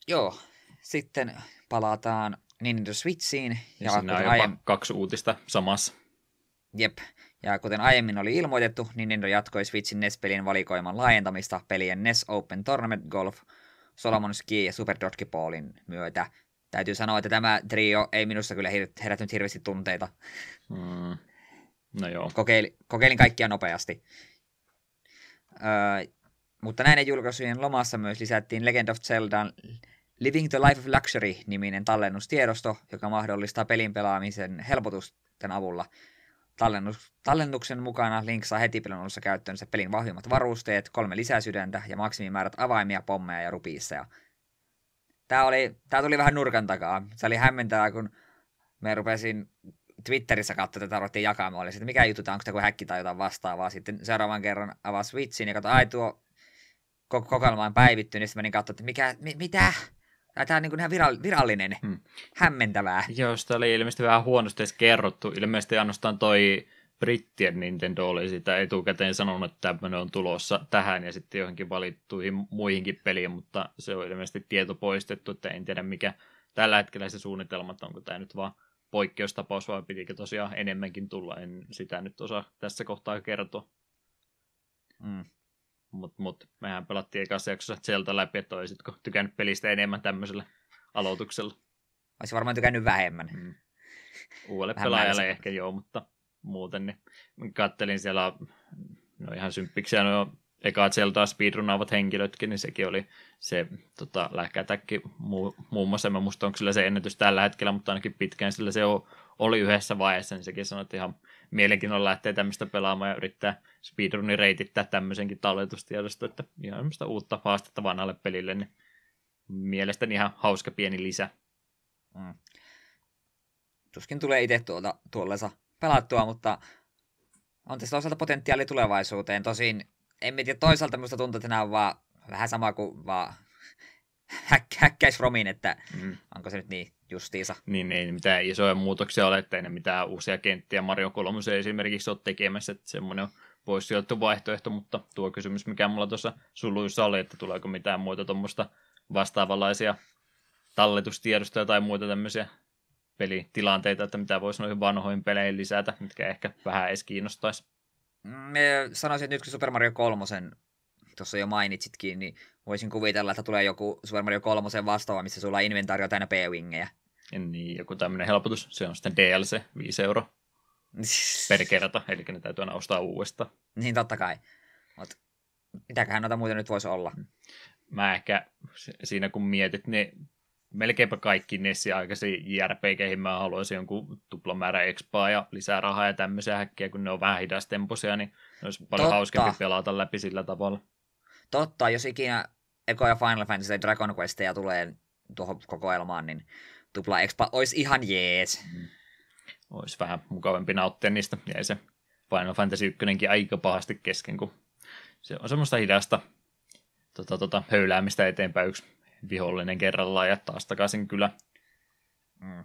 Joo, sitten palataan Nintendo Switchiin. Ja, ja siinä on aiemmin... kaksi uutista samassa. Jep, ja kuten aiemmin oli ilmoitettu, Nintendo jatkoi Switchin NES-pelin valikoiman laajentamista pelien NES Open Tournament Golf – Solomon Ski ja Super Dodgeballin myötä. Täytyy sanoa, että tämä trio ei minusta kyllä herättänyt hirveästi tunteita. Mm. No joo. Kokeilin, kokeilin kaikkia nopeasti. Öö, mutta näiden julkaisujen lomassa myös lisättiin Legend of Zelda Living the Life of Luxury-niminen tallennustiedosto, joka mahdollistaa pelin pelaamisen helpotusten avulla – Tallennus, tallennuksen mukana Link saa heti pelin alussa käyttöönsä pelin vahvimmat varusteet, kolme lisäsydäntä ja maksimimäärät avaimia, pommeja ja rupiisseja. Tää, oli, tää tuli vähän nurkan takaa. Se oli hämmentävää, kun me rupesin Twitterissä katsoa, että ruvettiin jakamaan. Oli että mikä juttu tämä, onko tämä häkki tai jotain vastaavaa. Sitten seuraavan kerran avaa Switchin ja katsoin, ai tuo kokoelma on päivittynyt. Niin sitten menin katsoa, että mikä, mi, mitä? Tämä on niin kuin ihan virallinen, hmm. hämmentävää. Joo, sitä oli ilmeisesti vähän huonosti edes kerrottu. Ilmeisesti ainoastaan toi brittien Nintendo oli sitä etukäteen sanonut, että tämmöinen on tulossa tähän ja sitten johonkin valittuihin muihinkin peliin, mutta se on ilmeisesti tieto poistettu, että en tiedä mikä tällä hetkellä se suunnitelma, onko tämä nyt vaan poikkeustapaus vai pitikö tosiaan enemmänkin tulla, en sitä nyt osaa tässä kohtaa kertoa. Mm. Mutta mut, mehän pelattiin ekassa jaksossa Zelda läpi, että olisitko tykännyt pelistä enemmän tämmöisellä aloituksella. Olisi varmaan tykännyt vähemmän. Mm. Uudelle Vähän pelaajalle ehkä joo, mutta muuten niin kattelin siellä, no ihan symppiksiä no eka Zeldaa speedrunaavat henkilötkin, niin sekin oli se tota, lähkätäkki muu, muun muassa, mä muista onko sillä se ennätys tällä hetkellä, mutta ainakin pitkään sillä se oli yhdessä vaiheessa, niin sekin sanoi, että ihan mielenkiinnolla lähtee tämmöistä pelaamaan ja yrittää speedrunin reitittää tämmöisenkin talletustiedosta, että ihan semmoista uutta haastetta vanhalle pelille, niin mielestäni ihan hauska pieni lisä. Mm. Tuskin tulee itse tuolta, tuolleensa pelattua, mutta on tässä toisaalta potentiaali tulevaisuuteen. Tosin en tiedä, toisaalta minusta tuntuu, että nämä on vaan vähän sama kuin vaan häk, häkkäis Romin, että mm. onko se nyt niin justiisa. Niin ei mitään isoja muutoksia ole, että ei ne mitään uusia kenttiä Mario 3 esimerkiksi ole tekemässä, että semmoinen on pois sijoittu vaihtoehto, mutta tuo kysymys, mikä mulla tuossa suluissa oli, että tuleeko mitään muita tuommoista vastaavanlaisia talletustiedostoja tai muita tämmöisiä pelitilanteita, että mitä voisi noihin vanhoihin peleihin lisätä, mitkä ehkä vähän edes kiinnostaisi. Me sanoisin, että nyt kun Super Mario 3 tuossa jo mainitsitkin, niin voisin kuvitella, että tulee joku Super Mario 3 vastaava, missä sulla on inventaario täynnä P-wingejä. Niin, joku tämmöinen helpotus. Se on sitten DLC, 5 euro per kerta, eli ne täytyy aina ostaa uudestaan. Niin, totta kai. Mutta mitäköhän noita muita nyt voisi olla? Mä ehkä siinä kun mietit, niin melkeinpä kaikki Nessi aikaisia JRPGihin mä haluaisin jonkun tuplamäärä expaa ja lisää rahaa ja tämmöisiä häkkiä, kun ne on vähän hidastempoisia, niin olisi paljon Totta. hauskempi pelata läpi sillä tavalla. Totta, jos ikinä ekoja Final Fantasy ja Dragon Questeja tulee tuohon kokoelmaan, niin tupla expa olisi ihan jees. Mm. Olisi vähän mukavampi nauttia niistä. Jäi se Final Fantasy 1 aika pahasti kesken, kun se on semmoista hidasta tota, tota, höyläämistä eteenpäin yksi vihollinen kerrallaan ja taas takaisin kyllä. Mm.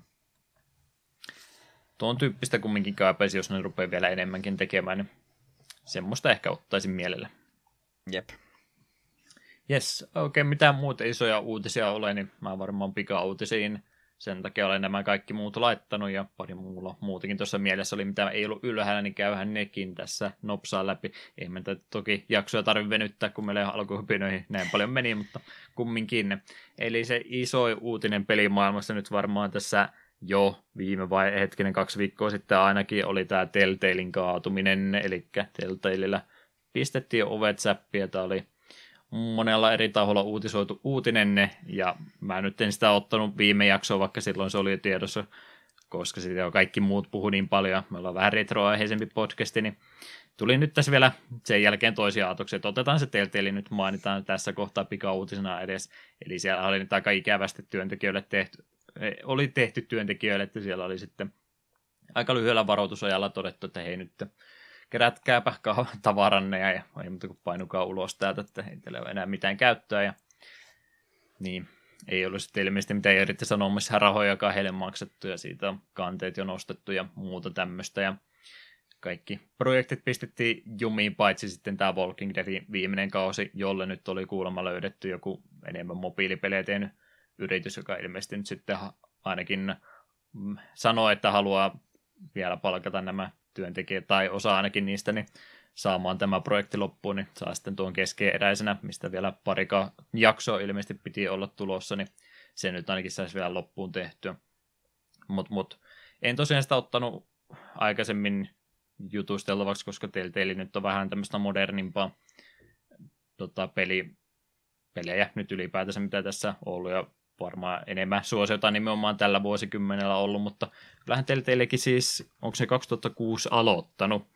tuon tyyppistä kumminkin kaipaisi, jos ne rupeaa vielä enemmänkin tekemään, niin semmoista ehkä ottaisin mielellä. Jep. Jes, oikein mitään muuta isoja uutisia ole, niin mä varmaan pika-uutisiin sen takia olen nämä kaikki muut laittanut ja pari muulla muutenkin tuossa mielessä oli, mitä ei ollut ylhäällä, niin käyhän nekin tässä nopsaa läpi. Ei me toki jaksoja tarvitse venyttää, kun meillä alkuhypinoihin näin paljon meni, mutta kumminkin. Eli se iso uutinen pelimaailmassa nyt varmaan tässä jo viime vai hetkinen kaksi viikkoa sitten ainakin oli tämä Telltalein kaatuminen, eli Telltaleillä pistettiin ovet säppiä, tämä oli monella eri taholla uutisoitu uutinen, ja mä nyt en sitä ottanut viime jaksoa, vaikka silloin se oli tiedossa, koska siitä jo kaikki muut puhu niin paljon, me ollaan vähän retroaiheisempi podcasti, niin tuli nyt tässä vielä sen jälkeen toisia ajatuksia, että otetaan se Telltale nyt mainitaan tässä kohtaa pikauutisena edes, eli siellä oli nyt aika ikävästi työntekijöille tehty, e, oli tehty työntekijöille, että siellä oli sitten aika lyhyellä varoitusajalla todettu, että hei nyt kerätkääpä tavaranne ja ei muuta kuin painukaa ulos täältä, että ei teillä ole enää mitään käyttöä. Ja, niin, ei ollut sitten ilmeisesti mitään irtisanomissa rahoja heille maksettu ja siitä on kanteet jo nostettu ja muuta tämmöistä. Ja kaikki projektit pistettiin jumiin, paitsi sitten tämä Walking Deadin viimeinen kausi, jolle nyt oli kuulemma löydetty joku enemmän mobiilipelejä tehnyt yritys, joka ilmeisesti nyt sitten ainakin mm, sanoo, että haluaa vielä palkata nämä työntekijät, tai osa ainakin niistä, niin saamaan tämä projekti loppuun, niin saa sitten tuon keskeeräisenä, mistä vielä parika jaksoa ilmeisesti piti olla tulossa, niin se nyt ainakin saisi vielä loppuun tehtyä. Mutta mut, en tosiaan sitä ottanut aikaisemmin jutusteltavaksi, koska Telltale nyt on vähän tämmöistä modernimpaa tota, peli, pelejä nyt ylipäätänsä, mitä tässä on ollut, ja varmaan enemmän suosiota nimenomaan tällä vuosikymmenellä ollut, mutta kyllähän teillekin siis, onko se 2006 aloittanut,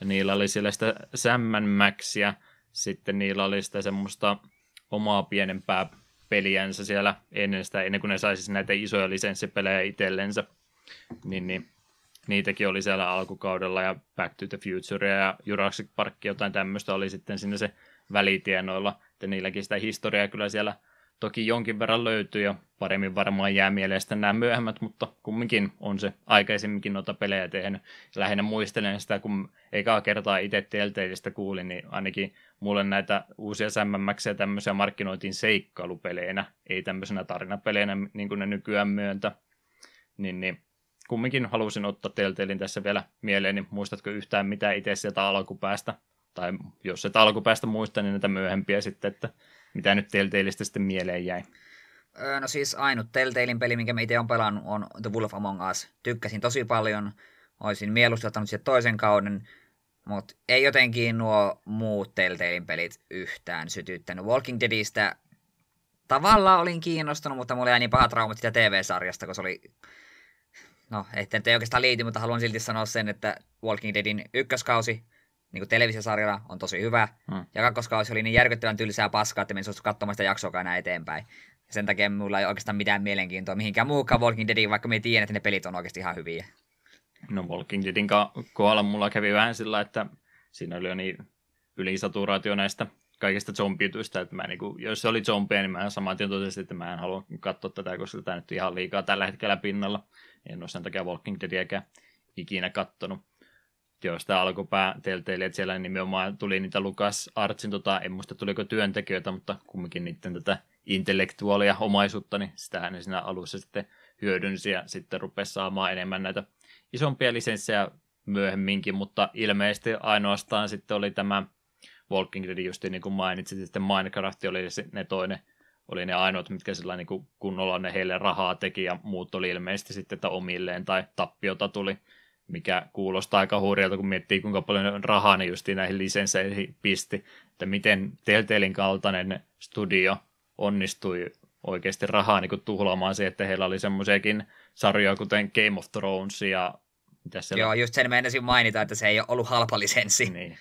ja niillä oli siellä sitä Sam Maxia, sitten niillä oli sitä semmoista omaa pienempää peliänsä siellä ennen sitä, ennen kuin ne saisi siis näitä isoja lisenssipelejä itsellensä, niin, niin niitäkin oli siellä alkukaudella, ja Back to the Future ja Jurassic Park, jotain tämmöistä oli sitten sinne se välitienoilla, että niilläkin sitä historiaa kyllä siellä toki jonkin verran löytyy ja paremmin varmaan jää mieleen sitten nämä myöhemmät, mutta kumminkin on se aikaisemminkin noita pelejä tehnyt. Lähinnä muistelen sitä, kun ekaa kertaa itse Telltaleista kuulin, niin ainakin mulle näitä uusia sämmämmäksiä tämmöisiä markkinoitiin seikkailupeleinä, ei tämmöisenä tarinapeleinä, niin kuin ne nykyään myöntä. Niin, niin kumminkin halusin ottaa Telltalein tässä vielä mieleen, niin muistatko yhtään mitä itse sieltä alkupäästä, tai jos et alkupäästä muista, niin näitä myöhempiä sitten, että mitä nyt Telltaleista sitten mieleen jäi? no siis ainut Telltalein peli, minkä mä itse olen pelannut, on The Wolf Among Us. Tykkäsin tosi paljon. Olisin mieluusti ottanut sitten toisen kauden, mutta ei jotenkin nuo muut Telltalein pelit yhtään sytyttänyt. Walking Deadistä tavallaan olin kiinnostunut, mutta mulla jäi niin paha traumat sitä TV-sarjasta, koska se oli... No, että ei oikeastaan liity, mutta haluan silti sanoa sen, että Walking Deadin ykköskausi niin kuin televisiosarjana on tosi hyvä. Hmm. Ja kakkoskausi oli niin järkyttävän tylsää paskaa, että en suostu katsomaan sitä jaksoa enää eteenpäin. Sen takia mulla ei oikeastaan mitään mielenkiintoa mihinkään muukaan Walking Deadiin, vaikka me tiedän, että ne pelit on oikeasti ihan hyviä. No Walking Deadin kohdalla mulla kävi vähän sillä, että siinä oli jo niin ylisaturaatio näistä kaikista zombiutuista, että mä niin kuin, jos se oli zombeja, niin mä saman tien totesin, että mä en halua katsoa tätä, koska tämä nyt ihan liikaa tällä hetkellä pinnalla. En ole sen takia Walking Deadiäkään ikinä kattonut joista alkupää Telltale, että siellä nimenomaan tuli niitä Lukas Artsin, tota, en muista tuliko työntekijöitä, mutta kumminkin niiden tätä intellektuaalia omaisuutta, niin sitähän ne siinä alussa sitten hyödynsi ja sitten rupesi saamaan enemmän näitä isompia lisenssejä myöhemminkin, mutta ilmeisesti ainoastaan sitten oli tämä Walking Dead, just niin kuin mainitsit, sitten Minecraft oli ne toinen, oli ne ainoat, mitkä sillä niin kunnolla ne heille rahaa teki, ja muut oli ilmeisesti sitten, että omilleen tai tappiota tuli mikä kuulostaa aika hurjalta, kun miettii kuinka paljon rahaa ne justiin näihin lisensseihin pisti, että miten Telltalein kaltainen studio onnistui oikeasti rahaa niin tuhlaamaan se, että heillä oli semmoisiakin sarjoja, kuten Game of Thrones ja mitä siellä... Joo, just sen meinasin mainita, että se ei ole ollut halpa lisenssi. Niin.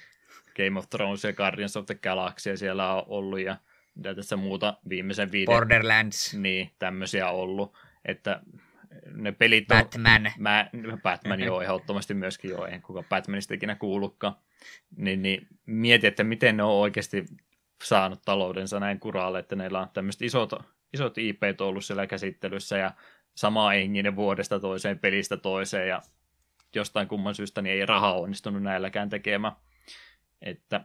Game of Thrones ja Guardians of the Galaxy siellä on ollut ja mitä tässä muuta viimeisen viiden... Borderlands. Niin, tämmöisiä ollut, että ne pelit on... Batman. Mä, Batman joo, ehdottomasti myöskin joo, en kuka Batmanista ikinä kuullutkaan. Niin, niin mieti, että miten ne on oikeasti saanut taloudensa näin kuraalle, että neillä on tämmöiset isot, isot IP ollut siellä käsittelyssä ja sama enginen vuodesta toiseen, pelistä toiseen ja jostain kumman syystä niin ei rahaa onnistunut näilläkään tekemään. Että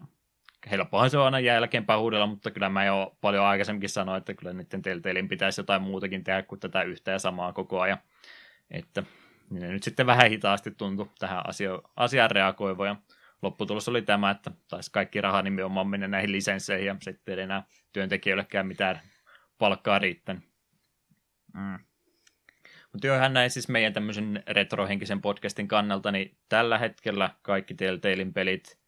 helppohan se on aina jälkeenpäin huudella, mutta kyllä mä jo paljon aikaisemminkin sanoin, että kyllä niiden Telltalein pitäisi jotain muutakin tehdä kuin tätä yhtä ja samaa koko ajan. Että ne nyt sitten vähän hitaasti tuntui tähän asio- asiaan reagoiva ja lopputulos oli tämä, että taisi kaikki raha nimenomaan mennä näihin lisensseihin ja sitten ei enää työntekijöillekään mitään palkkaa riittänyt. Mm. Mutta johan näin siis meidän tämmöisen retrohenkisen podcastin kannalta, niin tällä hetkellä kaikki Telltalein pelit,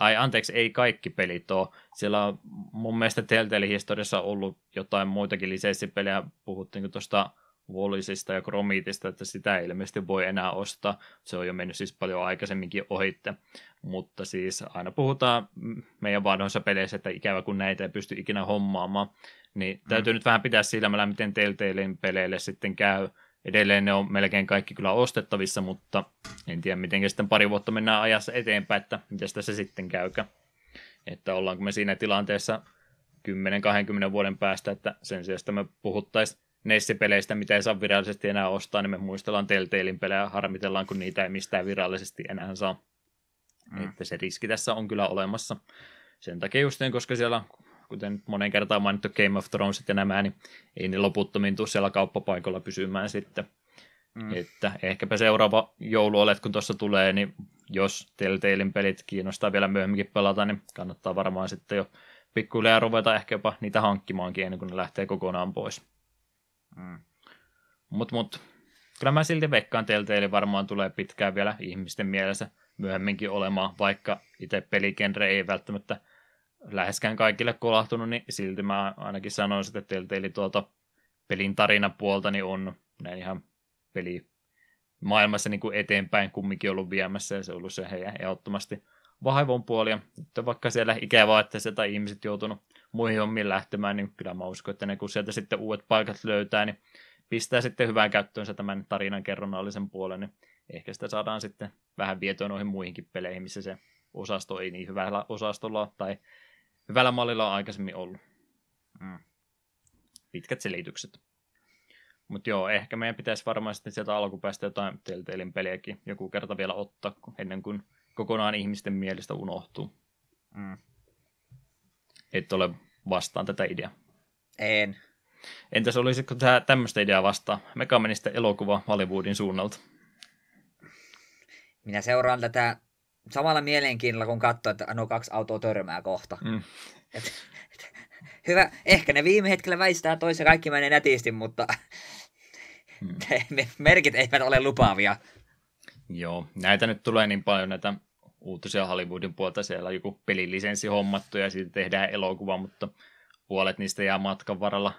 ai anteeksi, ei kaikki pelit ole. Siellä on mun mielestä Telltalein historiassa ollut jotain muitakin lisenssipelejä, puhuttiin tuosta Volisista ja Kromitista, että sitä ei ilmeisesti voi enää ostaa. Se on jo mennyt siis paljon aikaisemminkin ohitte. Mutta siis aina puhutaan meidän vanhoissa peleissä, että ikävä kun näitä ei pysty ikinä hommaamaan. Niin mm. täytyy nyt vähän pitää silmällä, miten Telltalein peleille sitten käy. Edelleen ne on melkein kaikki kyllä ostettavissa, mutta en tiedä miten sitten pari vuotta mennään ajassa eteenpäin, että miten se sitten käykä. Että ollaanko me siinä tilanteessa 10-20 vuoden päästä, että sen sijaan me puhuttaisiin Nessi-peleistä, mitä ei saa virallisesti enää ostaa, niin me muistellaan Telltalein pelejä harmitellaan, kun niitä ei mistään virallisesti enää saa. Mm. Että se riski tässä on kyllä olemassa. Sen takia just niin, koska siellä, kuten monen kertaan mainittu Game of Thrones ja nämä, niin ei ne loputtomiin tule siellä kauppapaikalla pysymään sitten. Mm. Että ehkäpä seuraava jouluolet, kun tuossa tulee, niin jos Telltalein pelit kiinnostaa vielä myöhemminkin pelata, niin kannattaa varmaan sitten jo pikkuhiljaa ruveta ehkä jopa niitä hankkimaankin ennen kuin ne lähtee kokonaan pois. Mm. Mutta mut, kyllä mä silti veikkaan Telltale varmaan tulee pitkään vielä ihmisten mielessä myöhemminkin olemaan, vaikka itse peligenre ei välttämättä läheskään kaikille kolahtunut, niin silti mä ainakin sanoisin, että Telltale tuolta pelin tarinapuolta niin on näin ihan peli maailmassa niin kuin eteenpäin kumminkin ollut viemässä ja se on ollut se heidän ehdottomasti vahvon puoli. Ja nyt vaikka siellä ikävää, että sieltä ihmiset joutunut muihin hommiin lähtemään, niin kyllä mä uskon, että ne kun sieltä sitten uudet paikat löytää, niin pistää sitten hyvään käyttöönsä tämän tarinan kerronnallisen puolen, niin ehkä sitä saadaan sitten vähän vietyä noihin muihinkin peleihin, missä se osasto ei niin hyvällä osastolla tai hyvällä mallilla on aikaisemmin ollut. Mm. Pitkät selitykset. Mutta joo, ehkä meidän pitäisi varmaan sitten sieltä alkupäästä jotain Telltalein peliäkin joku kerta vielä ottaa, ennen kuin kokonaan ihmisten mielestä unohtuu. Mm. Et ole vastaan tätä ideaa. En. Entäs olisiko tämä tämmöistä ideaa vastaan? Megamenista elokuva Hollywoodin suunnalta. Minä seuraan tätä samalla mielenkiinnolla, kun katsoo, että nuo kaksi autoa törmää kohta. Mm. Et, et, hyvä, ehkä ne viime hetkellä väistää toisen kaikki menee nätisti, mutta mm. merkit eivät ole lupaavia. Joo, näitä nyt tulee niin paljon näitä uutisia Hollywoodin puolta. Siellä on joku pelilisenssi hommattu ja siitä tehdään elokuva, mutta puolet niistä jää matkan varalla.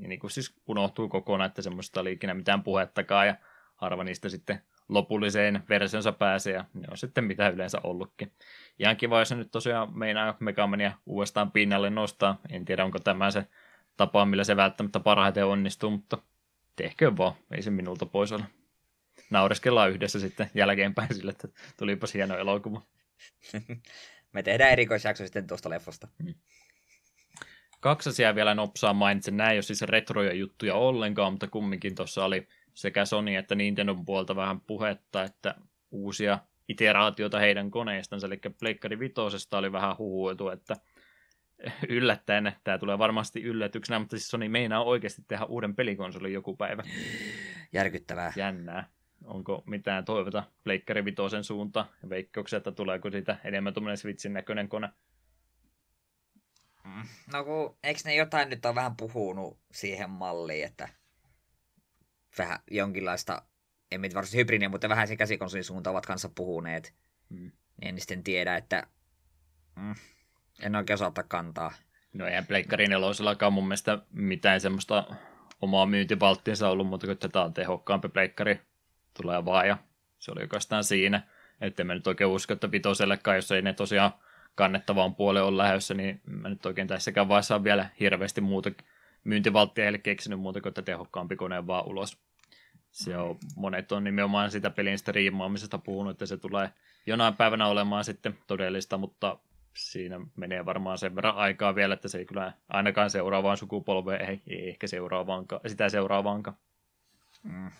Ja niin kuin siis unohtuu kokonaan, että semmoista oli ikinä mitään puhettakaan ja harva niistä sitten lopulliseen versionsa pääsee ja ne on sitten mitä yleensä ollutkin. Ihan kiva, jos nyt tosiaan meinaa Megamania uudestaan pinnalle nostaa. En tiedä, onko tämä se tapa, millä se välttämättä parhaiten onnistuu, mutta tehkö vaan, ei se minulta pois ole naureskellaan yhdessä sitten jälkeenpäin sille, että tulipas hieno elokuva. Me tehdään erikoisjakso sitten tuosta leffasta. Hmm. Kaksi asiaa vielä nopsaan mainitsen. Nämä ei ole siis retroja juttuja ollenkaan, mutta kumminkin tuossa oli sekä Sony että Nintendo puolta vähän puhetta, että uusia iteraatioita heidän koneistansa, eli Pleikkari Vitosesta oli vähän huhuiltu, että yllättäen, tämä tulee varmasti yllätyksenä, mutta siis Sony meinaa oikeasti tehdä uuden pelikonsolin joku päivä. Järkyttävää. Jännää onko mitään toivota Pleikkari Vitosen suunta ja veikkauksia, että tuleeko siitä enemmän tuommoinen Switchin näköinen kone? Mm. No kun, eikö ne jotain nyt on vähän puhunut siihen malliin, että vähän jonkinlaista, en nyt varsin hybrinen, mutta vähän se käsikonsolin suunta ovat kanssa puhuneet. Mm. En sitten tiedä, että mm, en oikein osaa ottaa kantaa. No eihän Pleikkari nelosellakaan mun mielestä mitään semmoista omaa myyntivalttiinsa ollut, mutta kun tätä on tehokkaampi Pleikkari tulee vaan ja se oli oikeastaan siinä. Että mä nyt oikein usko, että vitosellekaan, jos ei ne tosiaan kannettavaan puoleen ole lähdössä, niin mä nyt oikein tässäkään vaiheessa vielä hirveästi muuta myyntivalttia heille keksinyt muuta kuin, että tehokkaampi kone vaan ulos. Se on, monet on nimenomaan sitä pelin striimaamisesta puhunut, että se tulee jonain päivänä olemaan sitten todellista, mutta siinä menee varmaan sen verran aikaa vielä, että se ei kyllä ainakaan seuraavaan sukupolveen, ei, ei ehkä seuraavaankaan, sitä seuraavaankaan. Mm.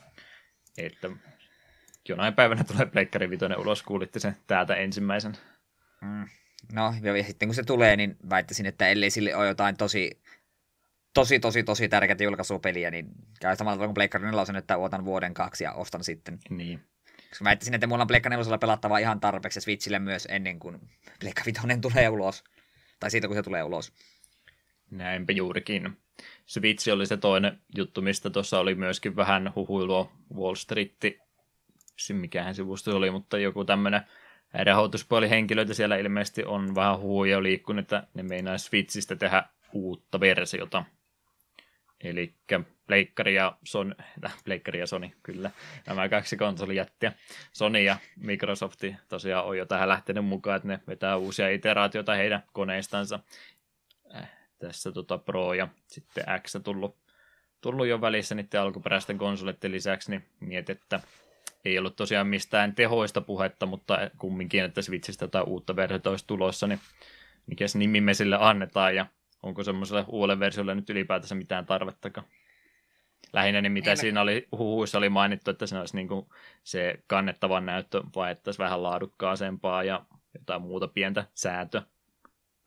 Että jonain päivänä tulee Pleikkari Vitoinen ulos, kuulitte sen täältä ensimmäisen. Mm. No, ja sitten kun se tulee, niin väittäisin, että ellei sille ole jotain tosi, tosi, tosi, tosi tärkeää julkaisupeliä, niin käy samalla tavalla kuin Pleikkari 4, että otan vuoden kaksi ja ostan sitten. Niin. Koska väittäisin, että mulla on Pleikka 4 pelattavaa ihan tarpeeksi Switchille myös ennen kuin Pleikka 5 tulee ulos. Tai siitä, kun se tulee ulos. Näinpä juurikin. Switch oli se toinen juttu, mistä tuossa oli myöskin vähän huhuilua Wall Street, mikähän sivusto oli, mutta joku tämmöinen rahoituspuolihenkilöitä siellä ilmeisesti on vähän huhuja liikkunut, että ne meinaa Switchistä tehdä uutta versiota. Eli Pleikkari ja, Son, äh, Pleikkari ja Sony, kyllä, nämä kaksi konsolijättiä. Sony ja Microsoft tosiaan on jo tähän lähtenyt mukaan, että ne vetää uusia iteraatioita heidän koneistansa. Äh, tässä tota Pro ja sitten X tullut, tullut jo välissä niiden alkuperäisten konsoleiden lisäksi, niin mietit, että ei ollut tosiaan mistään tehoista puhetta, mutta kumminkin, että Switchistä jotain uutta versiota olisi tulossa, niin mikäs nimi me sille annetaan ja onko semmoiselle uudelle versiolle nyt ylipäätänsä mitään tarvettakaan. Lähinnä ne, mitä Ei, siinä oli, huhuissa oli mainittu, että se olisi niin kuin se kannettava näyttö vaihdettaisiin vähän laadukkaasempaa ja jotain muuta pientä säätöä.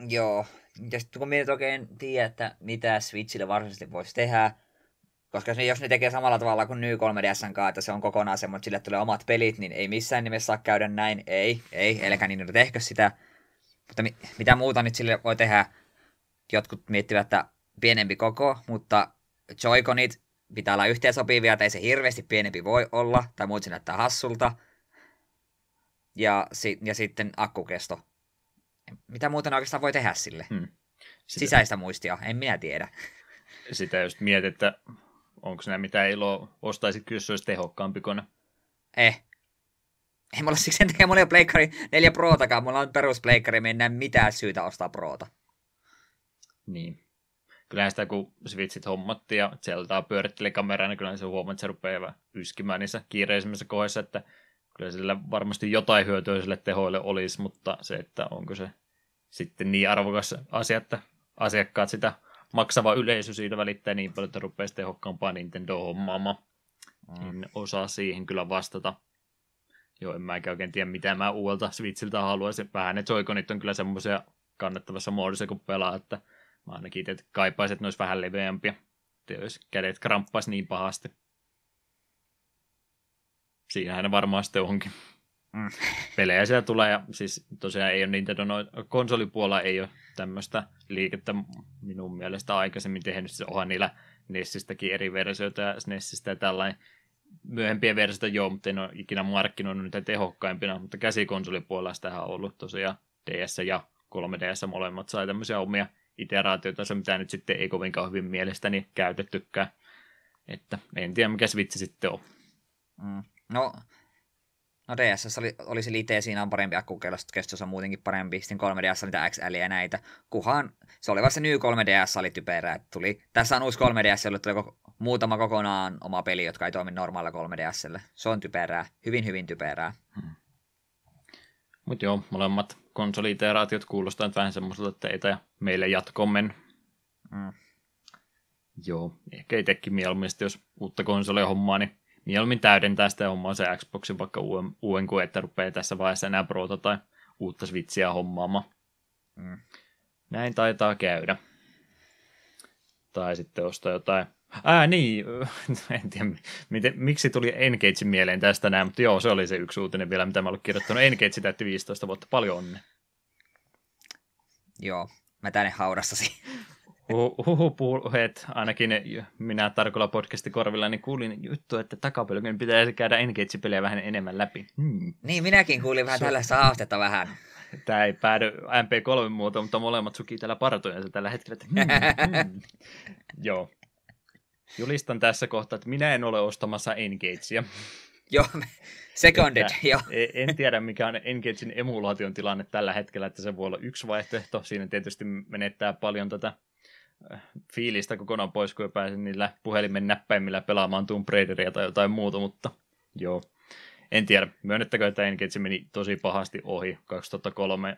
Joo, ja sitten kun minä oikein tiedä, että mitä Switchille varsinaisesti voisi tehdä, koska jos ne tekee samalla tavalla kuin New 3DSn kanssa, että se on kokonaan semmoinen, että sille tulee omat pelit, niin ei missään nimessä saa käydä näin. Ei, ei, elkä niin tehkö sitä. Mutta mi- mitä muuta nyt sille voi tehdä? Jotkut miettivät, että pienempi koko, mutta Joy-Conit pitää olla yhteensopivia, tai se hirveästi pienempi voi olla, tai muut se näyttää hassulta. Ja, si- ja sitten akkukesto. Mitä muuta oikeastaan voi tehdä sille? Hmm. Sitä... Sisäistä muistia, en minä tiedä. Sitä just mietit, että onko nämä mitä iloa, ostaisit kyllä, se olisi tehokkaampi kone. Eh. Ei mulla siksi sen takia mulla ei ole Pleikkari 4 Protakaan, mulla on perus Pleikkari, me ei näe mitään syytä ostaa Prota. Niin. Kyllähän sitä kun Switchit hommatti ja Zeldaa pyöritteli kameraan, niin kyllä se huomaa, että se rupeaa yskimään niissä kiireisimmissä kohdissa, että kyllä sillä varmasti jotain hyötyä sille tehoille olisi, mutta se, että onko se sitten niin arvokas asia, että asiakkaat sitä maksava yleisö siitä välittää niin paljon, että rupeaa tehokkaampaa Nintendo hommaamaan. Mm. En osaa siihen kyllä vastata. Joo, en mäkään oikein tiedä, mitä mä uudelta Switchiltä haluaisin. Vähän ne Joy-Conit on kyllä semmoisia kannettavassa muodossa, kun pelaa, että mä ainakin että kaipaisin, että ne olisi vähän leveämpiä. Jos kädet kramppaisi niin pahasti. Siinähän ne varmaan sitten onkin. Mm. Pelejä siellä tulee, ja siis tosiaan ei ole Nintendo, no, konsolipuolella ei ole tämmöistä liikettä minun mielestä aikaisemmin tehnyt, se onhan niillä Nessistäkin eri versioita ja Nessistä ja tällainen myöhempiä versioita joo, mutta en ole ikinä markkinoinut niitä tehokkaimpina, mutta käsikonsolipuolella sitä on ollut tosiaan DS ja 3DS molemmat sai tämmöisiä omia iteraatioita, se mitä nyt sitten ei kovinkaan hyvin mielestäni käytettykään. Että en tiedä, mikä Switch sitten on. Mm. No, No DSS oli, oli se lite, siinä on parempi akkukesto, on muutenkin parempi. Sitten 3DS oli XL ja näitä. Kuhan se oli vasta New 3DS oli typerä. Tuli, tässä on uusi 3DS, jolle tuli koko, muutama kokonaan oma peli, jotka ei toimi normaalilla 3DSlle. Se on typerää. Hyvin, hyvin typerää. Hmm. Mutta joo, molemmat konsoliiteraatiot kuulostaa vähän semmoiselta teitä ja meille jatkoon men. Mm. Joo, ehkä itsekin mieluummin, jos uutta konsolia hommaa, niin mieluummin täydentää sitä hommaa se Xboxin vaikka uuden, uuden kuin että rupeaa tässä vaiheessa enää Prota tai uutta Switchiä hommaamaan. Mm. Näin taitaa käydä. Tai sitten ostaa jotain Ää, niin, en tiedä, miten, miksi tuli Engage mieleen tästä näin, mutta joo, se oli se yksi uutinen vielä, mitä mä olen kirjoittanut. Engage täytti 15 vuotta, paljon onne. Joo, mä tänne haudassasi. Huhupuheet, ainakin minä tarkolla podcasti korvilla, niin kuulin juttu, että takapelkön pitäisi käydä Engage-pelejä vähän enemmän läpi. Hmm. Niin, minäkin kuulin vähän so... tällaista haastetta vähän. Tämä ei päädy MP3-muotoon, mutta molemmat sukii täällä partojensa tällä hetkellä. Hmm, hmm. Joo, Julistan tässä kohtaa, että minä en ole ostamassa Engagea. Joo, seconded, joo. E- en tiedä, mikä on Engagein emulaation tilanne tällä hetkellä, että se voi olla yksi vaihtoehto. Siinä tietysti menettää paljon tätä äh, fiilistä kokonaan pois, kun pääsen niillä puhelimen näppäimillä pelaamaan Tomb Raideria tai jotain muuta, mutta joo. En tiedä, myönnettäkö, että Engage meni tosi pahasti ohi. 2003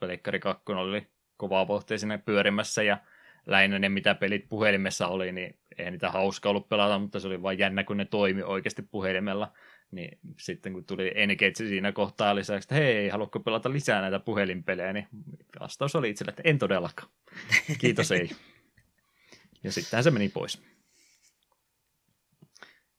Pelikkari 2 oli kovaa pohtia sinne pyörimässä ja lähinnä ne, mitä pelit puhelimessa oli, niin ei niitä hauska ollut pelata, mutta se oli vain jännä, kun ne toimi oikeasti puhelimella. Niin sitten kun tuli Engage siinä kohtaa lisäksi, että hei, haluatko pelata lisää näitä puhelinpelejä, niin vastaus oli itselle, että en todellakaan. Kiitos ei. Ja sittenhän se meni pois.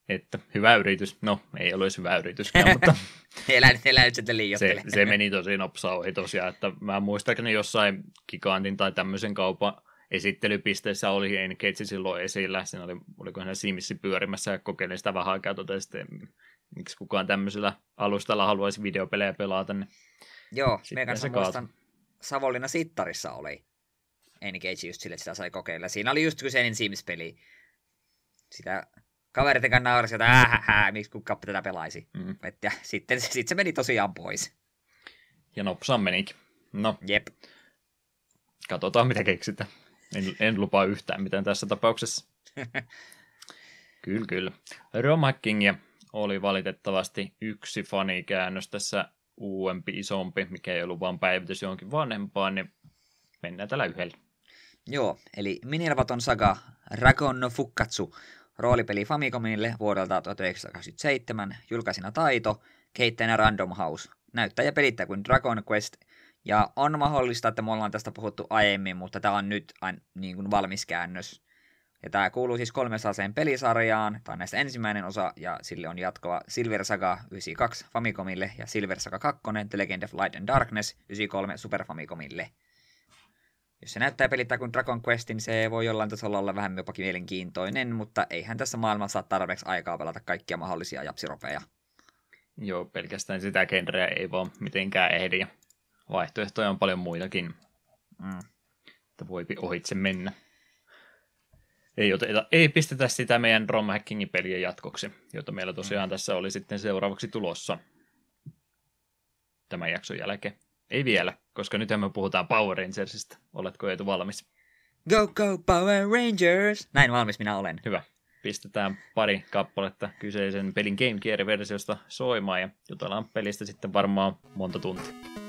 Että hyvä yritys. No, ei olisi hyvä yrityskään, mutta elä, elä nyt se, se meni tosi nopsaa ohi tosiaan, että mä muistaakseni jossain Gigantin tai tämmöisen kaupan esittelypisteessä oli Engage silloin esillä. Siinä oli, oliko hän Simissi pyörimässä ja kokeilin sitä vähän aikaa, totesi, miksi kukaan tämmöisellä alustalla haluaisi videopelejä pelata. Niin Joo, me kanssa muistan, Savonlinna Sittarissa oli Engage just sille, että sitä sai kokeilla. Siinä oli just kyseinen Sims-peli. Sitä kaverit kanssa naurasi, että äh, miksi kukaan tätä pelaisi. Mm. Et, ja sitten sit se meni tosiaan pois. Ja nopsaan menikin. No, Jep. katsotaan mitä keksitään. En, en lupaa yhtään mitään tässä tapauksessa. kyllä, kyllä. Romhackingia oli valitettavasti yksi fanikäännös tässä uudempi, isompi, mikä ei ollut vaan päivitys johonkin vanhempaan, niin mennään tällä yhdellä. Joo, eli Minervaton Saga Ragon no Fukkatsu, roolipeli Famicomille vuodelta 1927, julkaisina taito, kehittäjänä Random House. Näyttäjä pelittää kuin Dragon Quest, ja on mahdollista, että me ollaan tästä puhuttu aiemmin, mutta tämä on nyt niin kuin valmis käännös. Ja tämä kuuluu siis kolmesaseen pelisarjaan, tämä on näistä ensimmäinen osa, ja sille on jatkoa Silver Saga 92 Famicomille, ja Silver Saga 2 The Legend of Light and Darkness 93 Super Famicomille. Jos se näyttää pelittää kuin Dragon Questin, se voi jollain tasolla olla vähän jopa mielenkiintoinen, mutta eihän tässä maailmassa ole tarpeeksi aikaa pelata kaikkia mahdollisia japsiropeja. Joo, pelkästään sitä genreä ei vaan mitenkään ehdi, vaihtoehtoja on paljon muitakin. Mm. Että voi ohitse mennä. Ei, oteta, ei pistetä sitä meidän ROM hackingin pelien jatkoksi, jota meillä tosiaan mm. tässä oli sitten seuraavaksi tulossa tämän jakson jälkeen. Ei vielä, koska nyt me puhutaan Power Rangersista. Oletko Eetu valmis? Go, go, Power Rangers! Näin valmis minä olen. Hyvä. Pistetään pari kappaletta kyseisen pelin Game Gear-versiosta soimaan ja jutellaan pelistä sitten varmaan monta tuntia.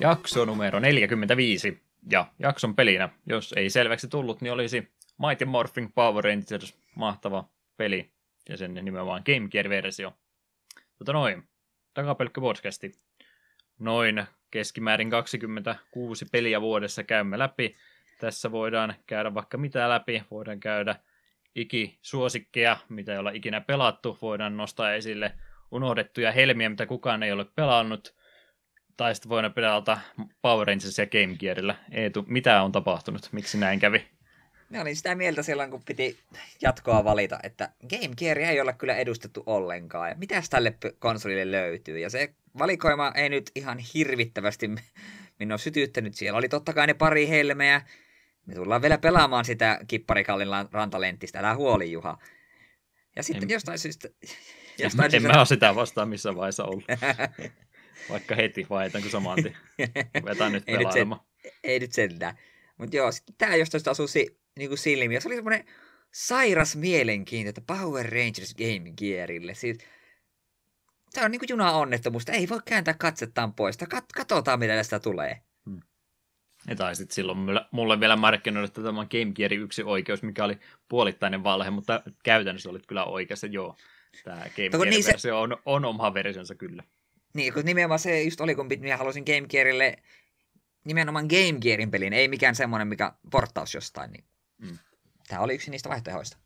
Jakso numero 45. Ja jakson pelinä, jos ei selväksi tullut, niin olisi Mighty Morphin Power Rangers mahtava peli ja sen nimenomaan Game Gear-versio. Tota noin, takapelkkö podcasti. Noin keskimäärin 26 peliä vuodessa käymme läpi. Tässä voidaan käydä vaikka mitä läpi. Voidaan käydä ikisuosikkeja, mitä ei olla ikinä pelattu. Voidaan nostaa esille unohdettuja helmiä, mitä kukaan ei ole pelannut tai sitten voidaan pelata Power Rangers ja Game Gearillä. Eetu, mitä on tapahtunut? Miksi näin kävi? Me olin sitä mieltä silloin, kun piti jatkoa valita, että Game Gear ei ole kyllä edustettu ollenkaan. Ja mitäs tälle konsolille löytyy? Ja se valikoima ei nyt ihan hirvittävästi minua sytyttänyt. Siellä oli totta kai ne pari helmeä. Me tullaan vielä pelaamaan sitä kipparikallin rantalenttistä. Älä huoli, Juha. Ja sitten en... jostain syystä... Jostain en syystä... mä ole sitä vastaan missä vaiheessa ollut. Vaikka heti vaihdanko saman tien. Vetää nyt ei, nyt sen, ei nyt sentään. Mutta joo, sitten tämä jostain asuu si, niinku silmiä. Se oli semmoinen sairas mielenkiinto, että Power Rangers Game Gearille. Siis, tämä on niin kuin juna onnettomuus. Ei voi kääntää katsettaan pois. Kat- katsotaan, mitä tästä tulee. Hmm. Ja tai sitten silloin mulle vielä markkinoida, että tämä on Game Gearin yksi oikeus, mikä oli puolittainen valhe, mutta käytännössä olit kyllä oikeassa, joo. Tämä Game Gear-versio niin se... on, on oma versionsa kyllä. Niin, kun nimenomaan se just oli, kun minä halusin Game Gearille nimenomaan Game Gearin pelin, ei mikään semmoinen, mikä porttaus jostain. Niin mm. Tämä oli yksi niistä vaihtoehdoista.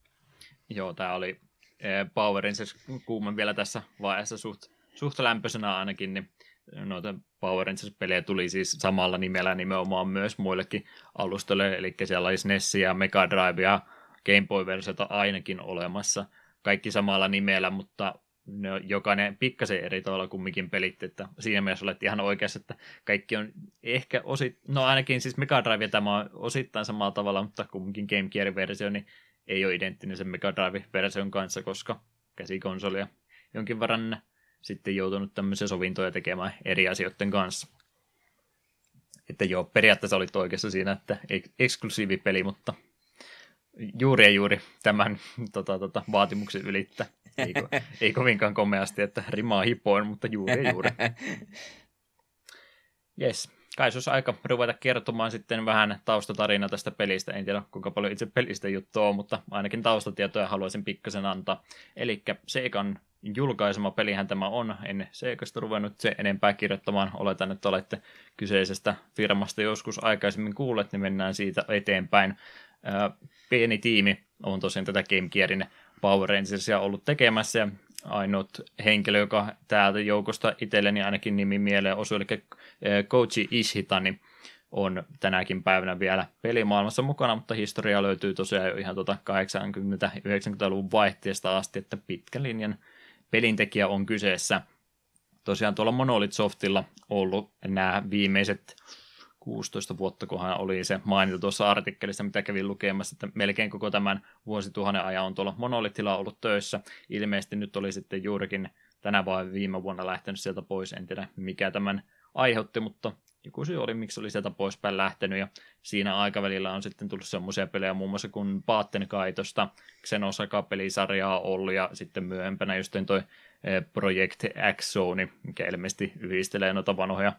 Joo, tämä oli Power Rangers kuumen vielä tässä vaiheessa suht, suht lämpöisenä ainakin, niin noita Power Rangers-pelejä tuli siis samalla nimellä nimenomaan myös muillekin alustoille, eli siellä olisi NES ja Mega Drive ja Game Boy-versiota ainakin olemassa. Kaikki samalla nimellä, mutta ne on jokainen pikkasen eri tavalla kumminkin pelit, että siinä mielessä olet ihan oikeassa, että kaikki on ehkä osit, no ainakin siis Mega Drive tämä on osittain samalla tavalla, mutta kumminkin Game Gear-versio niin ei ole identtinen sen Mega Drive-version kanssa, koska käsikonsoli jonkin verran sitten joutunut tämmöisiä sovintoja tekemään eri asioiden kanssa. Että joo, periaatteessa olit oikeassa siinä, että eksklusiivipeli, mutta juuri ja juuri tämän tota, tota, vaatimuksen ylittää. Ei, ei kovinkaan komeasti, että rimaa hipoin, mutta juuri ja juuri. Yes. Kai olisi aika ruveta kertomaan sitten vähän taustatarina tästä pelistä. En tiedä, kuinka paljon itse pelistä juttua on, mutta ainakin taustatietoja haluaisin pikkasen antaa. Eli Seikan julkaisema pelihän tämä on. En Seikasta ruvennut se enempää kirjoittamaan. Oletan, että olette kyseisestä firmasta joskus aikaisemmin kuulleet, niin mennään siitä eteenpäin. Pieni tiimi on tosiaan tätä Game Gearin Power Rangersia ollut tekemässä ja ainut henkilö, joka täältä joukosta itselleni ainakin nimi mieleen osui, eli Koichi Ishitani on tänäkin päivänä vielä pelimaailmassa mukana, mutta historia löytyy tosiaan jo ihan tuota 80-90-luvun vaihteesta asti, että pitkän linjan pelintekijä on kyseessä. Tosiaan tuolla Monolith Softilla ollut nämä viimeiset 16 vuotta, kunhan oli se mainittu tuossa artikkelissa, mitä kävin lukemassa, että melkein koko tämän vuosituhannen ajan on tuolla Monolithilla ollut töissä. Ilmeisesti nyt oli sitten juurikin tänä vai viime vuonna lähtenyt sieltä pois, en tiedä mikä tämän aiheutti, mutta joku syy oli, miksi oli sieltä poispäin lähtenyt, ja siinä aikavälillä on sitten tullut semmoisia pelejä muun muassa kuin Paatten kaitosta, Xenosaka-pelisarjaa ollut, ja sitten myöhempänä just toi eh, Project X-Zone, mikä ilmeisesti yhdistelee noita vanhoja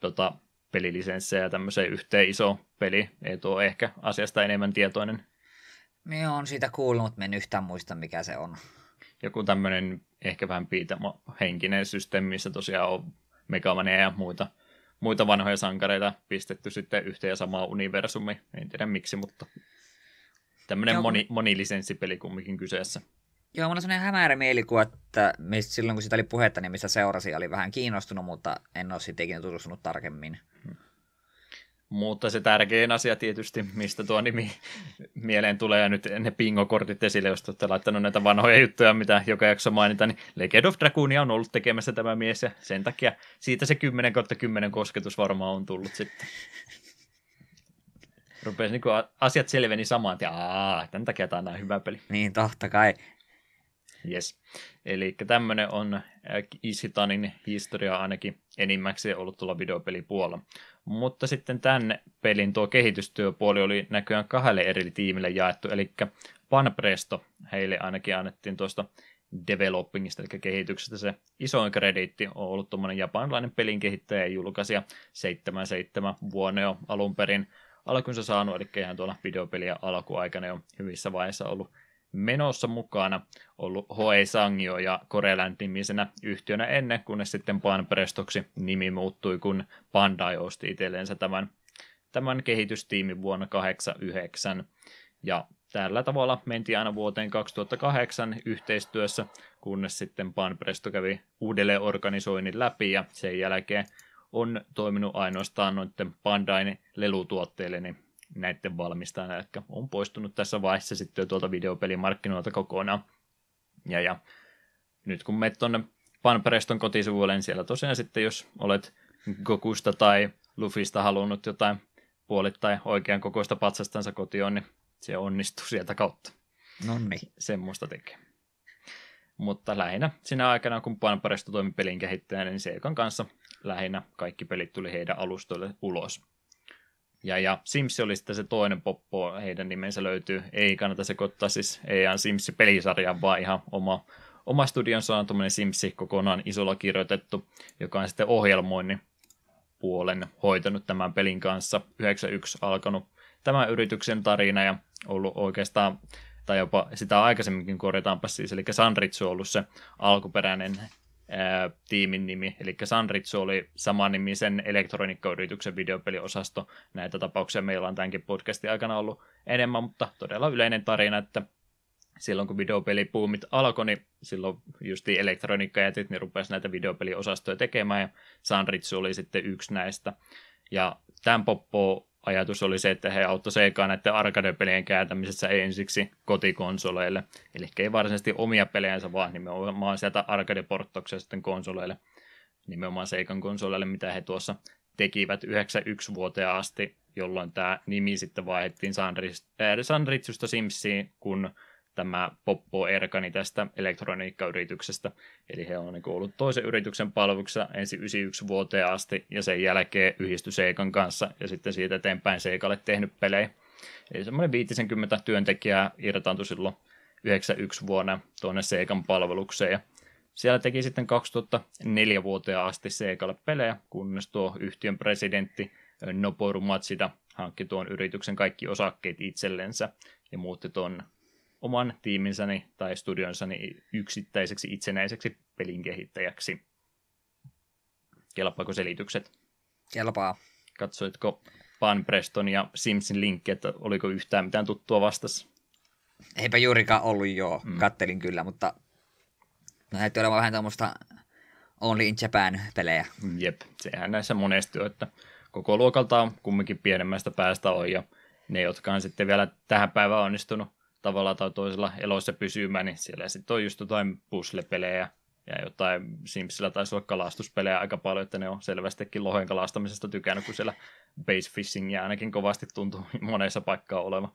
tota, pelilisenssejä ja tämmöiseen yhteen iso peli. Ei tuo ehkä asiasta enemmän tietoinen. Minä olen siitä kuullut, mutta en yhtään muista, mikä se on. Joku tämmöinen ehkä vähän piitamo henkinen systeemi, missä tosiaan on Megamania ja muita, muita vanhoja sankareita pistetty sitten yhteen ja samaan universumi. En tiedä miksi, mutta tämmöinen moni, monilisenssipeli kumminkin kyseessä. Joo, mulla on sellainen hämärä mielikuva, että silloin kun sitä oli puhetta, niin mistä seurasi, oli vähän kiinnostunut, mutta en ole sitten ikinä tutustunut tarkemmin. Mutta se tärkein asia tietysti, mistä tuo nimi mieleen tulee, ja nyt ne pingokortit esille, jos olette laittanut näitä vanhoja juttuja, mitä joka jakso mainita, niin Legend of Dragoonia on ollut tekemässä tämä mies, ja sen takia siitä se 10 kautta 10 kosketus varmaan on tullut sitten. Rupesi niin asiat selveni samaan, aah, tämän takia tämä on hyvä peli. Niin, totta kai. Yes. Eli tämmöinen on äh, Isitanin historia ainakin enimmäkseen ollut tuolla videopelipuolella. Mutta sitten tämän pelin tuo kehitystyöpuoli oli näköjään kahdelle eri tiimille jaettu, eli Panpresto, heille ainakin annettiin tuosta developingista, eli kehityksestä se isoin krediitti on ollut tuommoinen japanilainen pelin kehittäjä ja julkaisija 77 vuonna jo alun perin alkunsa saanut, eli ihan tuolla videopeliä alkuaikana jo hyvissä vaiheissa ollut menossa mukana ollut Hoe Sangio ja Koreland nimisenä yhtiönä ennen, kunnes sitten Prestoksi nimi muuttui, kun Bandai osti itselleensä tämän, tämän kehitystiimin vuonna 1989. Ja tällä tavalla mentiin aina vuoteen 2008 yhteistyössä, kunnes sitten Presto kävi uudelleen organisoinnin läpi ja sen jälkeen on toiminut ainoastaan noiden Bandain lelutuotteille, niin näiden valmistajana, eli on poistunut tässä vaiheessa sitten jo tuolta videopelimarkkinoilta kokonaan. Ja, ja nyt kun menet tuonne Panpereston kotisivuille, niin siellä tosiaan sitten, jos olet Gokusta tai Lufista halunnut jotain puolittain oikean kokoista patsastansa kotiin, niin se onnistuu sieltä kautta. No niin. Semmoista tekee. Mutta lähinnä sinä aikana, kun Panperesto toimi pelin kehittäjänä, niin Seikan kanssa lähinnä kaikki pelit tuli heidän alustoille ulos. Ja, ja Sims oli sitten se toinen poppo, heidän nimensä löytyy. Ei kannata sekoittaa siis ei ihan Sims-pelisarja, vaan ihan oma, oma studionsa on tuommoinen Simsi kokonaan isolla kirjoitettu, joka on sitten ohjelmoinnin puolen hoitanut tämän pelin kanssa. 91 alkanut tämän yrityksen tarina ja ollut oikeastaan, tai jopa sitä aikaisemminkin korjataanpa siis, eli Sanritsu on ollut se alkuperäinen tiimin nimi, eli Sanritsu oli nimisen elektroniikkayrityksen videopeliosasto. Näitä tapauksia meillä on tämänkin podcastin aikana ollut enemmän, mutta todella yleinen tarina, että silloin kun videopelipuumit alkoi, niin silloin justi elektroniikkajätit, niin rupesi näitä videopeliosastoja tekemään, ja Sanritsu oli sitten yksi näistä. Ja tämän poppo ajatus oli se, että he auttoi Segaa näiden arcade-pelien kääntämisessä ensiksi kotikonsoleille. Eli ei varsinaisesti omia pelejänsä, vaan nimenomaan sieltä arcade-porttoksia sitten konsoleille, nimenomaan Seikan konsoleille, mitä he tuossa tekivät 91 vuoteen asti, jolloin tämä nimi sitten vaihdettiin Sanritsusta Simsiin, kun tämä Poppo Erkani tästä elektroniikkayrityksestä. Eli he on niin ollut toisen yrityksen palveluksessa ensin 91 vuoteen asti ja sen jälkeen yhdistyi Seikan kanssa ja sitten siitä eteenpäin Seikalle tehnyt pelejä. Eli semmoinen 50 työntekijää irtaantui silloin 91 vuonna tuonne Seikan palvelukseen ja siellä teki sitten 2004 vuoteen asti Seikalle pelejä, kunnes tuo yhtiön presidentti Noboru Matsida hankki tuon yrityksen kaikki osakkeet itsellensä ja muutti tuon oman tiiminsä tai studionsani yksittäiseksi itsenäiseksi pelin kehittäjäksi. Kelpaako selitykset? Kelpaa. Katsoitko Pan Preston ja Simsin linkki, että oliko yhtään mitään tuttua vastassa? Eipä juurikaan ollut joo, mm. kattelin kyllä, mutta näytti olevan vähän tuommoista Only in Japan-pelejä. Jep, sehän näissä monesti on, että koko luokalta on kumminkin pienemmästä päästä on, ja ne, jotka on sitten vielä tähän päivään onnistunut tavalla tai toisella elossa pysymään, niin siellä sitten on just jotain puzzle-pelejä ja jotain Simsillä taisi olla kalastuspelejä aika paljon, että ne on selvästikin lohen kalastamisesta tykännyt, kun siellä base fishingia ainakin kovasti tuntuu monessa paikkaa oleva.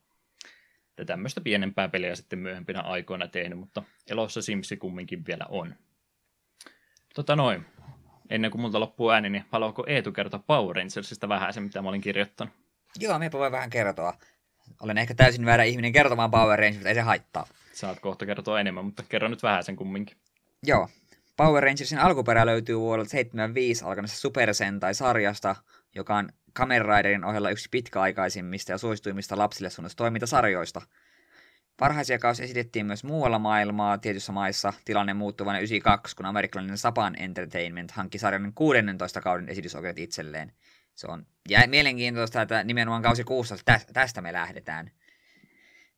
Ja tämmöistä pienempää peliä sitten myöhempinä aikoina tehnyt, mutta elossa Simsi kumminkin vielä on. Tota noin, ennen kuin multa loppuu ääni, niin haluatko Eetu kertoa Power Rangersista vähän se, mitä mä olin kirjoittanut? Joo, minä voin vähän kertoa. Olen ehkä täysin väärä ihminen kertomaan Power Rangers, mutta ei se haittaa. Saat kohta kertoa enemmän, mutta kerro nyt vähän sen kumminkin. Joo. Power Rangersin alkuperä löytyy vuodelta 75 alkaneessa Super Sentai-sarjasta, joka on Kamen Riderin ohella yksi pitkäaikaisimmista ja suosituimmista lapsille suunnasta toimintasarjoista. Parhaisia kausi esitettiin myös muualla maailmaa, tietyissä maissa tilanne muuttui vain 92, kun amerikkalainen Sapan Entertainment hankki sarjan 16 kauden esitysoikeudet itselleen – se on ja mielenkiintoista, että nimenomaan kausi kuussa tästä me lähdetään.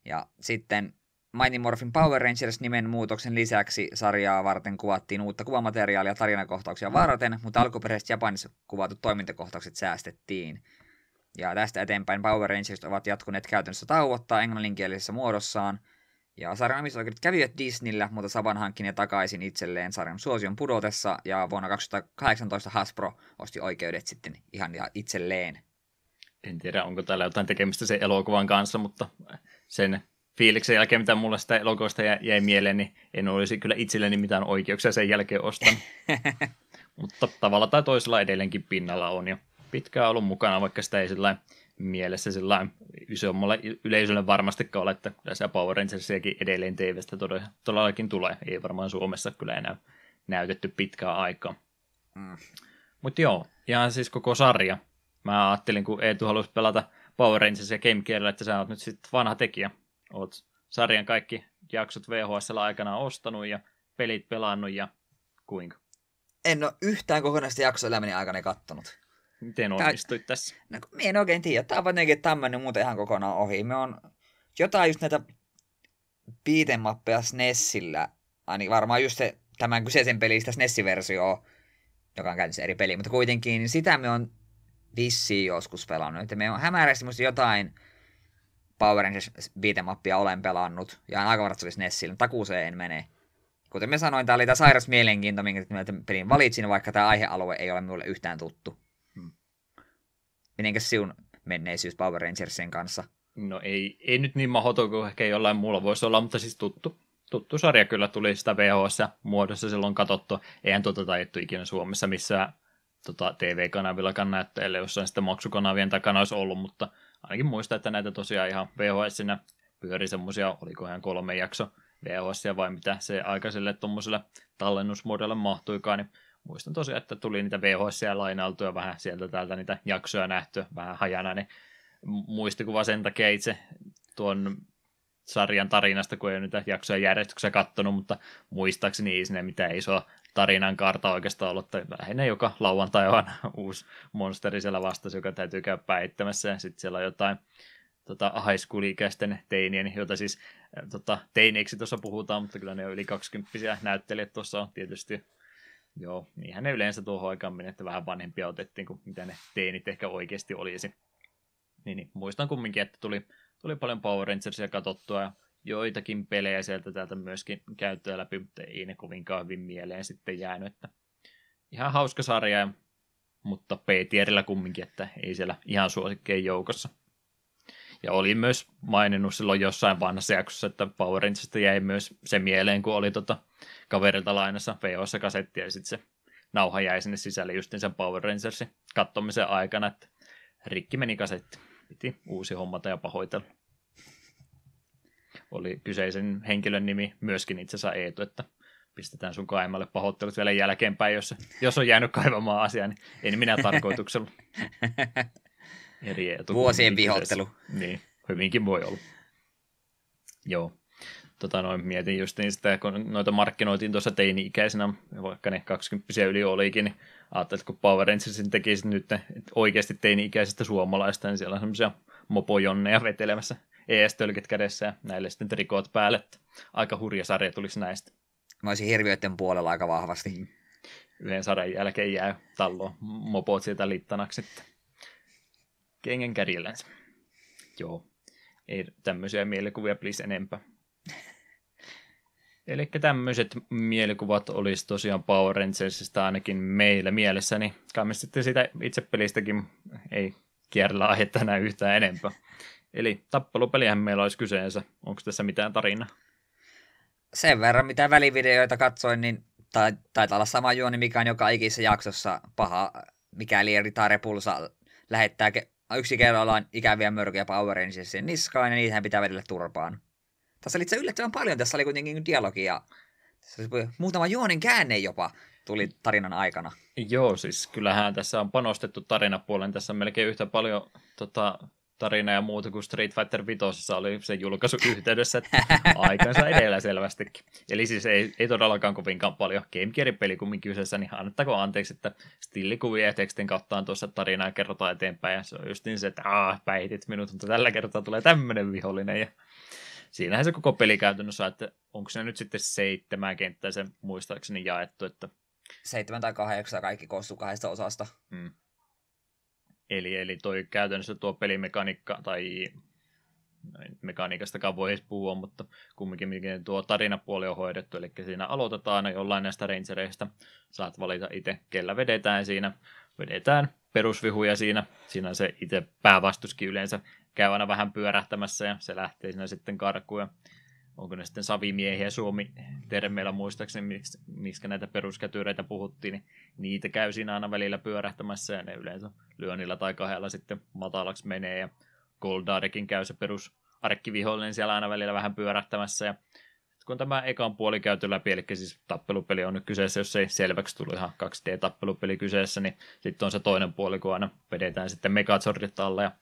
Ja sitten Mighty Morphin Power Rangers nimen muutoksen lisäksi sarjaa varten kuvattiin uutta kuvamateriaalia tarinakohtauksia varten, mutta alkuperäiset Japanissa kuvatut toimintakohtaukset säästettiin. Ja tästä eteenpäin Power Rangers ovat jatkuneet käytännössä tauottaa englanninkielisessä muodossaan – ja sarjan omistusoikeudet kävivät Disneyllä, mutta Saban hankki ne takaisin itselleen sarjan suosion pudotessa, ja vuonna 2018 Hasbro osti oikeudet sitten ihan itselleen. En tiedä, onko täällä jotain tekemistä sen elokuvan kanssa, mutta sen fiiliksen jälkeen, mitä mulle sitä elokuvasta jäi mieleen, niin en olisi kyllä itselleni mitään oikeuksia sen jälkeen ostanut. mutta tavalla tai toisella edelleenkin pinnalla on jo pitkään ollut mukana, vaikka sitä ei sillä mielessä sillä isommalle yleisölle varmastikaan ole, että tässä Power Rangersiakin edelleen TVstä todellakin tulee. Ei varmaan Suomessa kyllä enää näytetty pitkää aikaa. Mm. Mutta joo, ihan siis koko sarja. Mä ajattelin, kun Eetu halusi pelata Power Rangers ja Game Gearilla, että sä oot nyt sitten vanha tekijä. Oot sarjan kaikki jaksot VHS aikana ostanut ja pelit pelannut ja kuinka? En ole yhtään kokonaista jaksoa elämäni aikana kattonut. Miten onnistuit Tää, tässä? No, minä en oikein tiedä. Tämä on jotenkin tämmöinen muuten ihan kokonaan ohi. Me on jotain just näitä beat'em SNESillä, ainakin varmaan just se, tämän kyseisen pelistä SNES-versio, joka on käytössä eri peli, mutta kuitenkin niin sitä me on vissiin joskus pelannut. Että me on hämärästi musta jotain Power Rangers beat'em olen pelannut, ja aika varmasti olisi Nessillä, takuuseen en mene. Kuten me sanoin, tämä oli tämä sairas mielenkiinto, minkä pelin valitsin, vaikka tämä aihealue ei ole minulle yhtään tuttu. Mitenkäs sinun menneisyys Power Rangersien kanssa? No ei, ei nyt niin mahdoton kuin ehkä jollain muulla voisi olla, mutta siis tuttu. Tuttu sarja kyllä tuli sitä VHS-muodossa silloin katsottu. Eihän tuota taidettu ikinä Suomessa missään tota, TV-kanavillakaan näyttäjille, jossain sitten maksukanavien takana olisi ollut, mutta ainakin muista, että näitä tosiaan ihan VHS-sinä pyöri semmoisia, oliko ihan kolme jakso VHS vai mitä se aikaiselle tuommoiselle tallennusmuodolle mahtuikaan, niin muistan tosiaan, että tuli niitä VHS lainailtuja vähän sieltä täältä niitä jaksoja nähty vähän hajana, niin muistikuva sen takia itse tuon sarjan tarinasta, kun ei niitä jaksoja järjestyksessä kattonut, mutta muistaakseni ei sinne mitään isoa tarinan karta oikeastaan ollut, että lähinnä joka lauantai on uusi monsteri siellä vastasi, joka täytyy käydä päittämässä, ja sitten siellä on jotain tota, high school-ikäisten teinien, joita siis tota, teineiksi tuossa puhutaan, mutta kyllä ne on yli 20 näyttelijät tuossa on tietysti. Joo, niinhän ne yleensä tuohon aikaan meni, että vähän vanhempia otettiin kuin mitä ne teinit ehkä oikeasti olisi. Niin, niin muistan kumminkin, että tuli, tuli paljon Power Rangersia katsottua ja joitakin pelejä sieltä täältä myöskin käyttöä läpi, mutta ei ne kovinkaan hyvin mieleen sitten jäänyt. Että ihan hauska sarja, mutta P-tierillä kumminkin, että ei siellä ihan suosikkeen joukossa. Ja oli myös maininnut silloin jossain vanhassa jaksossa, että Power Rangersista jäi myös se mieleen, kun oli tota kaverilta lainassa VOssa kasetti ja sitten se nauha jäi sinne sisälle justin sen Power Rangersin kattomisen aikana, että rikki meni kasetti. Piti uusi hommata ja pahoitella. Oli kyseisen henkilön nimi myöskin itse asiassa Eetu, että pistetään sun kaimalle pahoittelut vielä jälkeenpäin, jos, jos on jäänyt kaivamaan asiaa, niin en minä tarkoituksella. Eri etu. Vuosien vihottelu. Niin, hyvinkin voi olla. Joo. Tota noin, mietin just niin sitä, kun noita markkinoitiin tuossa teini-ikäisenä, vaikka ne 20 yli olikin, niin ajattelin, että kun Power Rangersin tekisi nyt oikeasti teini-ikäisestä suomalaista, niin siellä on semmoisia mopojonneja vetelemässä ES-tölkit kädessä ja näille sitten trikoot päälle. Aika hurja sarja tulisi näistä. Mä olisin hirviöiden puolella aika vahvasti. Yhden sarjan jälkeen jää tallo mopot sieltä littanaksi sitten. Kengen kärjellänsä. Joo. Ei tämmöisiä mielikuvia please enempää. Eli tämmöiset mielikuvat olisi tosiaan Power Rangersista ainakin meillä mielessäni. Kai me sitten sitä itse pelistäkin ei kierrellä aihetta enää yhtään enempää. Eli tappelupelihän meillä olisi kyseensä. Onko tässä mitään tarinaa? Sen verran, mitä välivideoita katsoin, niin taitaa olla sama juoni, mikä on joka ikisessä jaksossa paha, mikäli Rita Repulsa lähettää yksi kerrallaan ikäviä mörköjä Power Rangersin niskaan, ja niitähän pitää vedellä turpaan. Tässä oli itse yllättävän paljon, tässä oli kuitenkin dialogia. Tässä oli muutama juonin käänne jopa tuli tarinan aikana. Joo, siis kyllähän tässä on panostettu tarinapuolen. Tässä on melkein yhtä paljon tota, tarina ja muuta kuin Street Fighter 5 oli se julkaisu yhteydessä, että aikansa edellä selvästikin. Eli siis ei, ei todellakaan kovinkaan paljon Game Gearin peli kumminkin kyseessä, niin annettako anteeksi, että stillikuvia ja tekstin kautta on tuossa tarinaa kerrotaan eteenpäin, ja se on just niin se, että aah, päihitit minut, mutta tällä kertaa tulee tämmöinen vihollinen, ja siinähän se koko peli käytännössä, että onko se nyt sitten seitsemän kenttää sen muistaakseni jaettu, että Seitsemän tai kahdeksan kaikki koostuu kahdesta osasta. Hmm. Eli, eli toi käytännössä tuo pelimekaniikka, tai no mekaniikastakaan voi edes puhua, mutta kumminkin miten tuo tarinapuoli on hoidettu, eli siinä aloitetaan jollain näistä rangereista, saat valita itse, kellä vedetään siinä, vedetään perusvihuja siinä, siinä se itse päävastuskin yleensä käy aina vähän pyörähtämässä ja se lähtee siinä sitten karkuun. Ja onko ne sitten savimiehiä? Suomi-termeillä muistaakseni, miksi, miksi näitä peruskätyreitä puhuttiin, niin niitä käy siinä aina välillä pyörähtämässä ja ne yleensä lyönnillä tai kahdella sitten matalaksi menee. Ja Goldarekin käy se perus arkkivihollinen siellä aina välillä vähän pyörähtämässä. Ja kun tämä ekan puoli käyty läpi, eli siis tappelupeli on nyt kyseessä, jos ei selväksi tullut ihan 2D-tappelupeli kyseessä, niin sitten on se toinen puoli, kun aina vedetään sitten Megazordit alle. Ja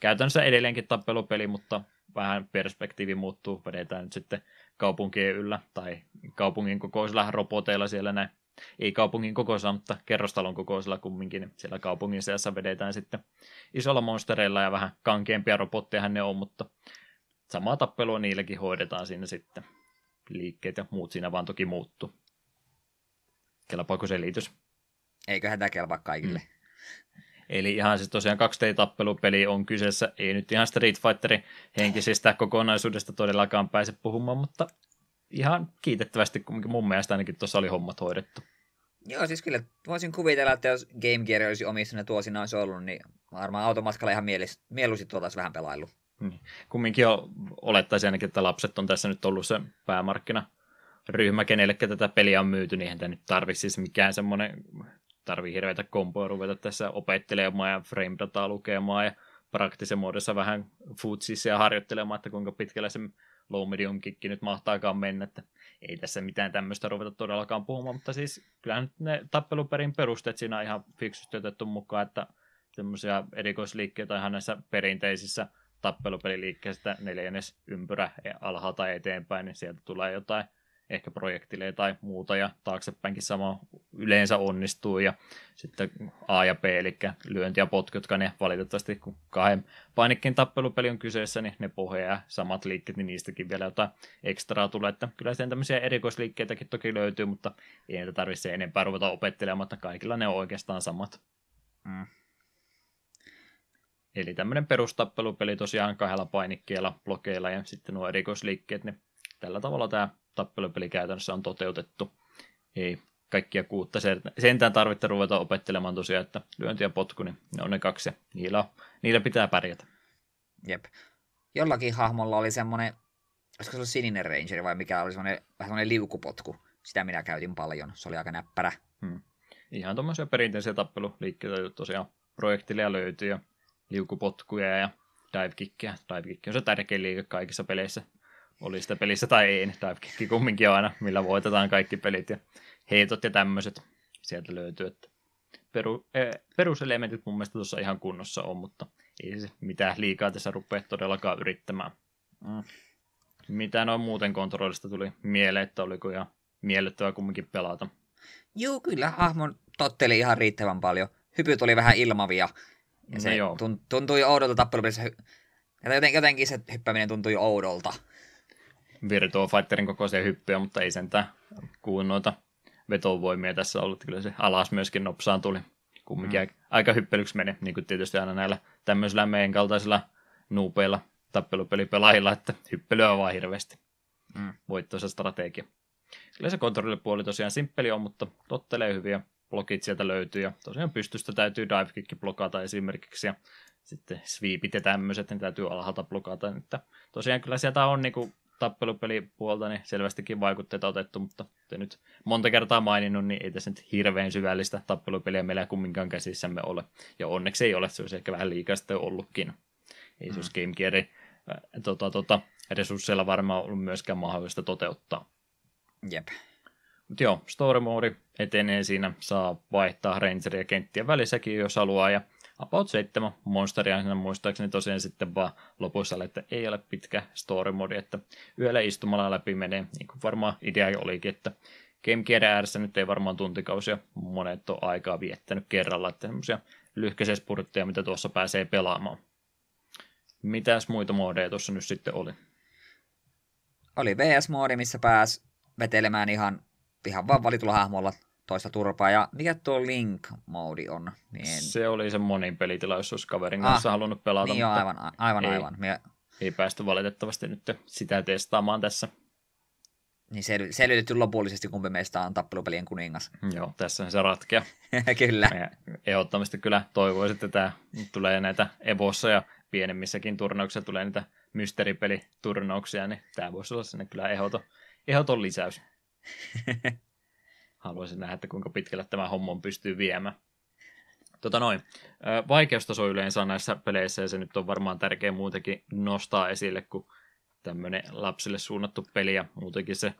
käytännössä edelleenkin tappelupeli, mutta vähän perspektiivi muuttuu, vedetään nyt sitten kaupunkien yllä tai kaupungin kokoisilla roboteilla siellä näin. Ei kaupungin kokoisella, mutta kerrostalon kokoisilla kumminkin. Siellä kaupungin seassa vedetään sitten isolla monstereilla ja vähän kankeampia robotteja ne on, mutta samaa tappelua niilläkin hoidetaan siinä sitten. Liikkeet ja muut siinä vaan toki muuttuu. Kelpaako selitys? Eiköhän tämä kelpaa kaikille. Mm. Eli ihan siis tosiaan 2D-tappelupeli on kyseessä, ei nyt ihan Street Fighterin henkisistä kokonaisuudesta todellakaan pääse puhumaan, mutta ihan kiitettävästi mun mielestä ainakin tuossa oli hommat hoidettu. Joo, siis kyllä voisin kuvitella, että jos Game Gear olisi omissa ne tuosina olisi ollut, niin varmaan automatkalla ihan mieluusti tuotaisi vähän pelailu. Niin. Kumminkin jo olettaisin ainakin, että lapset on tässä nyt ollut se päämarkkina ryhmä, kenelle tätä peliä on myyty, niin eihän tämä nyt tarvitsisi mikään semmoinen tarvii hirveätä kompoa ruveta tässä opettelemaan ja frame dataa lukemaan ja praktisen muodossa vähän ja harjoittelemaan, että kuinka pitkällä se low medium kikki nyt mahtaakaan mennä, että ei tässä mitään tämmöistä ruveta todellakaan puhumaan, mutta siis kyllähän ne tappeluperin perusteet siinä on ihan fiksusti otettu mukaan, että semmoisia erikoisliikkeitä ihan näissä perinteisissä tappelupeliliikkeistä neljännes ympyrä alhaalta eteenpäin, niin sieltä tulee jotain ehkä projektilee tai muuta, ja taaksepäinkin sama yleensä onnistuu, ja sitten A ja B, eli lyönti ja potku, jotka ne valitettavasti, kun kahden painikkeen tappelupeli on kyseessä, niin ne pohjaa samat liikkeet, niin niistäkin vielä jotain ekstraa tulee, että kyllä sen tämmöisiä erikoisliikkeitäkin toki löytyy, mutta ei niitä tarvitse enempää ruveta opettelemaan, että kaikilla ne on oikeastaan samat. Mm. Eli tämmöinen perustappelupeli tosiaan kahdella painikkeella, blokeilla ja sitten nuo erikoisliikkeet, niin tällä tavalla tämä tappelupeli käytännössä on toteutettu. Ei kaikkia kuutta sentään tarvitse ruveta opettelemaan tosiaan, että lyönti ja potku, niin ne on ne kaksi ja niillä, niillä pitää pärjätä. Jep. Jollakin hahmolla oli semmoinen, olisiko se ollut sininen rangeri vai mikä oli semmoinen, vähän semmoinen liukupotku. Sitä minä käytin paljon, se oli aika näppärä. Hmm. Ihan tuommoisia perinteisiä tappeluliikkeitä tosiaan projektille löytyy ja liukupotkuja ja divekickia. Divekick on se tärkein liike kaikissa peleissä. Oli sitä pelissä tai ei, niin divekick kumminkin aina, millä voitetaan kaikki pelit ja heitot ja tämmöiset sieltä löytyy. Että peru, eh, peruselementit mun mielestä tuossa ihan kunnossa on, mutta ei se mitään liikaa tässä rupea todellakaan yrittämään. Mm. Mitä noin muuten kontrollista tuli mieleen, että oliko ihan miellyttävää kumminkin pelata? Joo, kyllä hahmon totteli ihan riittävän paljon. Hypyt oli vähän ilmavia ja se no tuntui oudolta tappelupelissä. Joten, jotenkin se hyppääminen tuntui oudolta. Virtua Fighterin kokoisia hyppyjä, mutta ei sentään kuun noita vetovoimia tässä ollut. Kyllä se alas myöskin nopsaan tuli. Kumminkin mm. aika hyppelyksi meni, niin kuin tietysti aina näillä tämmöisillä meidän kaltaisilla nuupeilla tappelupelipelaajilla, että hyppelyä on vaan hirveästi. Mm. Voittoisa strategia. Kyllä se kontrollipuoli tosiaan simppeli on, mutta tottelee hyviä blokit sieltä löytyy, ja tosiaan pystystä täytyy divekick blokata esimerkiksi, ja sitten sweepit ja tämmöiset, niin täytyy alhaalta blokata, että tosiaan kyllä sieltä on niinku tappelupelipuolta niin selvästikin vaikutteita otettu, mutta te nyt monta kertaa maininnut, niin ei tässä nyt hirveän syvällistä tappelupeliä meillä kumminkaan käsissämme ole. Ja onneksi ei ole, se olisi ehkä vähän liikaa sitten ollutkin. Ei se mm. olisi Game Gearin tota, tota, resursseilla varmaan ollut myöskään mahdollista toteuttaa. Jep. Mutta joo, story mode etenee siinä, saa vaihtaa rangeria kenttien välissäkin, jos haluaa, ja about 7 monsteria siinä muistaakseni tosiaan sitten vaan lopussa, että ei ole pitkä story mode, että yöllä istumalla läpi menee, niin kuin varmaan idea olikin, että Game Gear ääressä nyt ei varmaan tuntikausia monet ole aikaa viettänyt kerralla, että semmoisia lyhkäisiä spurtteja, mitä tuossa pääsee pelaamaan. Mitäs muita modeja tuossa nyt sitten oli? Oli VS-moodi, missä pääsi vetelemään ihan ihan vaan valitulla hahmolla toista turpaa. Ja mikä tuo Link-moodi on? Niin... Se oli se monin pelitila, jos olisi kaverin kanssa ah, halunnut pelata. Niin mutta aivan, aivan, ei, aivan. Mie... Ei päästy valitettavasti nyt sitä testaamaan tässä. Niin sel- selvitetty lopullisesti, kumpi meistä on tappelupelien kuningas. Joo, tässä se ratkea. kyllä. Ja ehdottomasti kyllä toivoisin, että tämä tulee näitä Evossa ja pienemmissäkin turnauksissa tulee niitä mysteeripeliturnauksia, niin tämä voisi olla sinne kyllä ehdoton, ehdoton lisäys. Haluaisin nähdä, että kuinka pitkälle tämä homma pystyy viemään. Tota noin. Vaikeustaso yleensä on näissä peleissä, ja se nyt on varmaan tärkeä muutenkin nostaa esille, kun tämmöinen lapsille suunnattu peli, ja muutenkin se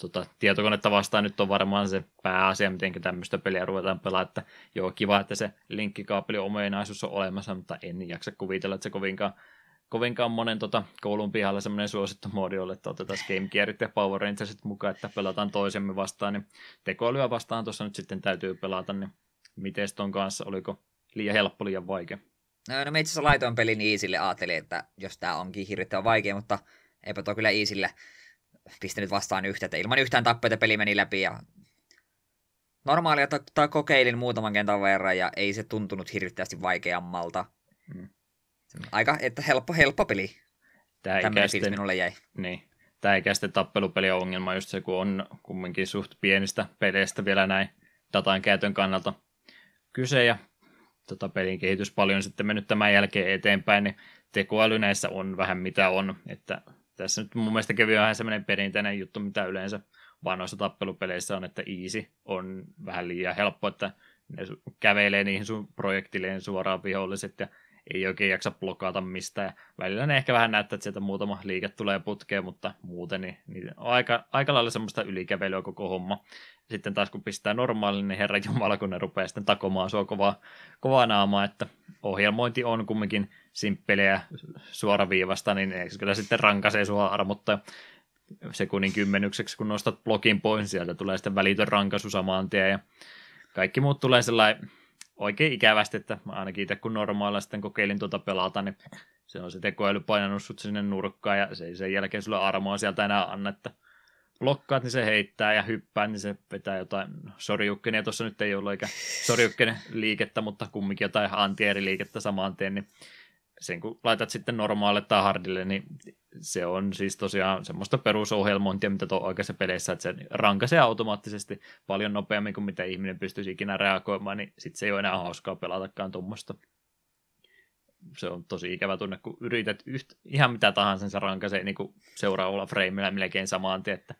tota, tietokonetta vastaan nyt on varmaan se pääasia, miten tämmöistä peliä ruvetaan pelaamaan, että joo, kiva, että se linkkikaapeli omenaisuus on olemassa, mutta en jaksa kuvitella, että se kovinkaan kovinkaan monen tota, koulun pihalla semmoinen suosittu moodi oli, että otetaan Game Gearit ja Power Rangersit mukaan, että pelataan toisemme vastaan, niin tekoälyä vastaan tuossa nyt sitten täytyy pelata, niin miten ton kanssa, oliko liian helppo, liian vaikea? No, no me itse asiassa laitoin pelin Iisille, ajattelin, että jos tämä onkin hirvittävän vaikea, mutta eipä tuo kyllä Iisille pistänyt vastaan yhtä, että ilman yhtään tappeita peli meni läpi ja normaalia tai kokeilin muutaman kentän verran ja ei se tuntunut hirvittävästi vaikeammalta. Hmm. Aika että helppo, helppo peli. Tämä Tämmöinen minulle jäi. Niin. Tämä ikäisten tappelupeli on ongelma just se, kun on kumminkin suht pienistä peleistä vielä näin datan käytön kannalta kyse ja tota, pelin kehitys paljon sitten mennyt tämän jälkeen eteenpäin, niin tekoäly näissä on vähän mitä on, että tässä nyt mun mielestä kävi vähän semmoinen perinteinen juttu, mitä yleensä vanhoissa tappelupeleissä on, että easy on vähän liian helppo, että ne kävelee niihin sun projektilleen suoraan viholliset ja ei oikein jaksa blokata mistään. Välillä ne ehkä vähän näyttää, että sieltä muutama liike tulee putkeen, mutta muuten niin, niin on aika, aika lailla semmoista ylikävelyä koko homma. Sitten taas kun pistää normaalin, niin herra jumala, kun ne rupeaa sitten takomaan sua kovaa, kovaa naamaa, että ohjelmointi on kumminkin simppeliä suoraviivasta, niin eikö kyllä sitten rankaisee sua armottaa sekunnin kymmenykseksi, kun nostat blogin pois, niin sieltä tulee sitten välitön rankaisu samaan tien ja kaikki muut tulee sellainen oikein ikävästi, että ainakin itse kun normaalilla sitten kokeilin tuota pelata, niin se on se tekoäly painanut sut sinne nurkkaan ja se ei sen jälkeen sulle armoa sieltä enää anna, että blokkaat, niin se heittää ja hyppää, niin se vetää jotain sorjukkenia. Tuossa nyt ei ollut eikä sorjukkenen liikettä, mutta kumminkin jotain antieri-liikettä samaan tien, niin sen kun laitat sitten normaalille tai hardille, niin se on siis tosiaan semmoista perusohjelmointia, mitä tuo oikeassa peleissä, että se rankaisee automaattisesti paljon nopeammin kuin mitä ihminen pystyisi ikinä reagoimaan, niin sitten se ei ole enää hauskaa pelatakaan tuommoista. Se on tosi ikävä tunne, kun yrität yht, ihan mitä tahansa, se rankaisee niin kuin seuraavalla frameilla melkein samaan tien, että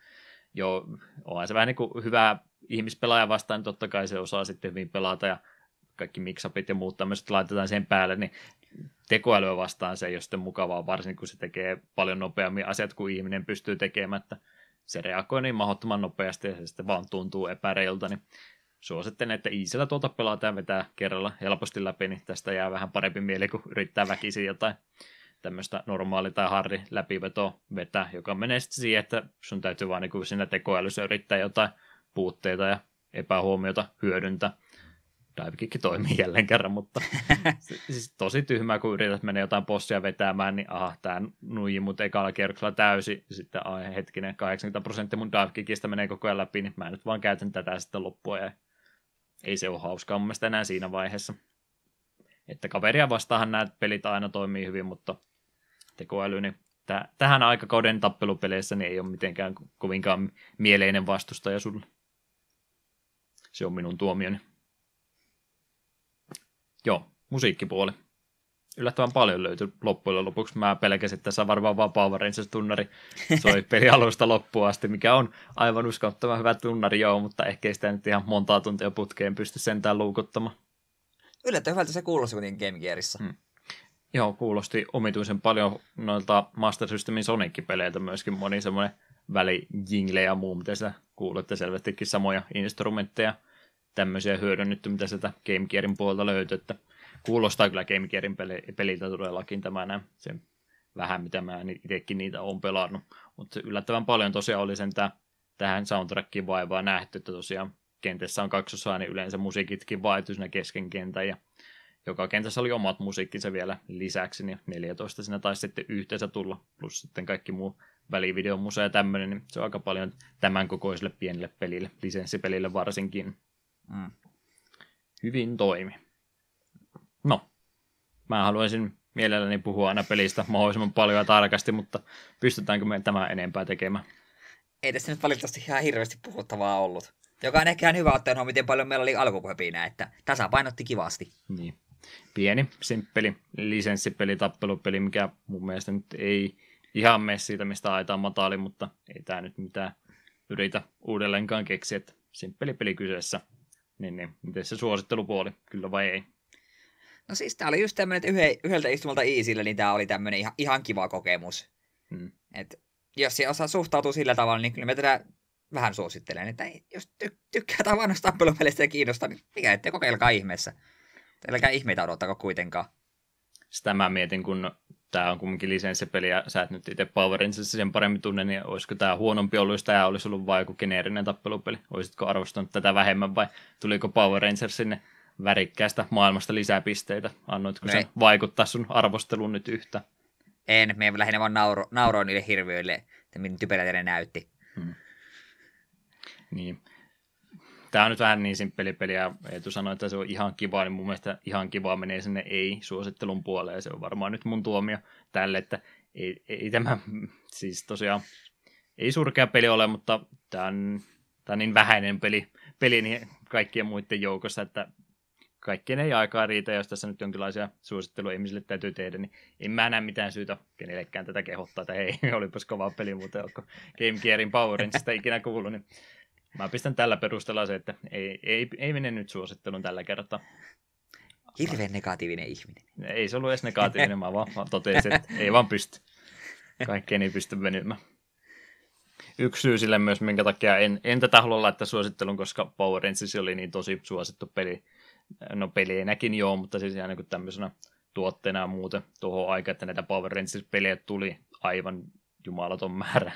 joo, onhan se vähän niin kuin hyvä ihmispelaaja vastaan, niin totta kai se osaa sitten hyvin pelata ja kaikki miksapit ja muut tämmöiset laitetaan sen päälle, niin tekoälyä vastaan se ei ole sitten mukavaa, varsinkin kun se tekee paljon nopeammin asiat kuin ihminen pystyy tekemään, että se reagoi niin mahdottoman nopeasti ja se sitten vaan tuntuu epäreilta, niin suosittelen, että Iisellä tuolta pelataan ja vetää kerralla helposti läpi, niin tästä jää vähän parempi mieli, kun yrittää väkisin jotain tämmöistä normaali tai harri läpivetoa vetää, joka menee sitten siihen, että sun täytyy vaan niin siinä tekoälyssä yrittää jotain puutteita ja epähuomiota hyödyntää. Divekick toimii jälleen kerran, mutta siis tosi tyhmää, kun yrität mennä jotain possia vetämään, niin aha, tämä nuiji mut ekalla kierroksella täysi, sitten ai, hetkinen, 80 prosenttia mun divekickistä menee koko ajan läpi, niin mä nyt vaan käytän tätä sitten loppua, ja ei se ole hauskaa mun mielestä enää siinä vaiheessa. Että kaveria vastaahan nämä pelit aina toimii hyvin, mutta tekoäly, niin täh- tähän aikakauden tappelupeleissä niin ei ole mitenkään kovinkaan mieleinen vastustaja sulle. Se on minun tuomioni. Joo, musiikkipuoli. Yllättävän paljon löytyi loppujen lopuksi. Mä pelkäsin, että tässä varmaan vaan Power Rangers-tunnari soi peli alusta loppuun asti, mikä on aivan uskottavan hyvä tunnari, joo, mutta ehkä ei sitä nyt ihan montaa tuntia putkeen pysty sentään luukuttamaan. Yllättävän hyvältä se kuulosti kuitenkin Game Gearissa. Hmm. Joo, kuulosti omituisen paljon noilta Master Systemin Sonic-peleiltä myöskin moni semmoinen välijingle ja muu, mitä sä kuulette selvästikin samoja instrumentteja tämmöisiä hyödynnetty, mitä sieltä Game Gearin puolelta löytyy, että kuulostaa kyllä Game Gearin peli, peliltä todellakin tämä näin, sen vähän mitä mä itsekin niitä on pelannut, mutta yllättävän paljon tosiaan oli sen tää, tähän soundtrackiin vaivaa nähty, että tosiaan kentässä on kaksosaa, niin yleensä musiikitkin vaihtuu siinä kesken kentän ja joka kentässä oli omat musiikkinsa vielä lisäksi, niin 14 siinä taisi sitten yhteensä tulla, plus sitten kaikki muu välivideon musea ja tämmöinen, niin se on aika paljon tämän kokoiselle pienelle pelille, lisenssipelille varsinkin. Mm. Hyvin toimi. No, mä haluaisin mielelläni puhua aina pelistä mahdollisimman paljon ja tarkasti, mutta pystytäänkö me tämä enempää tekemään? Ei tässä nyt valitettavasti ihan hirveästi puhuttavaa ollut. Joka on ehkä ihan hyvä ottaa miten paljon meillä oli alkupuhepinä, että tasapainotti kivasti. Niin. Pieni, simppeli, lisenssipeli, tappelupeli, mikä mun mielestä nyt ei ihan mene siitä, mistä aitaan matali, mutta ei tämä nyt mitään yritä uudelleenkaan keksiä, että simppeli peli kyseessä. Niin, niin. Miten se suosittelupuoli, kyllä vai ei? No siis tää oli just tämmönen, että yhdeltä istumalta Easillä, niin tää oli tämmönen ihan, ihan kiva kokemus. Hmm. Et jos se osaa suhtautua sillä tavalla, niin kyllä mä tätä vähän suosittelen, että jos ty- tykkää tavannut tappelupelistä ja kiinnostaa, niin mikä ettei kokeilkaa ihmeessä. Älkää ihmeitä odottako kuitenkaan. Sitä mä mietin, kun tämä on kumminkin lisenssipeli ja sä et nyt itse Power Rangersissa sen paremmin tunne, niin olisiko tämä huonompi ollut, jos tämä olisi ollut vain joku geneerinen tappelupeli? Olisitko arvostanut tätä vähemmän vai tuliko Power Rangers sinne värikkäästä maailmasta lisää pisteitä? Annoitko se vaikuttaa sun arvosteluun nyt yhtä? En, me lähinnä vaan nauro, nauroin niille hirviöille, että miten typerältä ne näytti. Hmm. Niin tämä on nyt vähän niin simppeli peli, ja Eetu sanoi, että se on ihan kiva, niin mun mielestä ihan kiva menee sinne ei-suosittelun puoleen, se on varmaan nyt mun tuomio tälle, että ei, ei tämä, siis tosiaan, ei surkea peli ole, mutta tämä on, tämä on niin vähäinen peli, peli niin kaikkien muiden joukossa, että kaikkien ei aikaa riitä, jos tässä nyt jonkinlaisia suositteluja ihmisille täytyy tehdä, niin en mä näe mitään syytä kenellekään tätä kehottaa, että hei, olipas kova peli, mutta onko Game Gearin Power Rangersista ikinä kuullut, niin Mä pistän tällä perusteella se, että ei, ei, ei mene nyt suosittelun tällä kertaa. Hirveän negatiivinen ihminen. Ei se ollut edes negatiivinen, mä vaan, totesin, että ei vaan pysty. Kaikkeen ei pysty venymään. Yksi syy sille myös, minkä takia en, en tätä halua laittaa suosittelun, koska Power Rangers oli niin tosi suosittu peli. No pelienäkin joo, mutta siis ihan niin tämmöisenä tuotteena ja muuten tuohon aikaan, että näitä Power Rangers-pelejä tuli aivan jumalaton määrä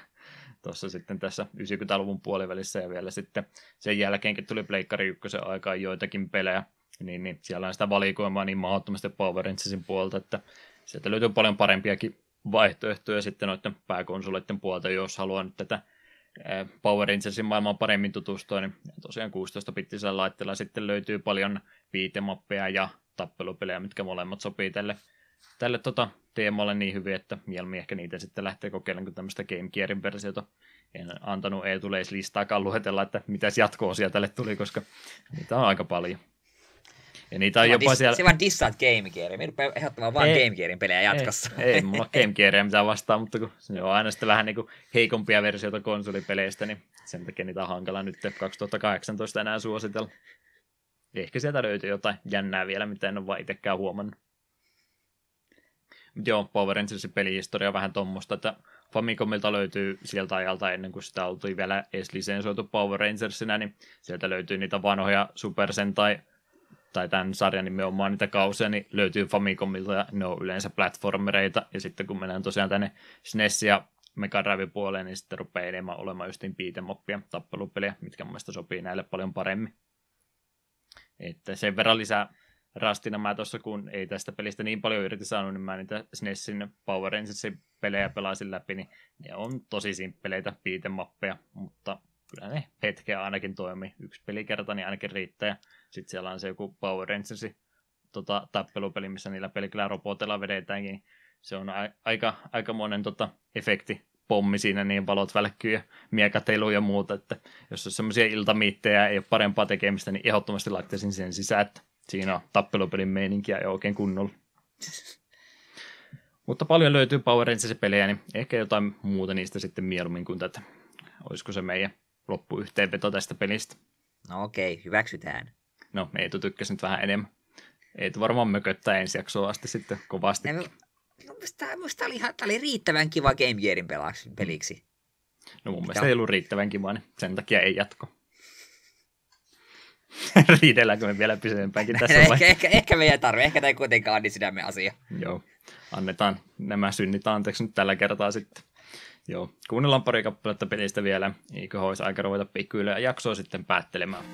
tuossa sitten tässä 90-luvun puolivälissä ja vielä sitten sen jälkeenkin tuli Pleikkari 1 aikaan joitakin pelejä, niin, niin siellä on sitä valikoimaa niin mahdottomasti Power Rangersin puolta, että sieltä löytyy paljon parempiakin vaihtoehtoja sitten noiden pääkonsoleiden puolta, jos haluaa nyt tätä Power Rangersin maailmaan paremmin tutustua, niin tosiaan 16-bittisellä laitteella sitten löytyy paljon viitemappeja ja tappelupelejä, mitkä molemmat sopii tälle, tälle tota, teemalle niin hyvin, että mieluummin ehkä niitä sitten lähtee kokeilemaan kuin tämmöistä Game Gearin versiota. En antanut e-tuleislistaakaan luetella, että mitäs jatko-osia tälle tuli, koska niitä on aika paljon. Ja niitä on jopa dis, siellä... Se vaan dissaat Game Gear. Me rupeaa ehdottamaan vaan ei, Game Gearin pelejä jatkossa. Ei, ei mulla Game Gearia mitään vastaan, mutta kun se on aina sitten vähän niin kuin heikompia versioita konsolipeleistä, niin sen takia niitä on hankala nyt 2018 enää suositella. Ehkä sieltä löytyy jotain jännää vielä, mitä en ole vaan itsekään huomannut. Joo, Power Rangersin pelihistoria vähän tuommoista, että Famicomilta löytyy sieltä ajalta ennen kuin sitä oltiin vielä edes lisensoitu Power Rangersina, niin sieltä löytyy niitä vanhoja Super Sentai tai tämän sarjan nimenomaan niitä kausia, niin löytyy Famicomilta ja ne on yleensä platformereita. Ja sitten kun mennään tosiaan tänne SNES ja Mega Drive puoleen, niin sitten rupeaa enemmän olemaan justiin beat'em tappelupeliä, mitkä mun mielestä sopii näille paljon paremmin. Että sen verran lisää rastina mä tuossa, kun ei tästä pelistä niin paljon irti saanut, niin mä niitä SNESin Power Rangersin pelejä pelasin läpi, niin ne on tosi simppeleitä beat'em mutta kyllä ne hetkeä ainakin toimii. Yksi pelikerta niin ainakin riittää. Sitten siellä on se joku Power Rangersin tota, tappelupeli, missä niillä pelkillä robotilla vedetäänkin. Se on a- aika, aika monen tota, efekti pommi siinä, niin valot välkkyy ja miekatelu ja muuta, että jos on semmoisia iltamiittejä ei ole parempaa tekemistä, niin ehdottomasti laittaisin sen sisään, että siinä on tappelupelin meininkiä ja oikein kunnolla. Mutta paljon löytyy Power Rangers-pelejä, niin ehkä jotain muuta niistä sitten mieluummin kuin tätä. Olisiko se meidän loppuyhteenveto tästä pelistä? No okei, okay, hyväksytään. No, Eetu tykkäsi nyt vähän enemmän. Eetu varmaan mököttää ensi jaksoa asti sitten kovasti. No, musta, musta oli, ihan, oli riittävän kiva Game Gearin peliksi. No mun Mitä mielestä on? ei ollut riittävän kiva, niin sen takia ei jatko. Riidelläänkö me vielä pisempäänkin tässä ehkä, ehkä, ehkä me ei tarvitse, ehkä tämä ei kuitenkaan Anni sydämen asia. Joo, annetaan nämä synnit anteeksi nyt tällä kertaa sitten. Joo, kuunnellaan pari kappaletta pelistä vielä, eikö olisi aika ruveta pikkuhiljaa jaksoa sitten päättelemään.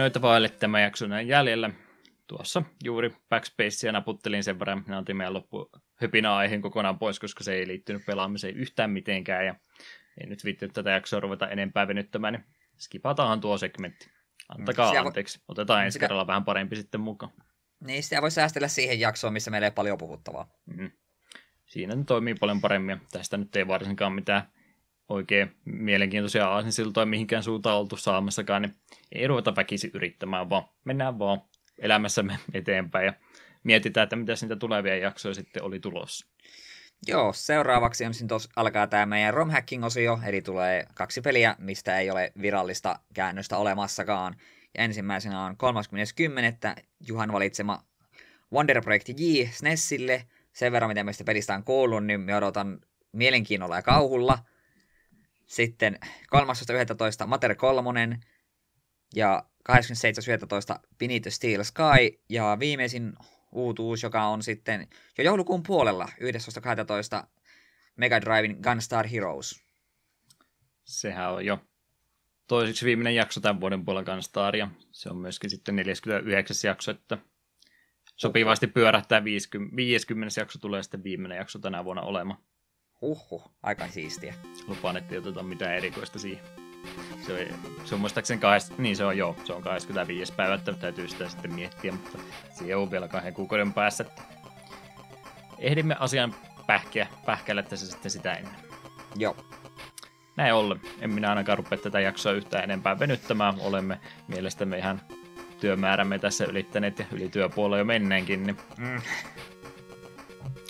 Loppuhypinoita vaille tämä jakso näin jäljellä. Tuossa juuri backspacea naputtelin sen verran, minä otin meidän loppuhypinä aiheen kokonaan pois, koska se ei liittynyt pelaamiseen yhtään mitenkään. Ja ei nyt viitti tätä jaksoa ruveta enempää venyttämään, niin skipataan tuo segmentti. Antakaa mm, anteeksi. Otetaan ensi sitä... kerralla vähän parempi sitten mukaan. Niin, sitä voi säästellä siihen jaksoon, missä meillä ei paljon puhuttavaa. Mm. Siinä nyt toimii paljon paremmin. Tästä nyt ei varsinkaan mitään oikein mielenkiintoisia aasinsiltoja mihinkään suuntaan oltu saamassakaan, niin ei ruveta väkisi yrittämään, vaan mennään vaan elämässämme eteenpäin ja mietitään, että mitä niitä tulevia jaksoja sitten oli tulossa. Joo, seuraavaksi tos alkaa tämä meidän romhacking-osio, eli tulee kaksi peliä, mistä ei ole virallista käännöstä olemassakaan. Ja ensimmäisenä on 30.10. Juhan valitsema Wonder Project J SNESille. Sen verran, mitä meistä pelistä on kuullut, niin me odotan mielenkiinnolla ja kauhulla – sitten 13.11. Mater 3 ja 27.11. Beneath the Steel Sky ja viimeisin uutuus, joka on sitten jo joulukuun puolella 11.12. Mega Driven Gunstar Heroes. Sehän on jo toiseksi viimeinen jakso tämän vuoden puolella Gunstaria. Se on myöskin sitten 49. jakso, että sopivasti pyörähtää 50, 50 jakso tulee sitten viimeinen jakso tänä vuonna olemaan. Huhhuh, aika siistiä. Lupaan, että ei oteta mitään erikoista siihen. Se on, se on muistaakseni kahdest, niin se on joo, se on 25 päivä, että täytyy sitä sitten miettiä, mutta siihen on vielä kahden kuukauden päässä. Ehdimme asian pähkiä, pähkäillä tässä sitten sitä ennen. Joo. Näin ollen. En minä ainakaan rupea tätä jaksoa yhtään enempää venyttämään. Olemme mielestämme ihan työmäärämme tässä ylittäneet ja yli työpuolella jo menneenkin. Niin mm.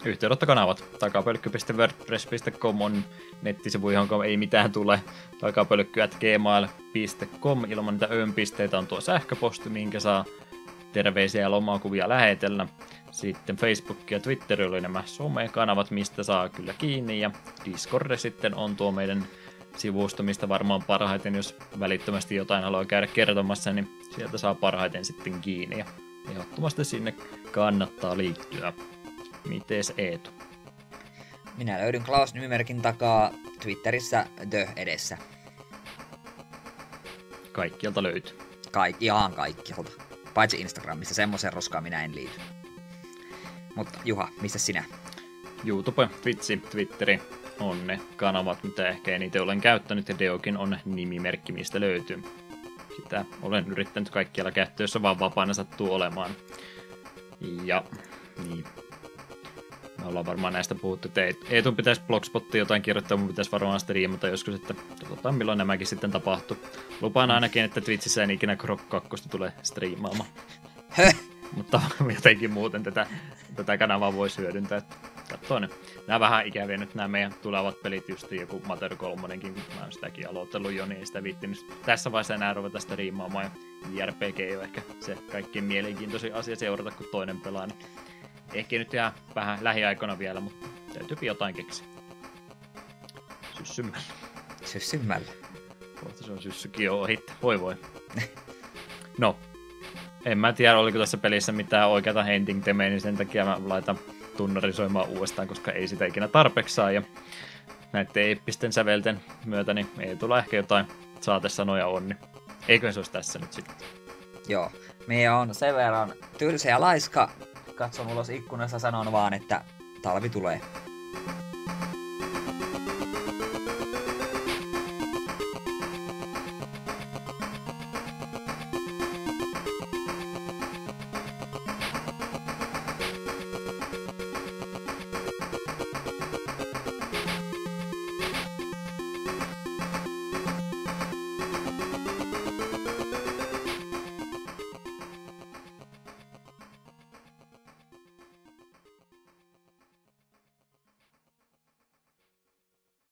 Yhteydenottokanavat takapölkky.wordpress.com on nettisivu, johon ei mitään tule. takapölkky.gmail.com ilman niitä öönpisteitä on tuo sähköposti, minkä saa terveisiä ja lomakuvia lähetellä. Sitten Facebook ja Twitter oli nämä somekanavat, mistä saa kyllä kiinni. Ja Discord sitten on tuo meidän sivusto, mistä varmaan parhaiten, jos välittömästi jotain haluaa käydä kertomassa, niin sieltä saa parhaiten sitten kiinni. Ja ehdottomasti sinne kannattaa liittyä. Mites Eetu? Minä löydyn Klaus Nymerkin takaa Twitterissä The edessä. Kaikkialta löytyy. Kaik, ihan kaikkialta. Paitsi Instagramissa, semmoisen roskaan minä en liity. Mutta Juha, missä sinä? YouTube, Twitchi, Twitteri on ne kanavat, mitä ehkä eniten olen käyttänyt, ja Deokin on nimimerkki, mistä löytyy. Sitä olen yrittänyt kaikkialla käyttää, jos vaan vapaana sattuu olemaan. Ja niin, me ollaan varmaan näistä puhuttu, että Eetun pitäisi Blogspottiin jotain kirjoittaa, mun pitäisi varmaan striimata joskus, että katsotaan milloin nämäkin sitten tapahtuu. Lupaan ainakin, että Twitchissä en ikinä Krok 2 tule striimaamaan. Mutta jotenkin muuten tätä, tätä kanavaa voisi hyödyntää. Katsoo ne. Nämä vähän ikäviä nyt nämä meidän tulevat pelit, just joku Mater 3, kun mä oon sitäkin aloitellut jo, niin sitä viittinyt tässä vaiheessa enää ruveta sitä riimaamaan. Ja JRPG ei ole ehkä se kaikkein mielenkiintoisin asia seurata, kun toinen pelaa. Niin Ehkä nyt jää vähän lähiaikoina vielä, mutta täytyy jotain keksiä. Syssymmällä. Syssymmällä. Kohta se on syssykin jo ohi. Voi voi. no, en mä tiedä, oliko tässä pelissä mitään oikeata ending niin sen takia mä laitan tunnarisoimaan uudestaan, koska ei sitä ikinä tarpeeksi saa. Ja näiden eeppisten sävelten myötä niin ei tule ehkä jotain saatesanoja onni. Eikö se olisi tässä nyt sitten? Joo. Me on sen verran tylsä ja laiska, katson ulos ikkunassa, sanon vaan, että talvi tulee.